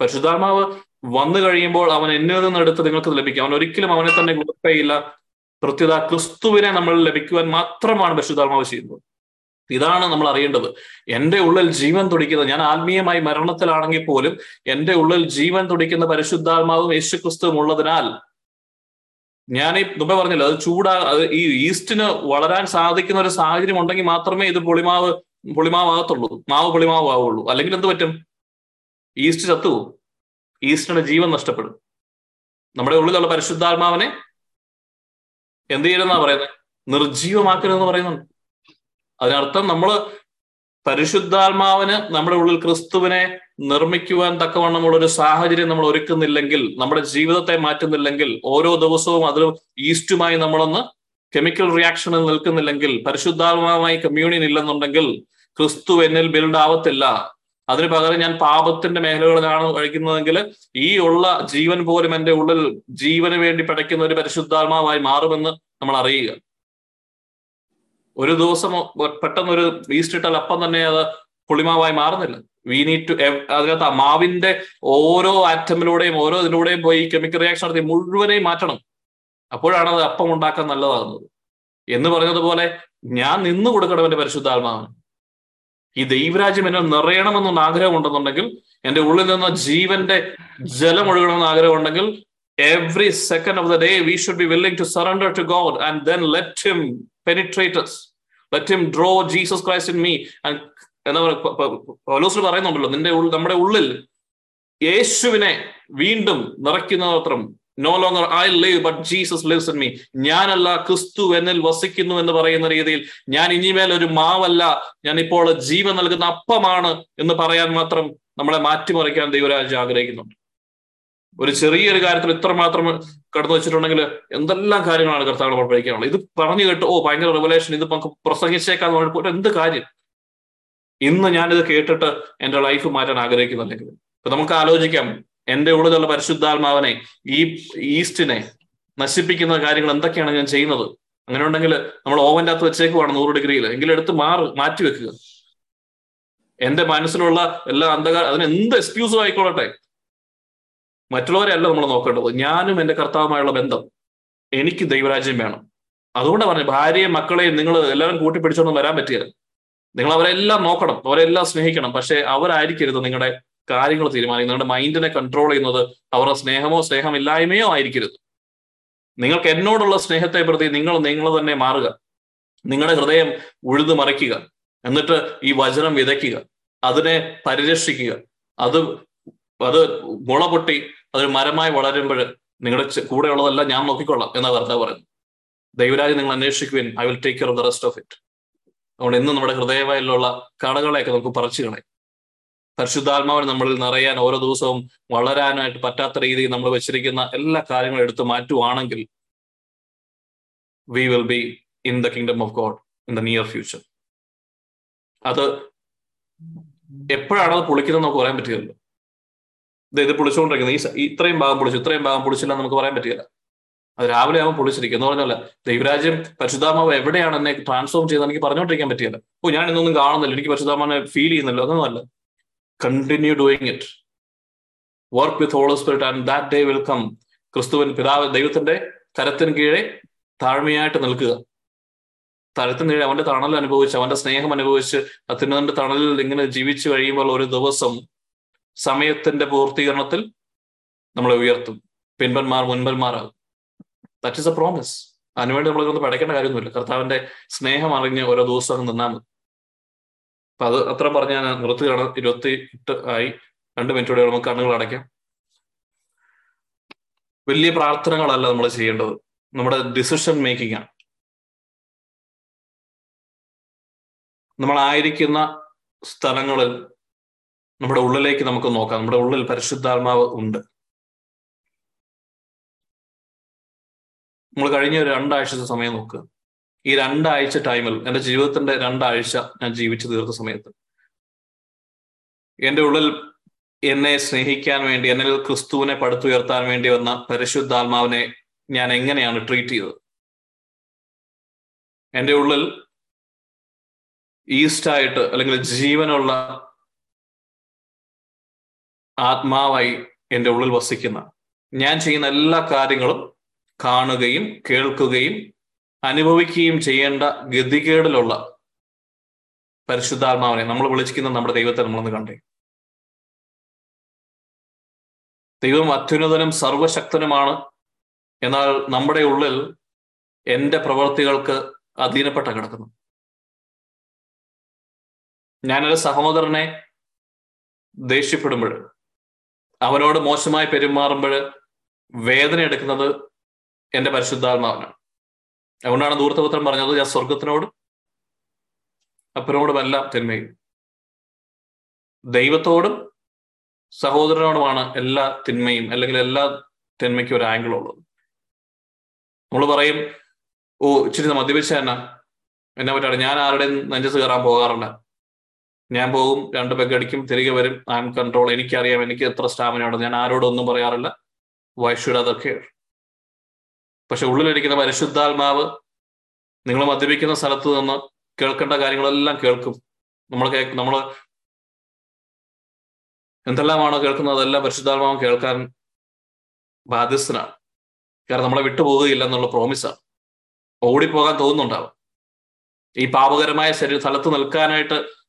പരിശുദ്ധാത്മാവ് വന്നു കഴിയുമ്പോൾ അവൻ എന്നിൽ നിന്ന് എടുത്ത് നിങ്ങൾക്ക് ലഭിക്കും. അവൻ ഒരിക്കലും അവനെ തന്നെ ഗ്ലോറിഫൈ കൃത്യത ക്രിസ്തുവിനെ നമ്മൾ ലഭിക്കുവാൻ മാത്രമാണ് പരിശുദ്ധാത്മാവ് ചെയ്യുന്നത്. ഇതാണ് നമ്മൾ അറിയേണ്ടത്. എന്റെ ഉള്ളിൽ ജീവൻ തുടിക്കുന്നത് ഞാൻ ആത്മീയമായി മരണത്തിലാണെങ്കിൽ പോലും എന്റെ ഉള്ളിൽ ജീവൻ തുടിക്കുന്ന പരിശുദ്ധാത്മാവും യേശു ക്രിസ്തുവും ഉള്ളതിനാൽ ഞാൻ ഈ മുമ്പേ പറഞ്ഞല്ലോ അത് ചൂടാ അത് ഈ ഈസ്റ്റിന് വളരാൻ സാധിക്കുന്ന ഒരു സാഹചര്യം ഉണ്ടെങ്കിൽ മാത്രമേ ഇത് പുളിമാവ് പുളിമാവാകത്തുള്ളൂ. മാവ് പുളിമാവ് ആവുള്ളൂ അല്ലെങ്കിൽ എന്ത് പറ്റും? ഈസ്റ്റ് ചത്തുപോകും. ഈസ്റ്റിന്റെ ജീവൻ നഷ്ടപ്പെടും. നമ്മുടെ ഉള്ളിലുള്ള പരിശുദ്ധാത്മാവിനെ എന്ത് ചെയ്യണമെന്നാ പറയുന്നത്? നിർജീവമാക്കരുതെന്ന് പറയുന്നുണ്ട്. അതിനർത്ഥം നമ്മൾ പരിശുദ്ധാത്മാവിന് നമ്മുടെ ഉള്ളിൽ ക്രിസ്തുവിനെ നിർമ്മിക്കുവാൻ തക്കവണ്ണമുള്ള ഒരു സാഹചര്യം നമ്മൾ ഒരുക്കുന്നില്ലെങ്കിൽ നമ്മുടെ ജീവിതത്തെ മാറ്റുന്നില്ലെങ്കിൽ ഓരോ ദിവസവും അതിൽ ഈസ്റ്റുമായി നമ്മളൊന്ന് കെമിക്കൽ റിയാക്ഷനിൽ നിൽക്കുന്നില്ലെങ്കിൽ പരിശുദ്ധാത്മാവുമായി കമ്മ്യൂണിയൻ ഇല്ലെന്നുണ്ടെങ്കിൽ ക്രിസ്തു എന്നിൽ ബിൽഡ് ആവത്തില്ല. അതിന് പകരം ഞാൻ പാപത്തിന്റെ മേഖലകളിലാണ് കഴിക്കുന്നതെങ്കിൽ ഈ ഉള്ള ജീവൻ പോലും എന്റെ ഉള്ളിൽ ജീവന് വേണ്ടി പടയ്ക്കുന്ന ഒരു പരിശുദ്ധാത്മാവായി മാറുമെന്ന് നമ്മൾ അറിയുക. ഒരു ദിവസം പെട്ടെന്ന് ഒരു ഈസ്റ്റ് ഇട്ടാൽ അപ്പം തന്നെ അത് പുളിമാവായി മാറുന്നില്ല. വി നീഡ് ടു അതിനകത്ത് ആ മാവിന്റെ ഓരോ ആറ്റമിലൂടെയും ഓരോ ഇതിലൂടെയും പോയി കെമിക്കൽ റിയാക്ഷൻ നടത്തി മുഴുവനെയും മാറ്റണം. അപ്പോഴാണ് അത് അപ്പം ഉണ്ടാക്കാൻ നല്ലതാകുന്നത്. എന്ന് പറഞ്ഞതുപോലെ ഞാൻ നിന്ന് കൊടുക്കണം എന്റെ പരിശുദ്ധാത്മാവിന്. ഈ ദൈവരാജ്യം എന്നെ നിറയണമെന്നൊന്ന് ആഗ്രഹം ഉണ്ടെന്നുണ്ടെങ്കിൽ എന്റെ ഉള്ളിൽ നിന്ന് ജീവന്റെ ജലം ഒഴുകണമെന്ന് ആഗ്രഹം every second of the day we should be willing to surrender to God and then let him us. Let him draw Jesus Christ in me And എന്താ പറയുക? പറയുന്നുണ്ടല്ലോ നിന്റെ നമ്മുടെ ഉള്ളിൽ യേശുവിനെ വീണ്ടും നിറയ്ക്കുന്ന മാത്രം no longer I live but Jesus lives in me ഞാനല്ല ക്രിസ്തു എന്നിൽ വസിക്കുന്നു എന്ന് പറയുന്ന രീതിയിൽ ഞാൻ ഇനിമേൽ ഒരു മാവല്ല. ഞാൻ ഇപ്പോൾ ജീവൻ നൽകുന്ന അപ്പമാണ് എന്ന് പറയാൻ മാത്രം നമ്മളെ മാറ്റിമറിക്കാൻ ദൈവരാജ് ആഗ്രഹിക്കുന്നുണ്ട്. ഒരു ചെറിയൊരു കാര്യത്തിൽ ഇത്രമാത്രം കടന്നു വെച്ചിട്ടുണ്ടെങ്കിൽ എന്തെല്ലാം കാര്യങ്ങളാണ് കർത്താവ് പഠിക്കാനുള്ളത് ഇത് പറഞ്ഞു കേട്ട് ഓ ഭയങ്കര റിവലേഷൻ ഇത് നമുക്ക് പ്രസംഗിച്ചേക്കാന്ന് പറഞ്ഞപ്പോൾ എന്ത് കാര്യം? ഇന്ന് ഞാനിത് കേട്ടിട്ട് എന്റെ ലൈഫ് മാറ്റാൻ ആഗ്രഹിക്കുന്നുണ്ടെങ്കിൽ ഇപ്പൊ നമുക്ക് ആലോചിക്കാം എന്റെ ഉള്ളിലുള്ള പരിശുദ്ധാത്മാവനെ ഈ ഈസ്റ്റിനെ നശിപ്പിക്കുന്ന കാര്യങ്ങൾ എന്തൊക്കെയാണ് ഞാൻ ചെയ്യുന്നത്? അങ്ങനെ ഉണ്ടെങ്കിൽ നമ്മൾ ഓവന്റെ അകത്ത് വെച്ചേക്കുവാണ് നൂറ് ഡിഗ്രിയിൽ. എങ്കിലും എടുത്ത് മാറ് മാറ്റി വെക്കുക. എന്റെ മനസ്സിലുള്ള എല്ലാ അന്ധകാരം അതിന് എന്ത് എക്സ്ക്യൂസും ആയിക്കോളട്ടെ മറ്റുള്ളവരെ അല്ല നമ്മൾ നോക്കേണ്ടത്. ഞാനും എന്റെ കർത്താവുമായുള്ള ബന്ധം. എനിക്ക് ദൈവരാജ്യം വേണം. അതുകൊണ്ട് പറഞ്ഞു ഭാര്യയും മക്കളെയും നിങ്ങൾ എല്ലാവരും കൂട്ടിപ്പിടിച്ചൊന്നും വരാൻ പറ്റിയത് നിങ്ങൾ അവരെല്ലാം നോക്കണം. അവരെല്ലാം സ്നേഹിക്കണം. പക്ഷെ അവരായിരിക്കരുത് നിങ്ങളുടെ കാര്യങ്ങൾ തീരുമാനിക്കുന്നത്. നിങ്ങളുടെ മൈൻഡിനെ കൺട്രോൾ ചെയ്യുന്നത് അവരുടെ സ്നേഹമോ സ്നേഹമില്ലായ്മയോ ആയിരിക്കരുത്. നിങ്ങൾക്ക് എന്നോടുള്ള സ്നേഹത്തെ പ്രതി നിങ്ങൾ നിങ്ങൾ തന്നെ മാറുക. നിങ്ങളുടെ ഹൃദയം ഉഴുതു മറിക്കുക. എന്നിട്ട് ഈ വചനം വിതയ്ക്കുക. അതിനെ പരിരക്ഷിക്കുക. അത് അത് മുള പൊട്ടി അതൊരു മരമായി വളരുമ്പോൾ നിങ്ങളുടെ കൂടെയുള്ളതെല്ലാം ഞാൻ നോക്കിക്കൊള്ളാം എന്നാ കർത്താവ് പറഞ്ഞു ദൈവരാജ് നിങ്ങൾ അന്വേഷിക്കുവിൻ I will take care of the rest of it അതുകൊണ്ട് ഇന്ന് നമ്മുടെ ഹൃദയവായിലുള്ള കടകളെയൊക്കെ നമുക്ക് പറിച്ചു കളയും. പരിശുദ്ധാത്മാവിന് നമ്മളിൽ നിറയാൻ ഓരോ ദിവസവും വളരാനായിട്ട് പറ്റാത്ത രീതിയിൽ നമ്മൾ വെച്ചിരിക്കുന്ന എല്ലാ കാര്യങ്ങളും എടുത്ത് മാറ്റുവാണെങ്കിൽ we will be in the kingdom of God in the near future അത് എപ്പോഴാണ് അത് പൊളിക്കുന്നത് നമുക്ക് പറയാൻ പറ്റില്ലല്ലോ ഇത് പൊളിച്ചുകൊണ്ടിരിക്കുന്നത് ഈ ഇത്രയും ഭാഗം പൊളിച്ചു ഇത്രയും ഭാഗം പൊളിച്ചില്ല നമുക്ക് പറയാൻ പറ്റില്ല. അത് രാവിലെ ആകുമ്പോൾ പൊളിച്ചിരിക്കും എന്ന് പറഞ്ഞല്ല ദൈവരാജ്യം പരിശുദ്ധാത്മാവ് എവിടെയാണ് എന്നെ ട്രാൻസ്ഫോം ചെയ്ത് എനിക്ക് പറഞ്ഞുകൊണ്ടിരിക്കാൻ പറ്റില്ല. ഓ ഞാൻ ഇന്നൊന്നും കാണുന്നില്ല. എനിക്ക് പരിശുദ്ധാമാനെ ഫീൽ ചെയ്യുന്നില്ല. അതൊന്നുമല്ല continue doing it work with Holy Spirit and that day will come ക്രിസ്തുവിൻ പിതാവ് ദൈവത്തിന്റെ കരത്തിന് കീഴേ താഴ്മയായിട്ട് നിൽക്കുക. തരത്തിന് കീഴെ അവന്റെ തണൽ അനുഭവിച്ച് അവന്റെ സ്നേഹം അനുഭവിച്ച് അത്യുന്നതന്റെ തണലിൽ ഇങ്ങനെ ജീവിച്ചു കഴിയുമ്പോൾ ഒരു ദിവസം സമയത്തിന്റെ പൂർത്തീകരണത്തിൽ നമ്മളെ ഉയർത്തും. പിൻപന്മാർ മുൻപന്മാരാകും. ദാറ്റ് ഇസ് എ പ്രോമിസ് അതിനുവേണ്ടി നമ്മളൊന്നും പഠിക്കേണ്ട കാര്യമൊന്നുമില്ല. കർത്താവിന്റെ സ്നേഹം അറിഞ്ഞ് ഓരോ ദിവസം അങ്ങ് നിന്നാൽ മതി. അപ്പൊ അത് അത്ര പറഞ്ഞ് ഞാൻ നിർത്തുകയാണ്. ഇരുപത്തി എട്ട് ആയി. രണ്ട് മിനിറ്റോടെ നമുക്ക് കണ്ണുകൾ അടയ്ക്കാം. വലിയ പ്രാർത്ഥനകളല്ല നമ്മൾ ചെയ്യേണ്ടത്. നമ്മുടെ ഡിസിഷൻ മേക്കിംഗ് ആണ്. നമ്മളായിരിക്കുന്ന സ്ഥലങ്ങളിൽ നമ്മുടെ ഉള്ളിലേക്ക് നമുക്ക് നോക്കാം. നമ്മുടെ ഉള്ളിൽ പരിശുദ്ധാത്മാവ് ഉണ്ട്. നമ്മൾ കഴിഞ്ഞ രണ്ടാഴ്ചത്തെ സമയം നോക്കുക ഈ രണ്ടാഴ്ച ടൈമിൽ എന്റെ ജീവിതത്തിന്റെ രണ്ടാഴ്ച ഞാൻ ജീവിച്ചു തീർത്ത സമയത്ത് എന്റെ ഉള്ളിൽ എന്നെ സ്നേഹിക്കാൻ വേണ്ടി എന്നിൽ ക്രിസ്തുവിനെ പടുത്തുയർത്താൻ വേണ്ടി വന്ന പരിശുദ്ധാത്മാവിനെ ഞാൻ എങ്ങനെയാണ് ട്രീറ്റ് ചെയ്തത്? എന്റെ ഉള്ളിൽ ഈസ്റ്റായിട്ട് അല്ലെങ്കിൽ ജീവനുള്ള ആത്മാവായി എന്റെ ഉള്ളിൽ വസിക്കുന്ന. ഞാൻ ചെയ്യുന്ന എല്ലാ കാര്യങ്ങളും കാണുകയും കേൾക്കുകയും അനുഭവിക്കുകയും ചെയ്യേണ്ട ഗതികേടിലുള്ള പരിശുദ്ധാത്മാവിനെ നമ്മൾ വിളിച്ചിരിക്കുന്ന നമ്മുടെ ദൈവത്തെ നമ്മളൊന്ന് കണ്ടേ. ദൈവം അത്യുന്നതനും സർവശക്തനുമാണ്. എന്നാൽ നമ്മുടെ ഉള്ളിൽ എന്റെ പ്രവൃത്തികൾക്ക് അധീനപ്പെട്ട കിടക്കുന്നു. ഞാനൊരു സഹോദരനെ ദേഷ്യപ്പെടുമ്പോൾ അവനോട് മോശമായി പെരുമാറുമ്പോൾ വേദന എടുക്കുന്നത് എന്റെ പരിശുദ്ധാത്മാവനാണ്. അതുകൊണ്ടാണ് ദൂർത്തപുത്രം പറഞ്ഞത് ഞാൻ സ്വർഗത്തിനോട് അപ്പനോടുമെല്ലാം തിന്മയും ദൈവത്തോടും സഹോദരനോടുമാണ് എല്ലാ തിന്മയും അല്ലെങ്കിൽ എല്ലാ തിന്മയ്ക്കും ഒരു ആംഗിൾ ഉള്ളത്. നമ്മൾ പറയും ഓ ഇച്ചിരി മദ്യപിച്ച എന്നാ? എന്നെ പറ്റാണ് ഞാൻ ആരുടെയും നെഞ്ചത്ത് കയറാൻ പോകാറില്ല. ഞാൻ പോകും രണ്ട് പെഗടിക്കും തിരികെ വരും. ഐ എം കൺട്രോൾ എനിക്കറിയാം എനിക്ക് എത്ര സ്റ്റാമിന ഉണ്ട്. ഞാൻ ആരോടൊന്നും പറയാറില്ല. വൈ ഷുഡ് അതർ കെയർ പക്ഷെ ഉള്ളിലിരിക്കുന്ന പരിശുദ്ധാത്മാവ് നിങ്ങൾ മദ്യപിക്കുന്ന സ്ഥലത്ത് നിന്ന് കേൾക്കേണ്ട കാര്യങ്ങളെല്ലാം കേൾക്കും. നമ്മൾ നമ്മൾ എന്തെല്ലാമാണോ കേൾക്കുന്നത് അതെല്ലാം പരിശുദ്ധാത്മാവ് കേൾക്കാൻ ബാധ്യസ്ഥനാണ്. കാരണം നമ്മളെ വിട്ടുപോകുകയില്ല എന്നുള്ള പ്രോമിസാണ് ഓടിപ്പോകാൻ തോന്നുന്നുണ്ടാവും. ഈ പാപകരമായ ശരീര സ്ഥലത്ത് നിൽക്കാനായിട്ട്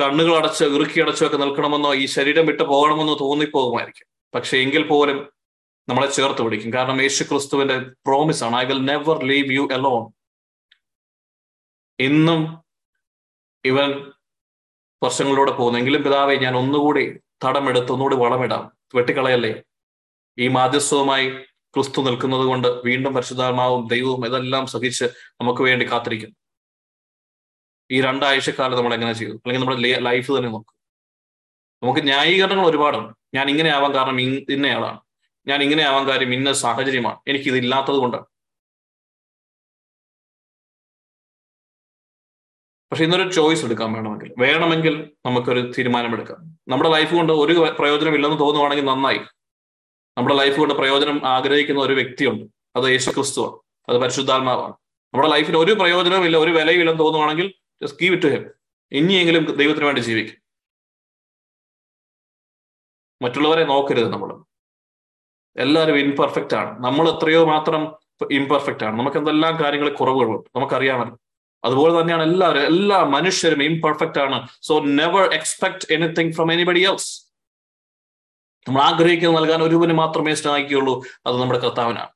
കണ്ണുകൾ അടച്ച് ഇറുക്കി അടച്ചോ ഒക്കെ നിൽക്കണമെന്നോ ഈ ശരീരം വിട്ട് പോകണമെന്നോ തോന്നിപ്പോകുമായിരിക്കും. പക്ഷെ എങ്കിൽ പോലും നമ്മളെ ചേർത്ത് പിടിക്കും. കാരണം യേശു ക്രിസ്തുവിന്റെ പ്രോമിസ് ആണ് I will never leave you alone ഇന്നും ഇവൻ വർഷങ്ങളിലൂടെ പോകുന്നു. എങ്കിലും പിതാവെ ഞാൻ ഒന്നുകൂടി തടമെടുത്ത് ഒന്നുകൂടി വളമിടാം. വെട്ടിക്കളയല്ലേ? ഈ മാധ്യസ്ഥവുമായി ക്രിസ്തു നിൽക്കുന്നത് കൊണ്ട് വീണ്ടും പരിശുദ്ധാത്മാവും ദൈവവും ഇതെല്ലാം സഹിച്ച് നമുക്ക് വേണ്ടി കാത്തിരിക്കും ഈ രണ്ടാഴ്ചക്കാലം നമ്മൾ എങ്ങനെ ചെയ്തു? അല്ലെങ്കിൽ നമ്മുടെ ലൈഫ് തന്നെ നോക്കും. നമുക്ക് ന്യായീകരണങ്ങൾ ഒരുപാടുണ്ട്. ഞാൻ ഇങ്ങനെ ആവാൻ കാരണം ഇന്നയാളാണ്. ഞാൻ ഇങ്ങനെ ആവാൻ കാര്യം ഇന്ന സാഹചര്യമാണ്. എനിക്ക് ഇല്ലാത്തത് കൊണ്ടാണ്. പക്ഷെ ഇന്നൊരു ചോയ്സ് എടുക്കാൻ വേണമെങ്കിൽ വേണമെങ്കിൽ നമുക്കൊരു തീരുമാനമെടുക്കാം. നമ്മുടെ ലൈഫ് കൊണ്ട് ഒരു പ്രയോജനം ഇല്ലെന്ന് തോന്നുവാണെങ്കിൽ നന്നായി. നമ്മുടെ ലൈഫ് കൊണ്ട് പ്രയോജനം ആഗ്രഹിക്കുന്ന ഒരു വ്യക്തിയുണ്ട്. അത് യേശു ക്രിസ്തുവാണ് അത് പരിശുദ്ധാത്മാവാണ്. നമ്മുടെ ലൈഫിൽ ഒരു പ്രയോജനവും ഇല്ല ഒരു വിലയും ഇല്ലെന്ന് തോന്നുവാണെങ്കിൽ just give it to him ഇനിയെങ്കിലും ദൈവത്തിന് വേണ്ടി ജീവിക്കും. മറ്റുള്ളവരെ നോക്കരുത് നമ്മൾ. എല്ലാവരും ഇൻപെർഫെക്റ്റ് ആണ്. നമ്മൾ എത്രയോ മാത്രം ഇംപെർഫെക്റ്റ് ആണ്. നമുക്ക് എന്തെല്ലാം കാര്യങ്ങൾ കുറവുകളുണ്ട്. നമുക്കറിയാമല്ലോ. അതുപോലെ തന്നെയാണ് എല്ലാവരും എല്ലാ മനുഷ്യരും ഇംപെർഫെക്റ്റ് ആണ്. So never expect anything from anybody else നമ്മൾ ആഗ്രഹിക്കുന്നത് നൽകാൻ ഒരുവന് മാത്രമേ സ്നേഹിക്കുകയുള്ളൂ. അത് നമ്മുടെ കർത്താവിനാണ്.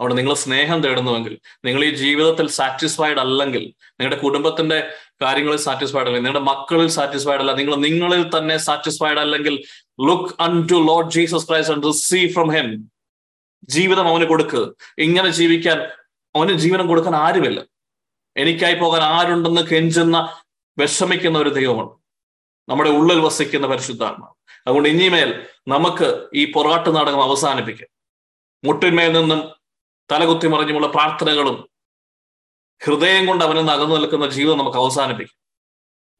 അവിടെ നിങ്ങൾ സ്നേഹം തേടുന്നുവെങ്കിൽ നിങ്ങൾ ഈ ജീവിതത്തിൽ സാറ്റിസ്ഫൈഡ് അല്ലെങ്കിൽ നിങ്ങളുടെ കുടുംബത്തിന്റെ കാര്യങ്ങളിൽ സാറ്റിസ്ഫൈഡ് അല്ലെങ്കിൽ നിങ്ങളുടെ മക്കളിൽ സാറ്റിസ്ഫൈഡ് അല്ല നിങ്ങൾ നിങ്ങളിൽ തന്നെ സാറ്റിസ്ഫൈഡ് അല്ലെങ്കിൽ look unto Lord Jesus Christ and receive from him ജീവിതം അവന് കൊടുക്കുക ഇങ്ങനെ ജീവിക്കാൻ അവന് ജീവനം കൊടുക്കാൻ ആരുമില്ല. എനിക്കായി പോകാൻ ആരുണ്ടെന്ന് കെഞ്ചുന്ന വിഷമിക്കുന്ന ഒരു ദൈവമാണ് നമ്മുടെ ഉള്ളിൽ വസിക്കുന്ന പരിശുദ്ധാത്മാവ്. അതുകൊണ്ട് ഇനിമേൽ നമുക്ക് ഈ പൊറാട്ട് നാടകം അവസാനിപ്പിക്കാം. മുട്ടിന്മേൽ നിന്നും തലകുത്തി മറിഞ്ഞുമുള്ള പ്രാർത്ഥനകളും ഹൃദയം കൊണ്ട് അവനെ നിന്ന് അകന്നു നിൽക്കുന്ന ജീവിതം നമുക്ക് അവസാനിപ്പിക്കും.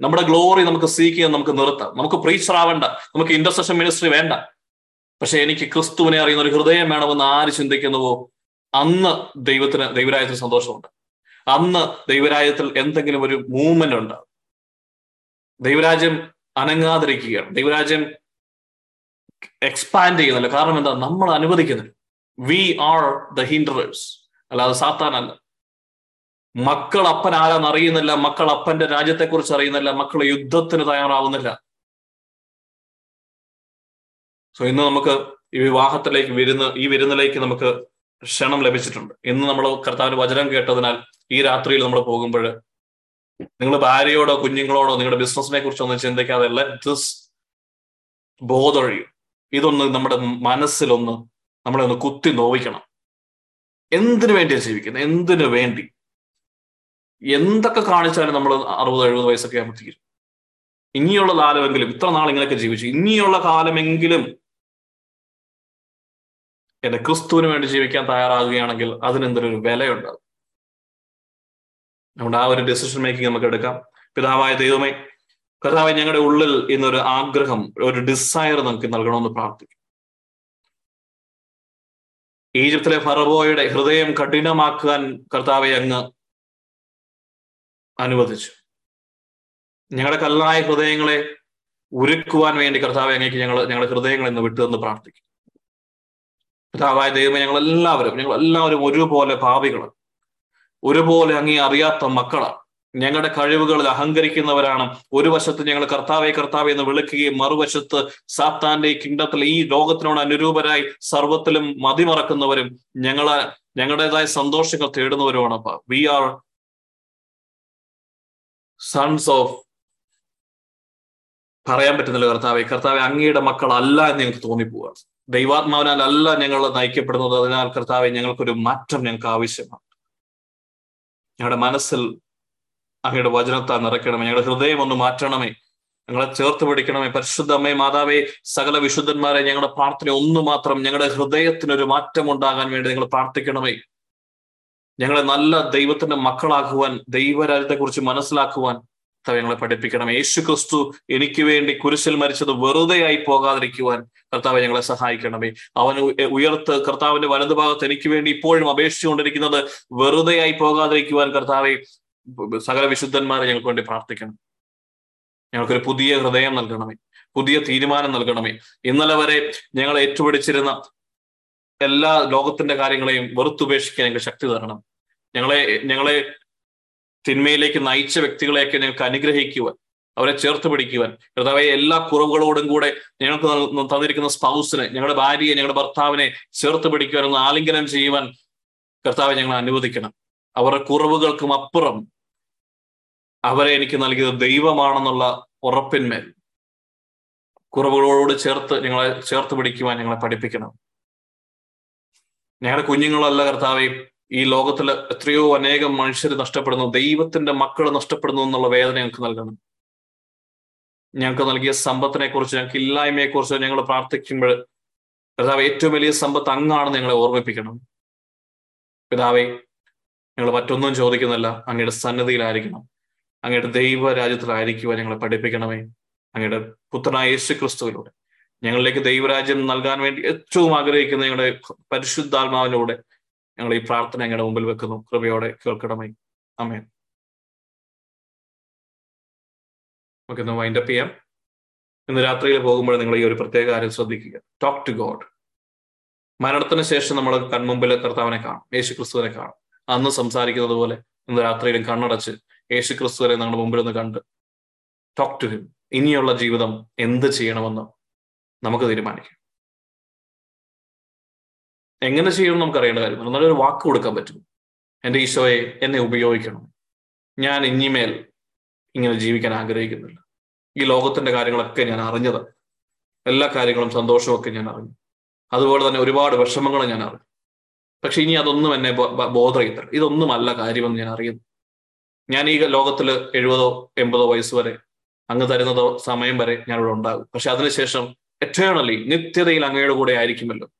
നമ്മുടെ ഗ്ലോറി നമുക്ക് സീക്ക് ചെയ്യാൻ നമുക്ക് നിർത്താം. നമുക്ക് പ്രീച്ചർ ആവേണ്ട. നമുക്ക് ഇന്റർസെഷൻ മിനിസ്ട്രി വേണ്ട. പക്ഷെ എനിക്ക് ക്രിസ്തുവിനെ അറിയുന്ന ഒരു ഹൃദയം വേണമെന്ന് ആര് ചിന്തിക്കുന്നുവോ? അന്ന് ദൈവത്തിന് ദൈവരായത്തിൽ സന്തോഷമുണ്ട്. അന്ന് ദൈവരാജ്യത്തിൽ എന്തെങ്കിലും ഒരു മൂവ്മെന്റ് ഉണ്ട്. ദൈവരാജ്യം അനങ്ങാതിരിക്കുകയാണ്. ദൈവരാജ്യം എക്സ്പാൻഡ് ചെയ്യുന്നില്ല. കാരണം എന്താ? നമ്മൾ അനുവദിക്കുന്നില്ല. വി ആർ ദ ഹിൻഡറേഴ്സ് അല്ലാതെ സാത്താനല്ല മക്കൾ അപ്പൻ ആരാന്ന് അറിയുന്നില്ല. മക്കൾ അപ്പന്റെ രാജ്യത്തെക്കുറിച്ച് അറിയുന്നില്ല. മക്കൾ യുദ്ധത്തിന് തയ്യാറാവുന്നില്ല. സോ ഇന്ന് നമുക്ക് ഈ വിവാഹത്തിലേക്ക് വിരുന്ന് ഈ വിരുന്നിലേക്ക് നമുക്ക് ക്ഷണം ലഭിച്ചിട്ടുണ്ട്. ഇന്ന് നമ്മൾ കർത്താവിന്റെ വചനം കേട്ടതിനാൽ ഈ രാത്രിയിൽ നമ്മൾ പോകുമ്പോൾ നിങ്ങൾ ഭാര്യയോടോ കുഞ്ഞുങ്ങളോടോ നിങ്ങളുടെ ബിസിനസിനെ കുറിച്ച് ഒന്നും ചിന്തിക്കാതെ ലെറ്റ് ദിസ് ബോധഴിയും ഇതൊന്ന് നമ്മുടെ മനസ്സിലൊന്ന് നമ്മളെ ഒന്ന് കുത്തി നോവിക്കണം. എന്തിനു വേണ്ടിയാണ് ജീവിക്കുന്നത് എന്തിനു വേണ്ടി? എന്തൊക്കെ കാണിച്ചാലും നമ്മൾ അറുപത് എഴുപത് വയസ്സൊക്കെ ആകുമ്പോൾ തീരും. ഇനിയുള്ള കാലമെങ്കിലും ഇത്ര നാൾ ഇങ്ങനെയൊക്കെ ജീവിച്ചു. ഇനിയുള്ള കാലമെങ്കിലും എന്റെ ക്രിസ്തുവിന് വേണ്ടി ജീവിക്കാൻ തയ്യാറാകുകയാണെങ്കിൽ അതിനെന്തൊരു വിലയുണ്ടാകും അതുകൊണ്ട് ആ ഒരു ഡെസിഷൻ മേക്കിംഗ് നമുക്ക് എടുക്കാം. പിതാവായ ദൈവമേ കർത്താവ് ഞങ്ങളുടെ ഉള്ളിൽ ഇന്നൊരു ആഗ്രഹം ഒരു ഡിസയർ നമുക്ക് നൽകണമെന്ന് പ്രാർത്ഥിക്കും ഈജിപ്തിലെ ഫറബോയുടെ ഹൃദയം കഠിനമാക്കാൻ കർത്താവെ അങ്ങ് അനുവദിച്ചു. ഞങ്ങളുടെ കല്ലായ ഹൃദയങ്ങളെ ഉരുക്കുവാൻ വേണ്ടി കർത്താവെ അങ്ങേക്ക് ഞങ്ങൾ ഞങ്ങളുടെ ഹൃദയങ്ങൾ ഇന്ന് വിട്ടുവെന്ന് പ്രാർത്ഥിക്കും. കർത്താവായ ദൈവമേ ഞങ്ങൾ എല്ലാവരും ഞങ്ങൾ എല്ലാവരും ഒരുപോലെ ഭാവികളാണ് ഒരുപോലെ അങ്ങേ അറിയാത്ത മക്കളാണ്. ഞങ്ങളുടെ കഴിവുകളിൽ അഹങ്കരിക്കുന്നവരാണ്. ഒരു വശത്ത് ഞങ്ങൾ കർത്താവെ കർത്താവെ എന്ന് വിളിക്കുകയും മറുവശത്ത് സാത്താന്റെ കിങ്ഡത്തിൽ ഈ ലോകത്തിനോട് അനുരൂപരായി സർവത്തിലും മതിമറക്കുന്നവരും ഞങ്ങളെ ഞങ്ങളുടേതായ സന്തോഷങ്ങൾ തേടുന്നവരുമാണ് അപ്പ. വി ആർ സൺസ് ഓഫ് പറയാൻ പറ്റുന്നില്ല കർത്താവെ. കർത്താവെ അങ്ങയുടെ മക്കളല്ല എന്ന് ഞങ്ങൾക്ക് തോന്നിപ്പോവാണ്. ദൈവാത്മാവിനാൽ അല്ല ഞങ്ങൾ നയിക്കപ്പെടുന്നത്. അതിനാൽ കർത്താവെ ഞങ്ങൾക്കൊരു മാറ്റം ഞങ്ങൾക്ക് ആവശ്യമാണ്. ഞങ്ങളുടെ മനസ്സിൽ അങ്ങയുടെ വചനത്താൽ നിറയ്ക്കണമേ. ഞങ്ങളുടെ ഹൃദയം ഒന്ന് മാറ്റണമേ. ഞങ്ങളെ ചേർത്ത് പിടിക്കണമേ. പരിശുദ്ധ അമ്മേ മാതാവേ സകല വിശുദ്ധന്മാരെ ഞങ്ങളുടെ പ്രാർത്ഥന ഒന്ന് മാത്രം ഞങ്ങളുടെ ഹൃദയത്തിനൊരു മാറ്റം ഉണ്ടാകാൻ വേണ്ടി നിങ്ങൾ പ്രാർത്ഥിക്കണമേ. ഞങ്ങളെ നല്ല ദൈവത്തിന്റെ മക്കളാക്കുവാൻ ദൈവരാജ്യത്തെക്കുറിച്ച് മനസ്സിലാക്കുവാൻ ഞങ്ങളെ പഠിപ്പിക്കണം യേശു ക്രിസ്തു എനിക്ക് വേണ്ടി കുരിശിൽ മരിച്ചത് വെറുതെയായി പോകാതിരിക്കുവാൻ കർത്താവ് ഞങ്ങളെ സഹായിക്കണമേ. അവൻ ഉയർത്ത് കർത്താവിന്റെ വലതുഭാഗത്ത് എനിക്ക് വേണ്ടി ഇപ്പോഴും അപേക്ഷിച്ചുകൊണ്ടിരിക്കുന്നത് വെറുതെയായി പോകാതിരിക്കുവാൻ കർത്താവെ സകല വിശുദ്ധന്മാരെ ഞങ്ങൾക്ക് വേണ്ടി പ്രാർത്ഥിക്കണം. ഞങ്ങൾക്കൊരു പുതിയ ഹൃദയം നൽകണമേ. പുതിയ തീരുമാനം നൽകണമേ. ഇന്നലെ വരെ ഞങ്ങൾ ഏറ്റുപിടിച്ചിരുന്ന എല്ലാ ലോകത്തിന്റെ കാര്യങ്ങളെയും വെറുത്തുപേക്ഷിക്കാൻ ഞങ്ങൾക്ക് ശക്തി തരണം. ഞങ്ങളെ ഞങ്ങളെ തിന്മയിലേക്ക് നയിച്ച വ്യക്തികളെയൊക്കെ ഞങ്ങൾക്ക് അനുഗ്രഹിക്കുവാൻ അവരെ ചേർത്ത് പിടിക്കുവാൻ കർത്താവെ എല്ലാ കുറവുകളോടും കൂടെ ഞങ്ങൾക്ക് തന്നിരിക്കുന്ന സ്പൗസിനെ ഞങ്ങളുടെ ഭാര്യയെ ഞങ്ങളുടെ ഭർത്താവിനെ ചേർത്ത് പിടിക്കുവാൻ ഒന്ന് ആലിംഗനം ചെയ്യുവാൻ കർത്താവെ ഞങ്ങൾ അനുവദിക്കണം. അവരുടെ കുറവുകൾക്കും അപ്പുറം അവരെ എനിക്ക് നൽകിയത് ദൈവമാണെന്നുള്ള ഉറപ്പിന്മേൽ. കുറവുകളോട് ചേർത്ത് ഞങ്ങളെ ചേർത്ത് പിടിക്കുവാൻ ഞങ്ങളെ പഠിപ്പിക്കണം. ഞങ്ങളുടെ കുഞ്ഞുങ്ങളല്ല കർത്താവെ ഈ ലോകത്തിൽ എത്രയോ അനേകം മനുഷ്യർ നഷ്ടപ്പെടുന്നു ദൈവത്തിന്റെ മക്കൾ നഷ്ടപ്പെടുന്നു എന്നുള്ള വേദന ഞങ്ങൾക്ക് നൽകണം. ഞങ്ങൾക്ക് നൽകിയ സമ്പത്തിനെ കുറിച്ച് ഞങ്ങൾക്ക് ഇല്ലായ്മയെ കുറിച്ച് ഞങ്ങൾ പ്രാർത്ഥിക്കുമ്പോൾ കർത്താവ് ഏറ്റവും വലിയ സമ്പത്ത് അങ്ങാണെന്ന് ഞങ്ങളെ ഓർമ്മിപ്പിക്കണം. പിതാവേ ഞങ്ങൾ മറ്റൊന്നും ചോദിക്കുന്നില്ല അങ്ങയുടെ സന്നദ്ധിയിലായിരിക്കണം അങ്ങയുടെ ദൈവ രാജ്യത്തിലായിരിക്കുവാൻ ഞങ്ങളെ പഠിപ്പിക്കണമേ. അങ്ങയുടെ പുത്രനായ യേശു ക്രിസ്തുവിലൂടെ ഞങ്ങളിലേക്ക് ദൈവരാജ്യം നൽകാൻ വേണ്ടി ഏറ്റവും ആഗ്രഹിക്കുന്ന ഞങ്ങളുടെ പരിശുദ്ധാത്മാവിലൂടെ ഞങ്ങൾ ഈ പ്രാർത്ഥന ഞങ്ങളുടെ മുമ്പിൽ വെക്കുന്നു. കൃപയോടെ കേൾക്കണമേ. അമേ നമുക്കിന്ന് വൈൻഡപ്പ് ചെയ്യാം. ഇന്ന് രാത്രിയിൽ പോകുമ്പോൾ നിങ്ങൾ ഈ ഒരു പ്രത്യേക കാര്യം ശ്രദ്ധിക്കുക. ടോക്ക് ടു ഗോഡ് മരണത്തിന് ശേഷം നമ്മൾ കൺമുമ്പിൽ കർത്താവിനെ കാണും. യേശു ക്രിസ്തുവിനെ കാണും. അന്ന് സംസാരിക്കുന്നത് പോലെ ഇന്ന് രാത്രിയിലും കണ്ണടച്ച് യേശു ക്രിസ്തുവരെ നിങ്ങളുടെ മുമ്പിൽ ഒന്ന് കണ്ട് ടോക്ക് ടു ഹിം ഇനിയുള്ള ജീവിതം എന്ത് ചെയ്യണമെന്ന് നമുക്ക് തീരുമാനിക്കാം. എങ്ങനെ ചെയ്യണം നമുക്ക് അറിയേണ്ട കാര്യമില്ല നല്ലൊരു വാക്ക് കൊടുക്കാൻ പറ്റും. എന്റെ ഈശോയെ എന്നെ ഉപയോഗിക്കണം. ഞാൻ ഇനിമേൽ ഇങ്ങനെ ജീവിക്കാൻ ആഗ്രഹിക്കുന്നില്ല. ഈ ലോകത്തിന്റെ കാര്യങ്ങളൊക്കെ ഞാൻ അറിഞ്ഞത്. എല്ലാ കാര്യങ്ങളും സന്തോഷവും ഒക്കെ ഞാൻ അറിഞ്ഞു. അതുപോലെ തന്നെ ഒരുപാട് വിഷമങ്ങൾ ഞാൻ അറിഞ്ഞു. പക്ഷെ ഇനി അതൊന്നും എന്നെ ബോധ ചെയ്തില്ല ഇതൊന്നുമല്ല കാര്യമെന്ന് ഞാൻ അറിയുന്നു. ഞാൻ ഈ ലോകത്തിൽ എഴുപതോ എൺപതോ വയസ്സ് വരെ അങ്ങ് തരുന്നതോ സമയം വരെ ഞാൻ ഇവിടെ ഉണ്ടാകും. പക്ഷെ അതിനുശേഷം എറ്റേണലി നിത്യതയിൽ അങ്ങയുടെ കൂടെ ആയിരിക്കുമല്ലോ.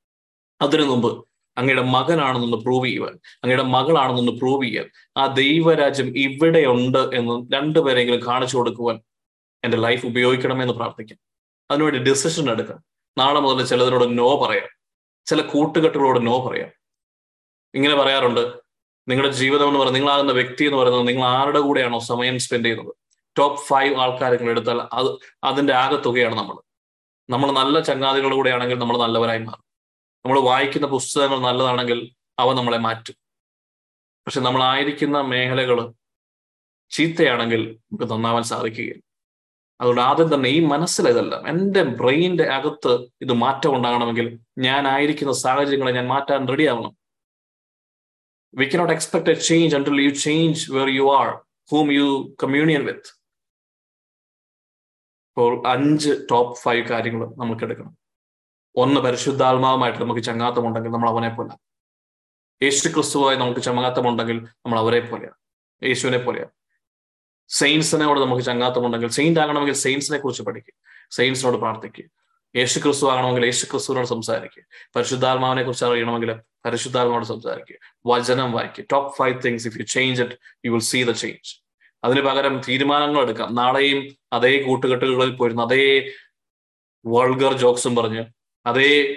അതിനു മുമ്പ് അങ്ങയുടെ മകനാണെന്നൊന്ന് പ്രൂവ് ചെയ്യുവാൻ അങ്ങയുടെ മകളാണെന്നൊന്ന് പ്രൂവ് ചെയ്യാൻ ആ ദൈവരാജ്യം ഇവിടെയുണ്ട് എന്ന് രണ്ടുപേരെങ്കിലും കാണിച്ചു കൊടുക്കുവാൻ എന്റെ ലൈഫ് ഉപയോഗിക്കണമെന്ന് പ്രാർത്ഥിക്കാം. അതിനുവേണ്ടി ഡിസിഷൻ എടുക്കാം. നാളെ മുതൽ ചിലതിനോട് നോ പറയാം. ചില കൂട്ടുകെട്ടുകളോട് നോ പറയാം. ഇങ്ങനെ പറയാറുണ്ട് നിങ്ങളുടെ ജീവിതം എന്ന് പറയുന്നത് നിങ്ങളാകുന്ന വ്യക്തി എന്ന് പറയുന്നത് നിങ്ങൾ ആരുടെ കൂടെയാണോ സമയം സ്പെൻഡ് ചെയ്യുന്നത്? ടോപ്പ് ഫൈവ് ആൾക്കാരെ നിങ്ങൾ എടുത്താൽ അത് അതിന്റെ ആകെ തുകയാണ് നമ്മൾ. നമ്മൾ നല്ല ചങ്ങാതികളുടെ കൂടെയാണെങ്കിൽ നമ്മൾ നല്ലവരായി മാറും. നമ്മൾ വായിക്കുന്ന പുസ്തകങ്ങൾ നല്ലതാണെങ്കിൽ അവ നമ്മളെ മാറ്റും. പക്ഷെ നമ്മൾ ആയിരിക്കുന്ന മേഖലകൾ ചീത്തയാണെങ്കിൽ നമുക്ക് നന്നാവാൻ സാധിക്കുകയില്ല. അതുകൊണ്ട് ആദ്യം തന്നെ ഈ മനസ്സിലതെല്ലാം എന്റെ ബ്രെയിനിന്റെ അകത്ത് ഇത് മാറ്റം ഉണ്ടാകണമെങ്കിൽ ഞാൻ ആയിരിക്കുന്ന സാഹചര്യങ്ങളെ ഞാൻ മാറ്റാൻ റെഡി ആവണം cannot expect a change until you change where you are, whom you communion with. ഇപ്പോൾ അഞ്ച് ടോപ്പ് ഫൈവ് കാര്യങ്ങൾ നമുക്ക് എടുക്കണം. ഒന്ന് പരിശുദ്ധാത്മാവുമായിട്ട് നമുക്ക് ചങ്ങാത്തമുണ്ടെങ്കിൽ നമ്മൾ അവനെ പോലെ. യേശു ക്രിസ്തുവായി നമുക്ക് ചങ്ങാത്തമുണ്ടെങ്കിൽ നമ്മൾ അവരെ പോലെയാണ്. യേശുവിനെ പോലെയാണ്. സെയിൻസിനോട് നമുക്ക് ചങ്ങാത്തമുണ്ടെങ്കിൽ സെയിന്റ് ആകണമെങ്കിൽ സെയിൻസിനെ കുറിച്ച് പഠിക്കുക സെയിൻസിനോട് പ്രാർത്ഥിക്കുക യേശു ക്രിസ്തു ആകണമെങ്കിൽ യേശു ക്രിസ്തുവിനോട് സംസാരിക്കുക. പരിശുദ്ധാത്മാവിനെ കുറിച്ച് അറിയണമെങ്കിൽ പരിശുദ്ധാത്മാവോട് സംസാരിക്കുക. വചനം വായിക്കുക. Top five things if you change it you will see the change അതിന് പകരം തീരുമാനങ്ങൾ എടുക്കാം. നാളെയും അതേ കൂട്ടുകെട്ടുകളിൽ പോയിരുന്ന അതേ വൾഗർ ജോക്സും പറഞ്ഞ് അതേ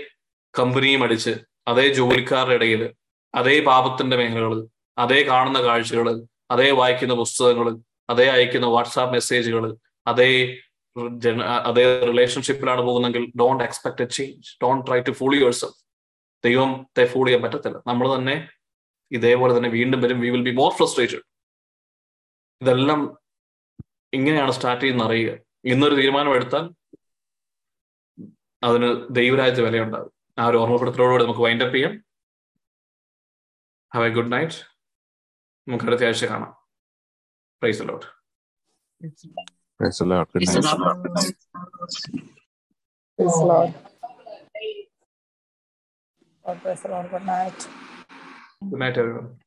കമ്പനിയും അടിച്ച് അതേ ജോലിക്കാരുടെ ഇടയിൽ അതേ പാപത്തിന്റെ മേഖലകളിൽ അതേ കാണുന്ന കാഴ്ചകൾ അതേ വായിക്കുന്ന പുസ്തകങ്ങൾ അതേ അയക്കുന്ന വാട്സാപ്പ് മെസ്സേജുകൾ അതേ അതേ റിലേഷൻഷിപ്പിലാണ് പോകുന്നെങ്കിൽ don't expect a change don't try to fool yourself ദൈവത്തെ ഫൂൾ ചെയ്യാൻ പറ്റത്തില്ല. നമ്മൾ തന്നെ ഇതേപോലെ തന്നെ വീണ്ടും വരും. We will be more frustrated ഇതെല്ലാം ഇങ്ങനെയാണ് സ്റ്റാർട്ട് ചെയ്യുന്ന അറിയുക. ഇന്നൊരു തീരുമാനം എടുത്താൽ അതിന് ദൈവരാജ്യത്തെ വിലയുണ്ടാകും. ആ ഒരു ഓർമ്മപ്പെടുത്തലോടുകൂടി നമുക്ക് വൈൻഡ് അപ്പ് ചെയ്യാം. ഹാവ് എ ഗുഡ് നൈറ്റ് നമുക്ക് അടുത്ത ആഴ്ച കാണാം. Praise lot Thanks a lot. Good night. Thanks a lot. God bless. Good night. Good night, everyone.